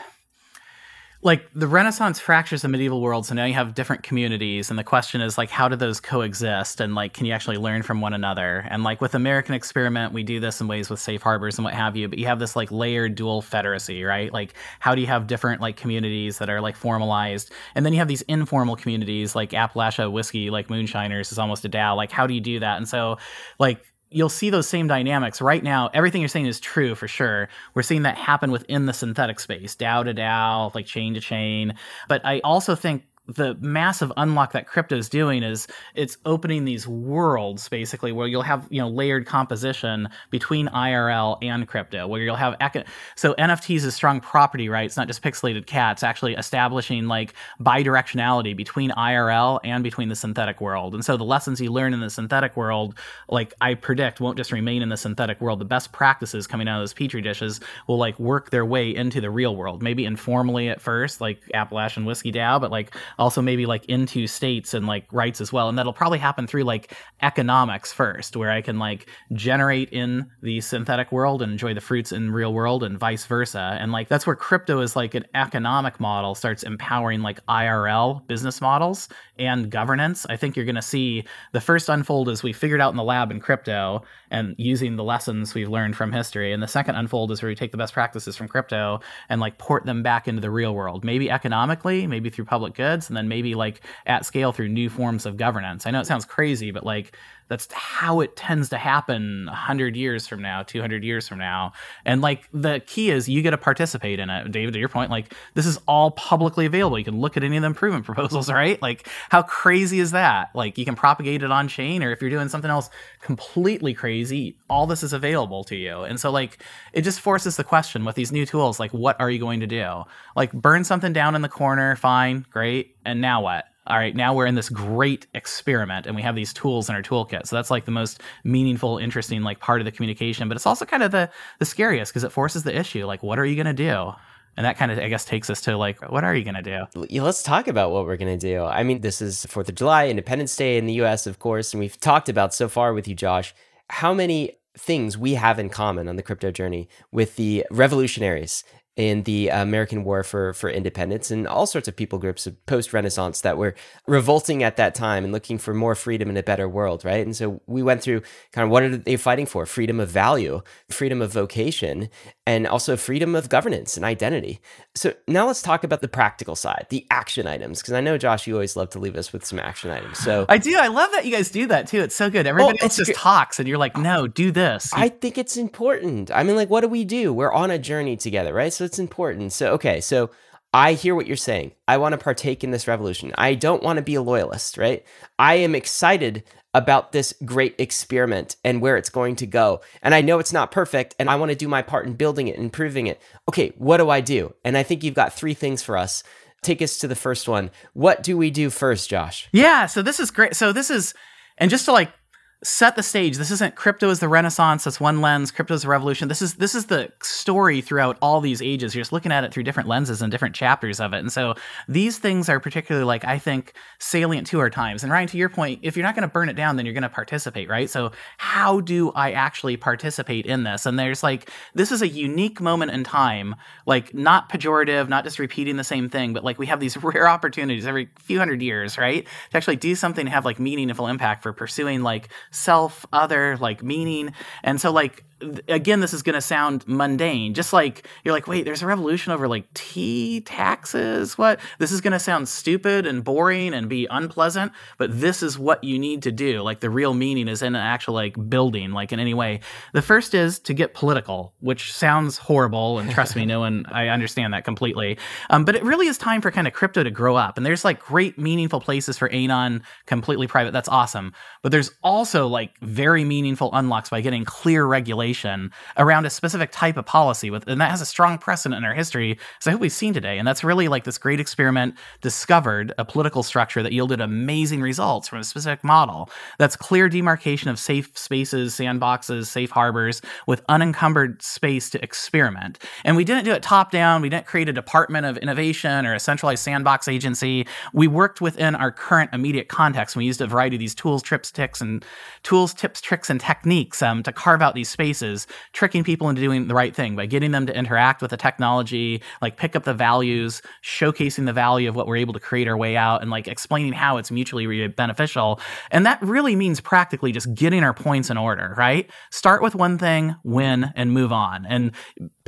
like the renaissance fractures the medieval world so now you have different communities and the question is like how do those coexist and like can you actually learn from one another? And like with american experiment we do this in ways with safe harbors and what have you but you have this like layered dual federacy right? Like how do you have different like communities that are like formalized? And then you have these informal communities like appalachia whiskey like moonshiners is almost a dao like how do you do that? And so like you'll see those same dynamics right now. Everything you're saying is true for sure. We're seeing that happen within the synthetic space, DAO to DAO, like chain to chain. But I also think the massive unlock that crypto is doing is it's opening these worlds basically where you'll have you know layered composition between IRL and crypto where you'll have eco- so NFTs is strong property rights not just pixelated cats actually establishing like bidirectionality between IRL and between the synthetic world. And so the lessons you learn in the synthetic world like I predict won't just remain in the synthetic world. The best practices coming out of those petri dishes will like work their way into the real world maybe informally at first like Appalachian whiskey DAO but like also maybe like into states and like rights as well. And that'll probably happen through like economics first, where I can like generate in the synthetic world and enjoy the fruits in real world and vice versa. And like that's where crypto is like an economic model starts empowering like IRL business models and governance. I think you're going to see the first unfold as we figured out in the lab in crypto and using the lessons we've learned from history. And the second unfold is where we take the best practices from crypto and like port them back into the real world, maybe economically, maybe through public goods, and then maybe like at scale through new forms of governance. I know it sounds crazy, but like that's how it tends to happen 100 years from now 200 years from now. And like the key is you get to participate in it. David to your point like this is all publicly available. You can look at any of the improvement proposals right? Like how crazy is that? Like you can propagate it on chain or if you're doing something else completely crazy all this is available to you. And so like it just forces the question with these new tools like what are you going to do? Like burn something down in the corner fine great. And now what all right, now we're in this great experiment and we have these tools in our toolkit. So that's like the most meaningful, interesting like part of the communication. But it's also kind of the the scariest because it forces the issue. Like, what are you gonna do? And that kind of, I guess, takes us to like, what are you going to do? Let's talk about what we're going to do. I mean, this is 4th of July, Independence Day in the US, of course. And we've talked about so far with you, Josh, how many things we have in common on the crypto journey with the revolutionaries in the American War for for Independence and all sorts of people groups of post Renaissance that were revolting at that time and looking for more freedom and a better world, right? And so we went through kind of what are they fighting for? Freedom of value, freedom of vocation, and also freedom of governance and identity. So now let's talk about the practical side, the action items, because I know Josh, you always love to leave us with some action items. So I do. I love that you guys do that too. It's so good. Everybody well, else just talks, and you're like, no, do this. I think it's important. I mean, like, what do we do? We're on a journey together, right? So it's important. So okay, so I hear what you're saying. I want to partake in this revolution. I don't want to be a loyalist, right? I am excited about this great experiment and where it's going to go. And I know it's not perfect and I want to do my part in building it improving it. Okay, what do I do? And I think you've got three things for us. Take us to the first one. What do we do first, Josh? Yeah, so this is great. So this is and just to like set the stage. This isn't crypto is the renaissance, that's one lens, crypto is the revolution. This is this is the story throughout all these ages. You're just looking at it through different lenses and different chapters of it. And so these things are particularly like I think salient to our times. And Ryan, to your point, if you're not going to burn it down, then you're going to participate, right? So how do I actually participate in this? And there's like this is a unique moment in time, like not pejorative, not just repeating the same thing, but like we have these rare opportunities every few hundred years, right? To actually do something to have like meaningful impact for pursuing like self, other, like meaning. And so, like, again, this is going to sound mundane. Just like you're like, wait, there's a revolution over like tea taxes. What? This is going to sound stupid and boring and be unpleasant, but this is what you need to do. Like the real meaning is in an actual like building, like in any way. The first is to get political, which sounds horrible. And trust me, no one, I understand that completely. Um, but it really is time for kind of crypto to grow up. And there's like great, meaningful places for Anon, completely private. That's awesome. But there's also like very meaningful unlocks by getting clear regulation regulation around a specific type of policy with and that has a strong precedent in our history as i hope we've seen today. And that's really like this great experiment discovered a political structure that yielded amazing results from a specific model. That's clear demarcation of safe spaces sandboxes safe harbors with unencumbered space to experiment. And we didn't do it top down we didn't create a department of innovation or a centralized sandbox agency. We worked within our current immediate context. We used a variety of these tools trips ticks and tools tips tricks and techniques um, to carve out these spaces cases, tricking people into doing the right thing by getting them to interact with the technology, like pick up the values, showcasing the value of what we're able to create our way out, and like explaining how it's mutually beneficial. And that really means practically just getting our points in order, right? Start with one thing, win, and move on. And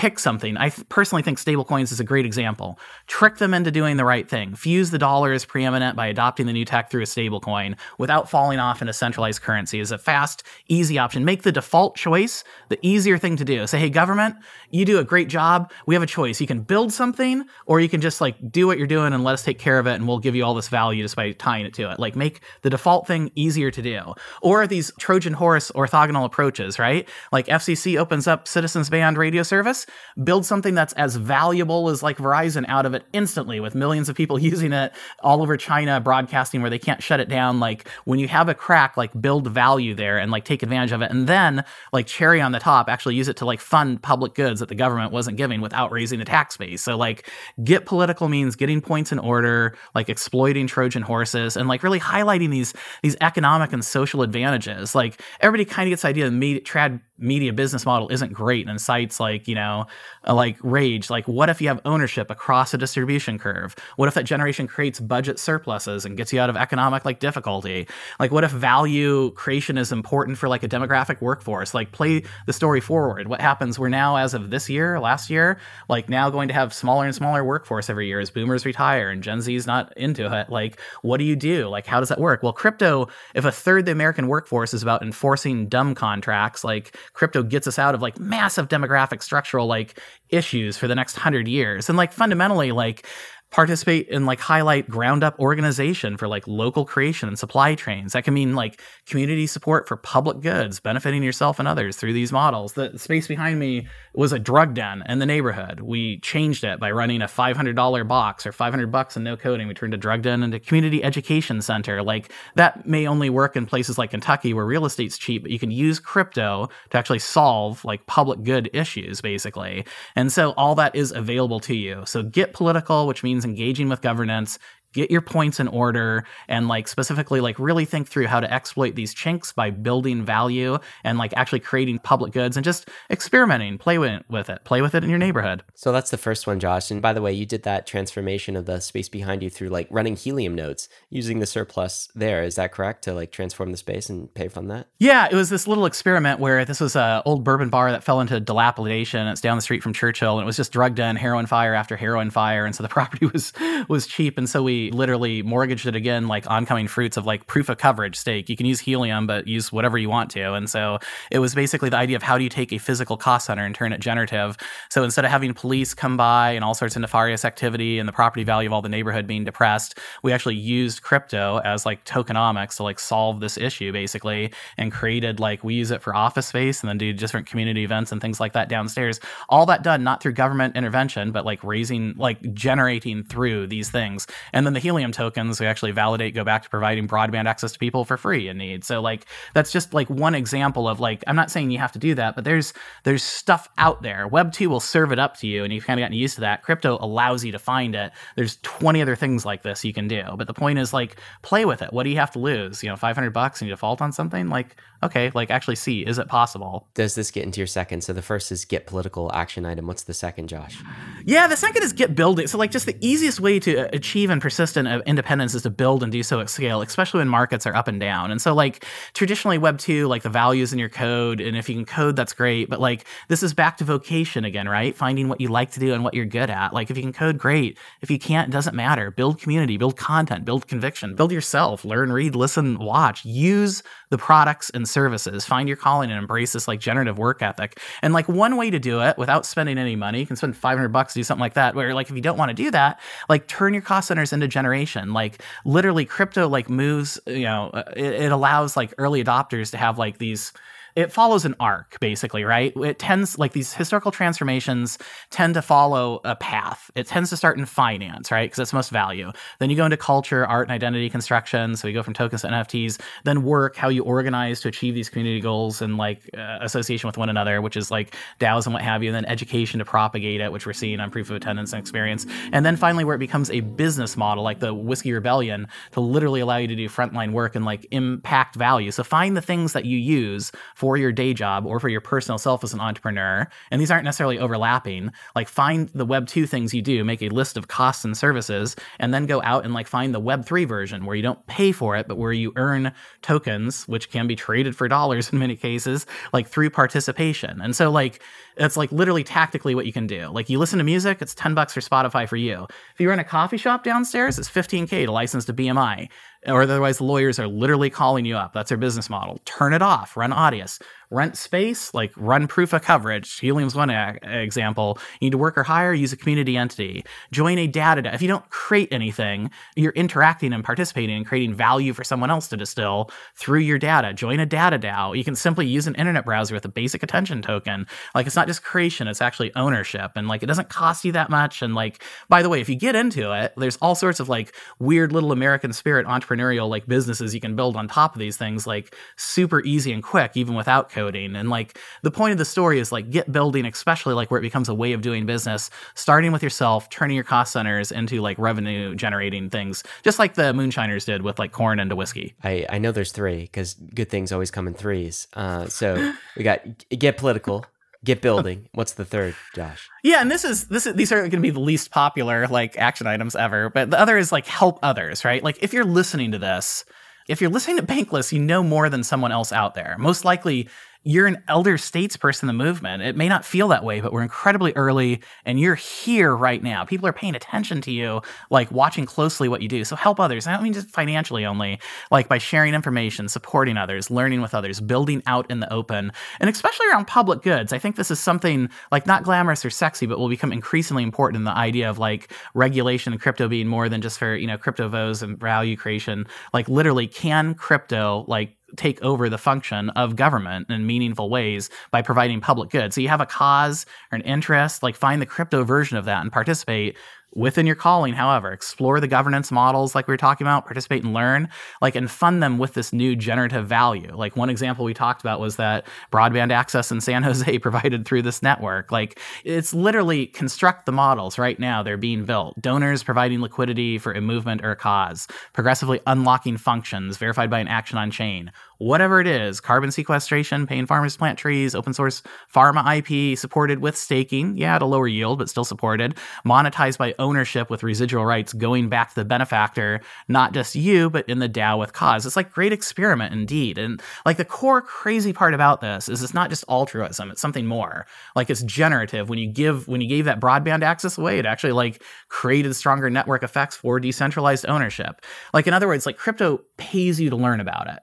pick something. I th- personally think stablecoins is a great example. Trick them into doing the right thing. Fuse the dollar as preeminent by adopting the new tech through a stablecoin without falling off into centralized currency is a fast, easy option. Make the default choice the easier thing to do. Say, hey, government, you do a great job. We have a choice. You can build something, or you can just like do what you're doing and let us take care of it, and we'll give you all this value just by tying it to it. Like make the default thing easier to do. Or these Trojan horse orthogonal approaches, right? Like FCC opens up citizens band radio service build something that's as valuable as like Verizon out of it instantly with millions of people using it all over China broadcasting where they can't shut it down. Like when you have a crack, like build value there and like take advantage of it. And then like cherry on the top actually use it to like fund public goods that the government wasn't giving without raising the tax base. So like get political means getting points in order, like exploiting Trojan horses and like really highlighting these these economic and social advantages. Like everybody kind of gets the idea that media, trad media business model isn't great and sites like, you know, uh, like Rage, like what if you have ownership across a distribution curve? What if that generation creates budget surpluses and gets you out of economic like difficulty? Like what if value creation is important for like a demographic workforce? Like play the story forward. What happens? We're now as of this year, last year, like now going to have smaller and smaller workforce every year as boomers retire and Gen Z's not into it. Like what do you do? Like how does that work? Well, crypto, if a third the American workforce is about enforcing dumb contracts, like crypto gets us out of like massive demographic structural like issues for the next hundred years. And like fundamentally, like participate in like highlight ground up organization for like local creation and supply chains. That can mean like community support for public goods, benefiting yourself and others through these models. The space behind me was a drug den in the neighborhood. We changed it by running a $500 box or 500 bucks and no coding. We turned a drug den into community education center. Like that may only work in places like Kentucky where real estate's cheap, but you can use crypto to actually solve like public good issues basically. And so all that is available to you. So get political, which means engaging with governance, get your points in order and like specifically like really think through how to exploit these chinks by building value and like actually creating public goods and just experimenting play with it play with it in your neighborhood. So that's the first one josh. And by the way you did that transformation of the space behind you through like running helium nodes using the surplus there. Is that correct to like transform the space and pay from that? Yeah it was this little experiment where this was a old bourbon bar that fell into dilapidation. It's down the street from churchill and it was just drugged in heroin fire after heroin fire. And so the property was was cheap. And so we literally mortgaged it again, like oncoming fruits of like proof of coverage stake. You can use helium, but use whatever you want to. And so it was basically the idea of how do you take a physical cost center and turn it generative. So instead of having police come by and all sorts of nefarious activity and the property value of all the neighborhood being depressed, we actually used crypto as like tokenomics to like solve this issue basically and created like we use it for office space and then do different community events and things like that downstairs. All that done not through government intervention, but like raising, like generating through these things. And then then the helium tokens we actually validate go back to providing broadband access to people for free in need. So like that's just like one example of like i'm not saying you have to do that but there's there's stuff out there. Web 2 will serve it up to you and you've kind of gotten used to that. Crypto allows you to find it. There's 20 other things like this you can do. But the point is like play with it. What do you have to lose? You know 500 bucks and you default on something? Like okay like actually see is it possible does this get into your second so the first is get political action item what's the second josh yeah the second is get building so like just the easiest way to uh, achieve and persistent consistent independence is to build and do so at scale, especially when markets are up and down. And so, like, traditionally, Web 2, like the values in your code, and if you can code, that's great. But, like, this is back to vocation again, right? Finding what you like to do and what you're good at. Like, if you can code, great. If you can't, it doesn't matter. Build community, build content, build conviction, build yourself, learn, read, listen, watch. Use the products and services. Find your calling and embrace this, like, generative work ethic. And, like, one way to do it without spending any money, you can spend 500 bucks to do something like that, where, like, if you don't want to do that, like, turn your cost centers into generation. Like literally crypto like moves, you know, it, it allows like early adopters to have like these it follows an arc basically right? It tends like these historical transformations tend to follow a path. It tends to start in finance right? Because it's most value. Then you go into culture art and identity construction. So you go from tokens to nfts then work how you organize to achieve these community goals and like uh, association with one another which is like daos and what have you and then education to propagate it which we're seeing on proof of attendance and experience. And then finally where it becomes a business model like the whiskey rebellion to literally allow you to do frontline work and like impact value. So find the things that you use for your day job or for your personal self as an entrepreneur, and these aren't necessarily overlapping, like find the Web 2 things you do, make a list of costs and services, and then go out and like find the Web 3 version where you don't pay for it, but where you earn tokens, which can be traded for dollars in many cases, like through participation. And so, like, it's like literally tactically what you can do. Like, you listen to music, it's 10 bucks for Spotify for you. If you're in a coffee shop downstairs, it's 15K to license to BMI or otherwise lawyers are literally calling you up. That's their business model. Turn it off. Run Audius rent space, like run proof of coverage. Helium's one a- example. You need to work or hire, use a community entity. Join a data. If you don't create anything, you're interacting and participating and creating value for someone else to distill through your data. Join a data DAO. You can simply use an internet browser with a basic attention token. Like it's not just creation, it's actually ownership. And like it doesn't cost you that much. And like, by the way, if you get into it, there's all sorts of like weird little American spirit entrepreneurial like businesses you can build on top of these things, like super easy and quick, even with without coding. And like the point of the story is like get building, especially like where it becomes a way of doing business, starting with yourself, turning your cost centers into like revenue generating things, just like the moonshiners did with like corn into whiskey. I, I know there's three because good things always come in threes. Uh, so we got get political, get building. What's the third, Josh? Yeah, and this is this is these are going to be the least popular like action items ever. But the other is like help others, right? Like if you're listening to this if you're listening to Bankless, you know more than someone else out there. Most likely, you're an elder statesperson in the movement. It may not feel that way, but we're incredibly early and you're here right now. People are paying attention to you, like watching closely what you do. So help others. I don't mean just financially only, like by sharing information, supporting others, learning with others, building out in the open, and especially around public goods. I think this is something like not glamorous or sexy, but will become increasingly important in the idea of like regulation and crypto being more than just for, you know, crypto votes and value creation. Like literally, can crypto like take over the function of government in meaningful ways by providing public good. So you have a cause or an interest, like find the crypto version of that and participate within your calling, however, explore the governance models like we were talking about, participate and learn, like and fund them with this new generative value. Like one example we talked about was that broadband access in San Jose provided through this network. Like it's literally construct the models right now. They're being built. Donors providing liquidity for a movement or a cause, progressively unlocking functions verified by an action on chain whatever it is carbon sequestration, paying farmers plant trees, open source pharma IP supported with staking, yeah, at a lower yield, but still supported, monetized by ownership with residual rights going back to the benefactor, not just you, but in the DAO with cause. It's like great experiment indeed. And like the core crazy part about this is it's not just altruism, it's something more. Like it's generative. When you give when you gave that broadband access away, it actually like created stronger network effects for decentralized ownership. Like in other words, like crypto pays you to learn about it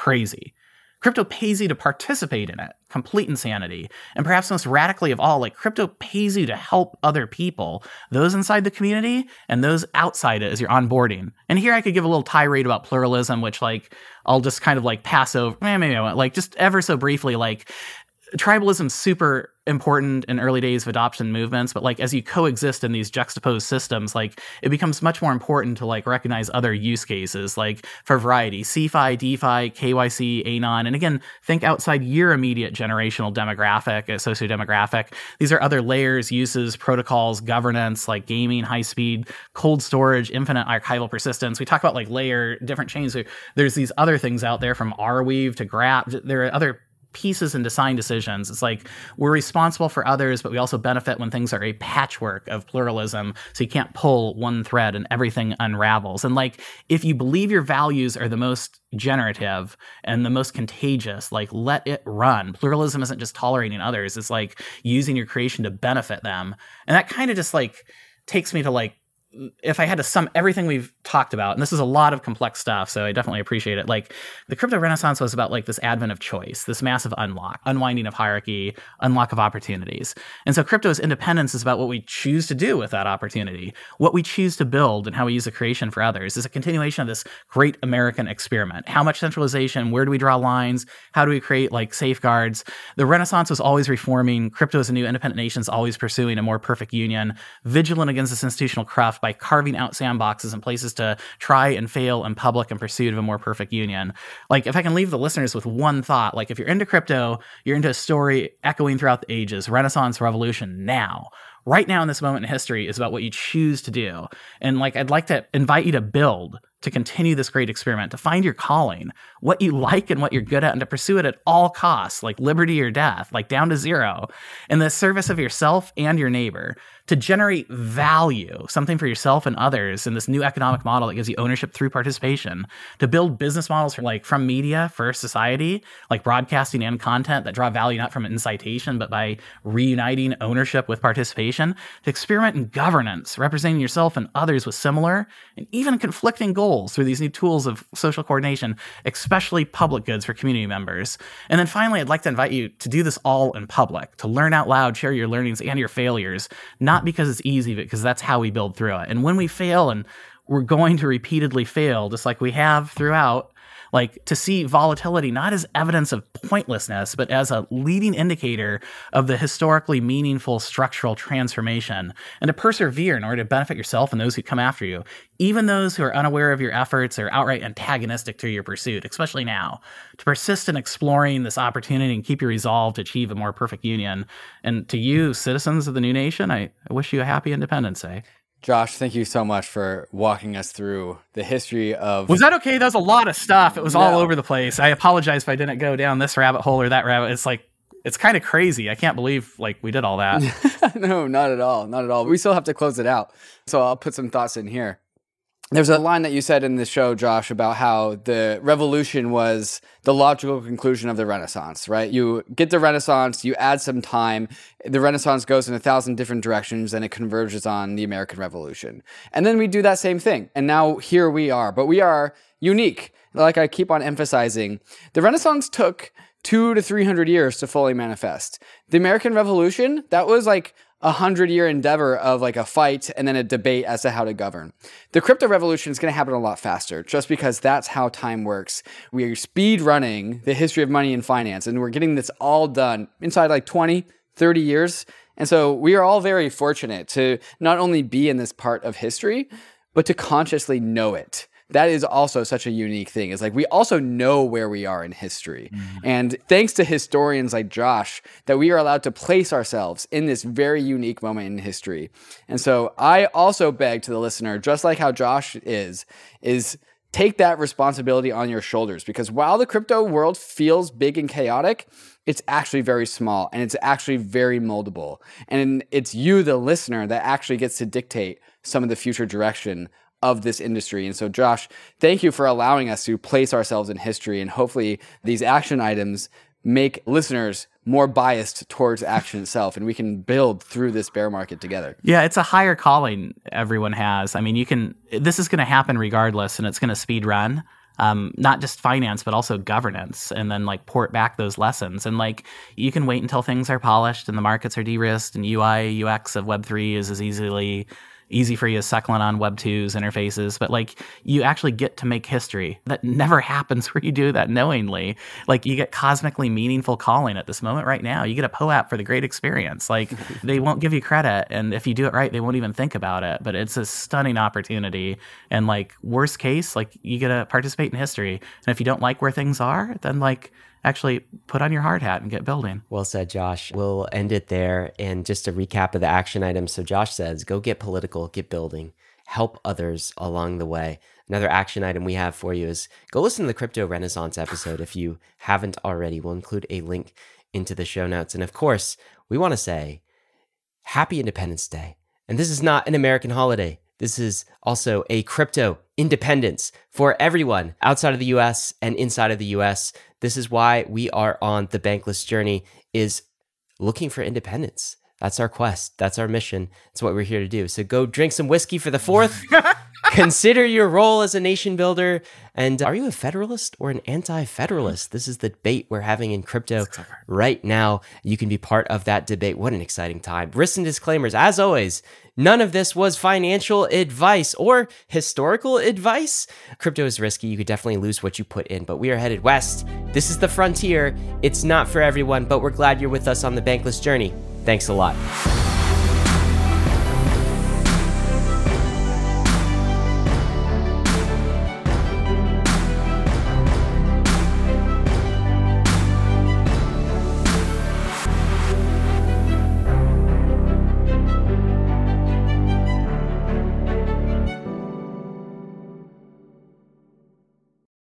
crazy. Crypto pays you to participate in it, complete insanity. And perhaps most radically of all, like crypto pays you to help other people, those inside the community and those outside it as you're onboarding. And here I could give a little tirade about pluralism, which like I'll just kind of like pass over, eh, maybe I won't, like just ever so briefly, like tribalism super important in early days of adoption movements but like as you coexist in these juxtaposed systems like it becomes much more important to like recognize other use cases like for variety cefi defi kyc anon and again think outside your immediate generational demographic uh, socio-demographic. These are other layers uses protocols governance like gaming high speed cold storage infinite archival persistence. We talk about like layer different chains. There's these other things out there from arweave to graph there are other pieces and design decisions. It's like we're responsible for others, but we also benefit when things are a patchwork of pluralism. So you can't pull one thread and everything unravels. And like if you believe your values are the most generative and the most contagious, like let it run. Pluralism isn't just tolerating others, it's like using your creation to benefit them. And that kind of just like takes me to like if I had to sum everything we've talked about, and this is a lot of complex stuff, so I definitely appreciate it. Like the crypto renaissance was about like this advent of choice, this massive unlock, unwinding of hierarchy, unlock of opportunities. And so crypto's independence is about what we choose to do with that opportunity, what we choose to build and how we use the creation for others is a continuation of this great American experiment. How much centralization, where do we draw lines? How do we create like safeguards? The renaissance was always reforming, crypto as a new independent nation is always pursuing a more perfect union, vigilant against this institutional cruft by carving out sandboxes and places to try and fail in public in pursuit of a more perfect union. Like, if I can leave the listeners with one thought, like, if you're into crypto, you're into a story echoing throughout the ages, Renaissance, Revolution, now right now in this moment in history is about what you choose to do. And like, I'd like to invite you to build, to continue this great experiment, to find your calling, what you like and what you're good at, and to pursue it at all costs, like liberty or death, like down to zero, in the service of yourself and your neighbor to generate value, something for yourself and others in this new economic model that gives you ownership through participation, to build business models for like from media for society, like broadcasting and content that draw value not from incitation, but by reuniting ownership with participation, to experiment in governance, representing yourself and others with similar and even conflicting goals through these new tools of social coordination, especially public goods for community members. And then finally, I'd like to invite you to do this all in public, to learn out loud, share your learnings and your failures, not not because it's easy, but because that's how we build through it. And when we fail and we're going to repeatedly fail, just like we have throughout like to see volatility not as evidence of pointlessness, but as a leading indicator of the historically meaningful structural transformation, and to persevere in order to benefit yourself and those who come after you, even those who are unaware of your efforts or outright antagonistic to your pursuit, especially now, to persist in exploring this opportunity and keep your resolve to achieve a more perfect union. And to you, citizens of the new nation, I, I wish you a happy Independence Day. Josh, thank you so much for walking us through the history of. Was that okay? That was a lot of stuff. It was no. all over the place. I apologize if I didn't go down this rabbit hole or that rabbit. It's like it's kind of crazy. I can't believe like we did all that. no, not at all. Not at all. We still have to close it out. So I'll put some thoughts in here. There's a line that you said in the show, Josh, about how the revolution was the logical conclusion of the Renaissance, right? You get the Renaissance, you add some time, the Renaissance goes in a thousand different directions, and it converges on the American Revolution. And then we do that same thing. And now here we are, but we are unique. Like I keep on emphasizing, the Renaissance took two to 300 years to fully manifest. The American Revolution, that was like a hundred year endeavor of like a fight and then a debate as to how to govern. The crypto revolution is going to happen a lot faster just because that's how time works. We are speed running the history of money and finance and we're getting this all done inside like 20, 30 years. And so we are all very fortunate to not only be in this part of history, but to consciously know it that is also such a unique thing. Is like we also know where we are in history. Mm. And thanks to historians like Josh, that we are allowed to place ourselves in this very unique moment in history. And so I also beg to the listener, just like how Josh is, is take that responsibility on your shoulders because while the crypto world feels big and chaotic, it's actually very small and it's actually very moldable. And it's you, the listener, that actually gets to dictate some of the future direction of this industry. And so, Josh, thank you for allowing us to place ourselves in history. And hopefully, these action items make listeners more biased towards action itself and we can build through this bear market together. Yeah, it's a higher calling everyone has. I mean, you can this is going to happen regardless and it's going to speed run. Um, not just finance, but also governance, and then like port back those lessons. And like you can wait until things are polished and the markets are de-risked and UI, UX of Web3 is as easily easy for you to suckling on Web 2's interfaces, but like you actually get to make history. That never happens where you do that knowingly. Like you get cosmically meaningful calling at this moment right now. You get a POAP for the great experience. Like they won't give you credit. And if you do it right, they won't even think about it. But it's a stunning opportunity. And like worst case, like you get to participate in history. And if you don't like where things are, then like actually put on your hard hat and get building. Well said, Josh. We'll end it there. And just a recap of the action items. So, Josh says go get political, get building, help others along the way. Another action item we have for you is go listen to the Crypto Renaissance episode if you haven't already. We'll include a link into the show notes. And of course, we want to say happy Independence Day. And this is not an American holiday. This is also a crypto independence for everyone outside of the US and inside of the US. This is why we are on the bankless journey is looking for independence. That's our quest. That's our mission. It's what we're here to do. So go drink some whiskey for the fourth. Consider your role as a nation builder. And are you a federalist or an anti federalist? This is the debate we're having in crypto right now. You can be part of that debate. What an exciting time. Risks and disclaimers, as always, none of this was financial advice or historical advice. Crypto is risky. You could definitely lose what you put in, but we are headed west. This is the frontier. It's not for everyone, but we're glad you're with us on the bankless journey. Thanks a lot.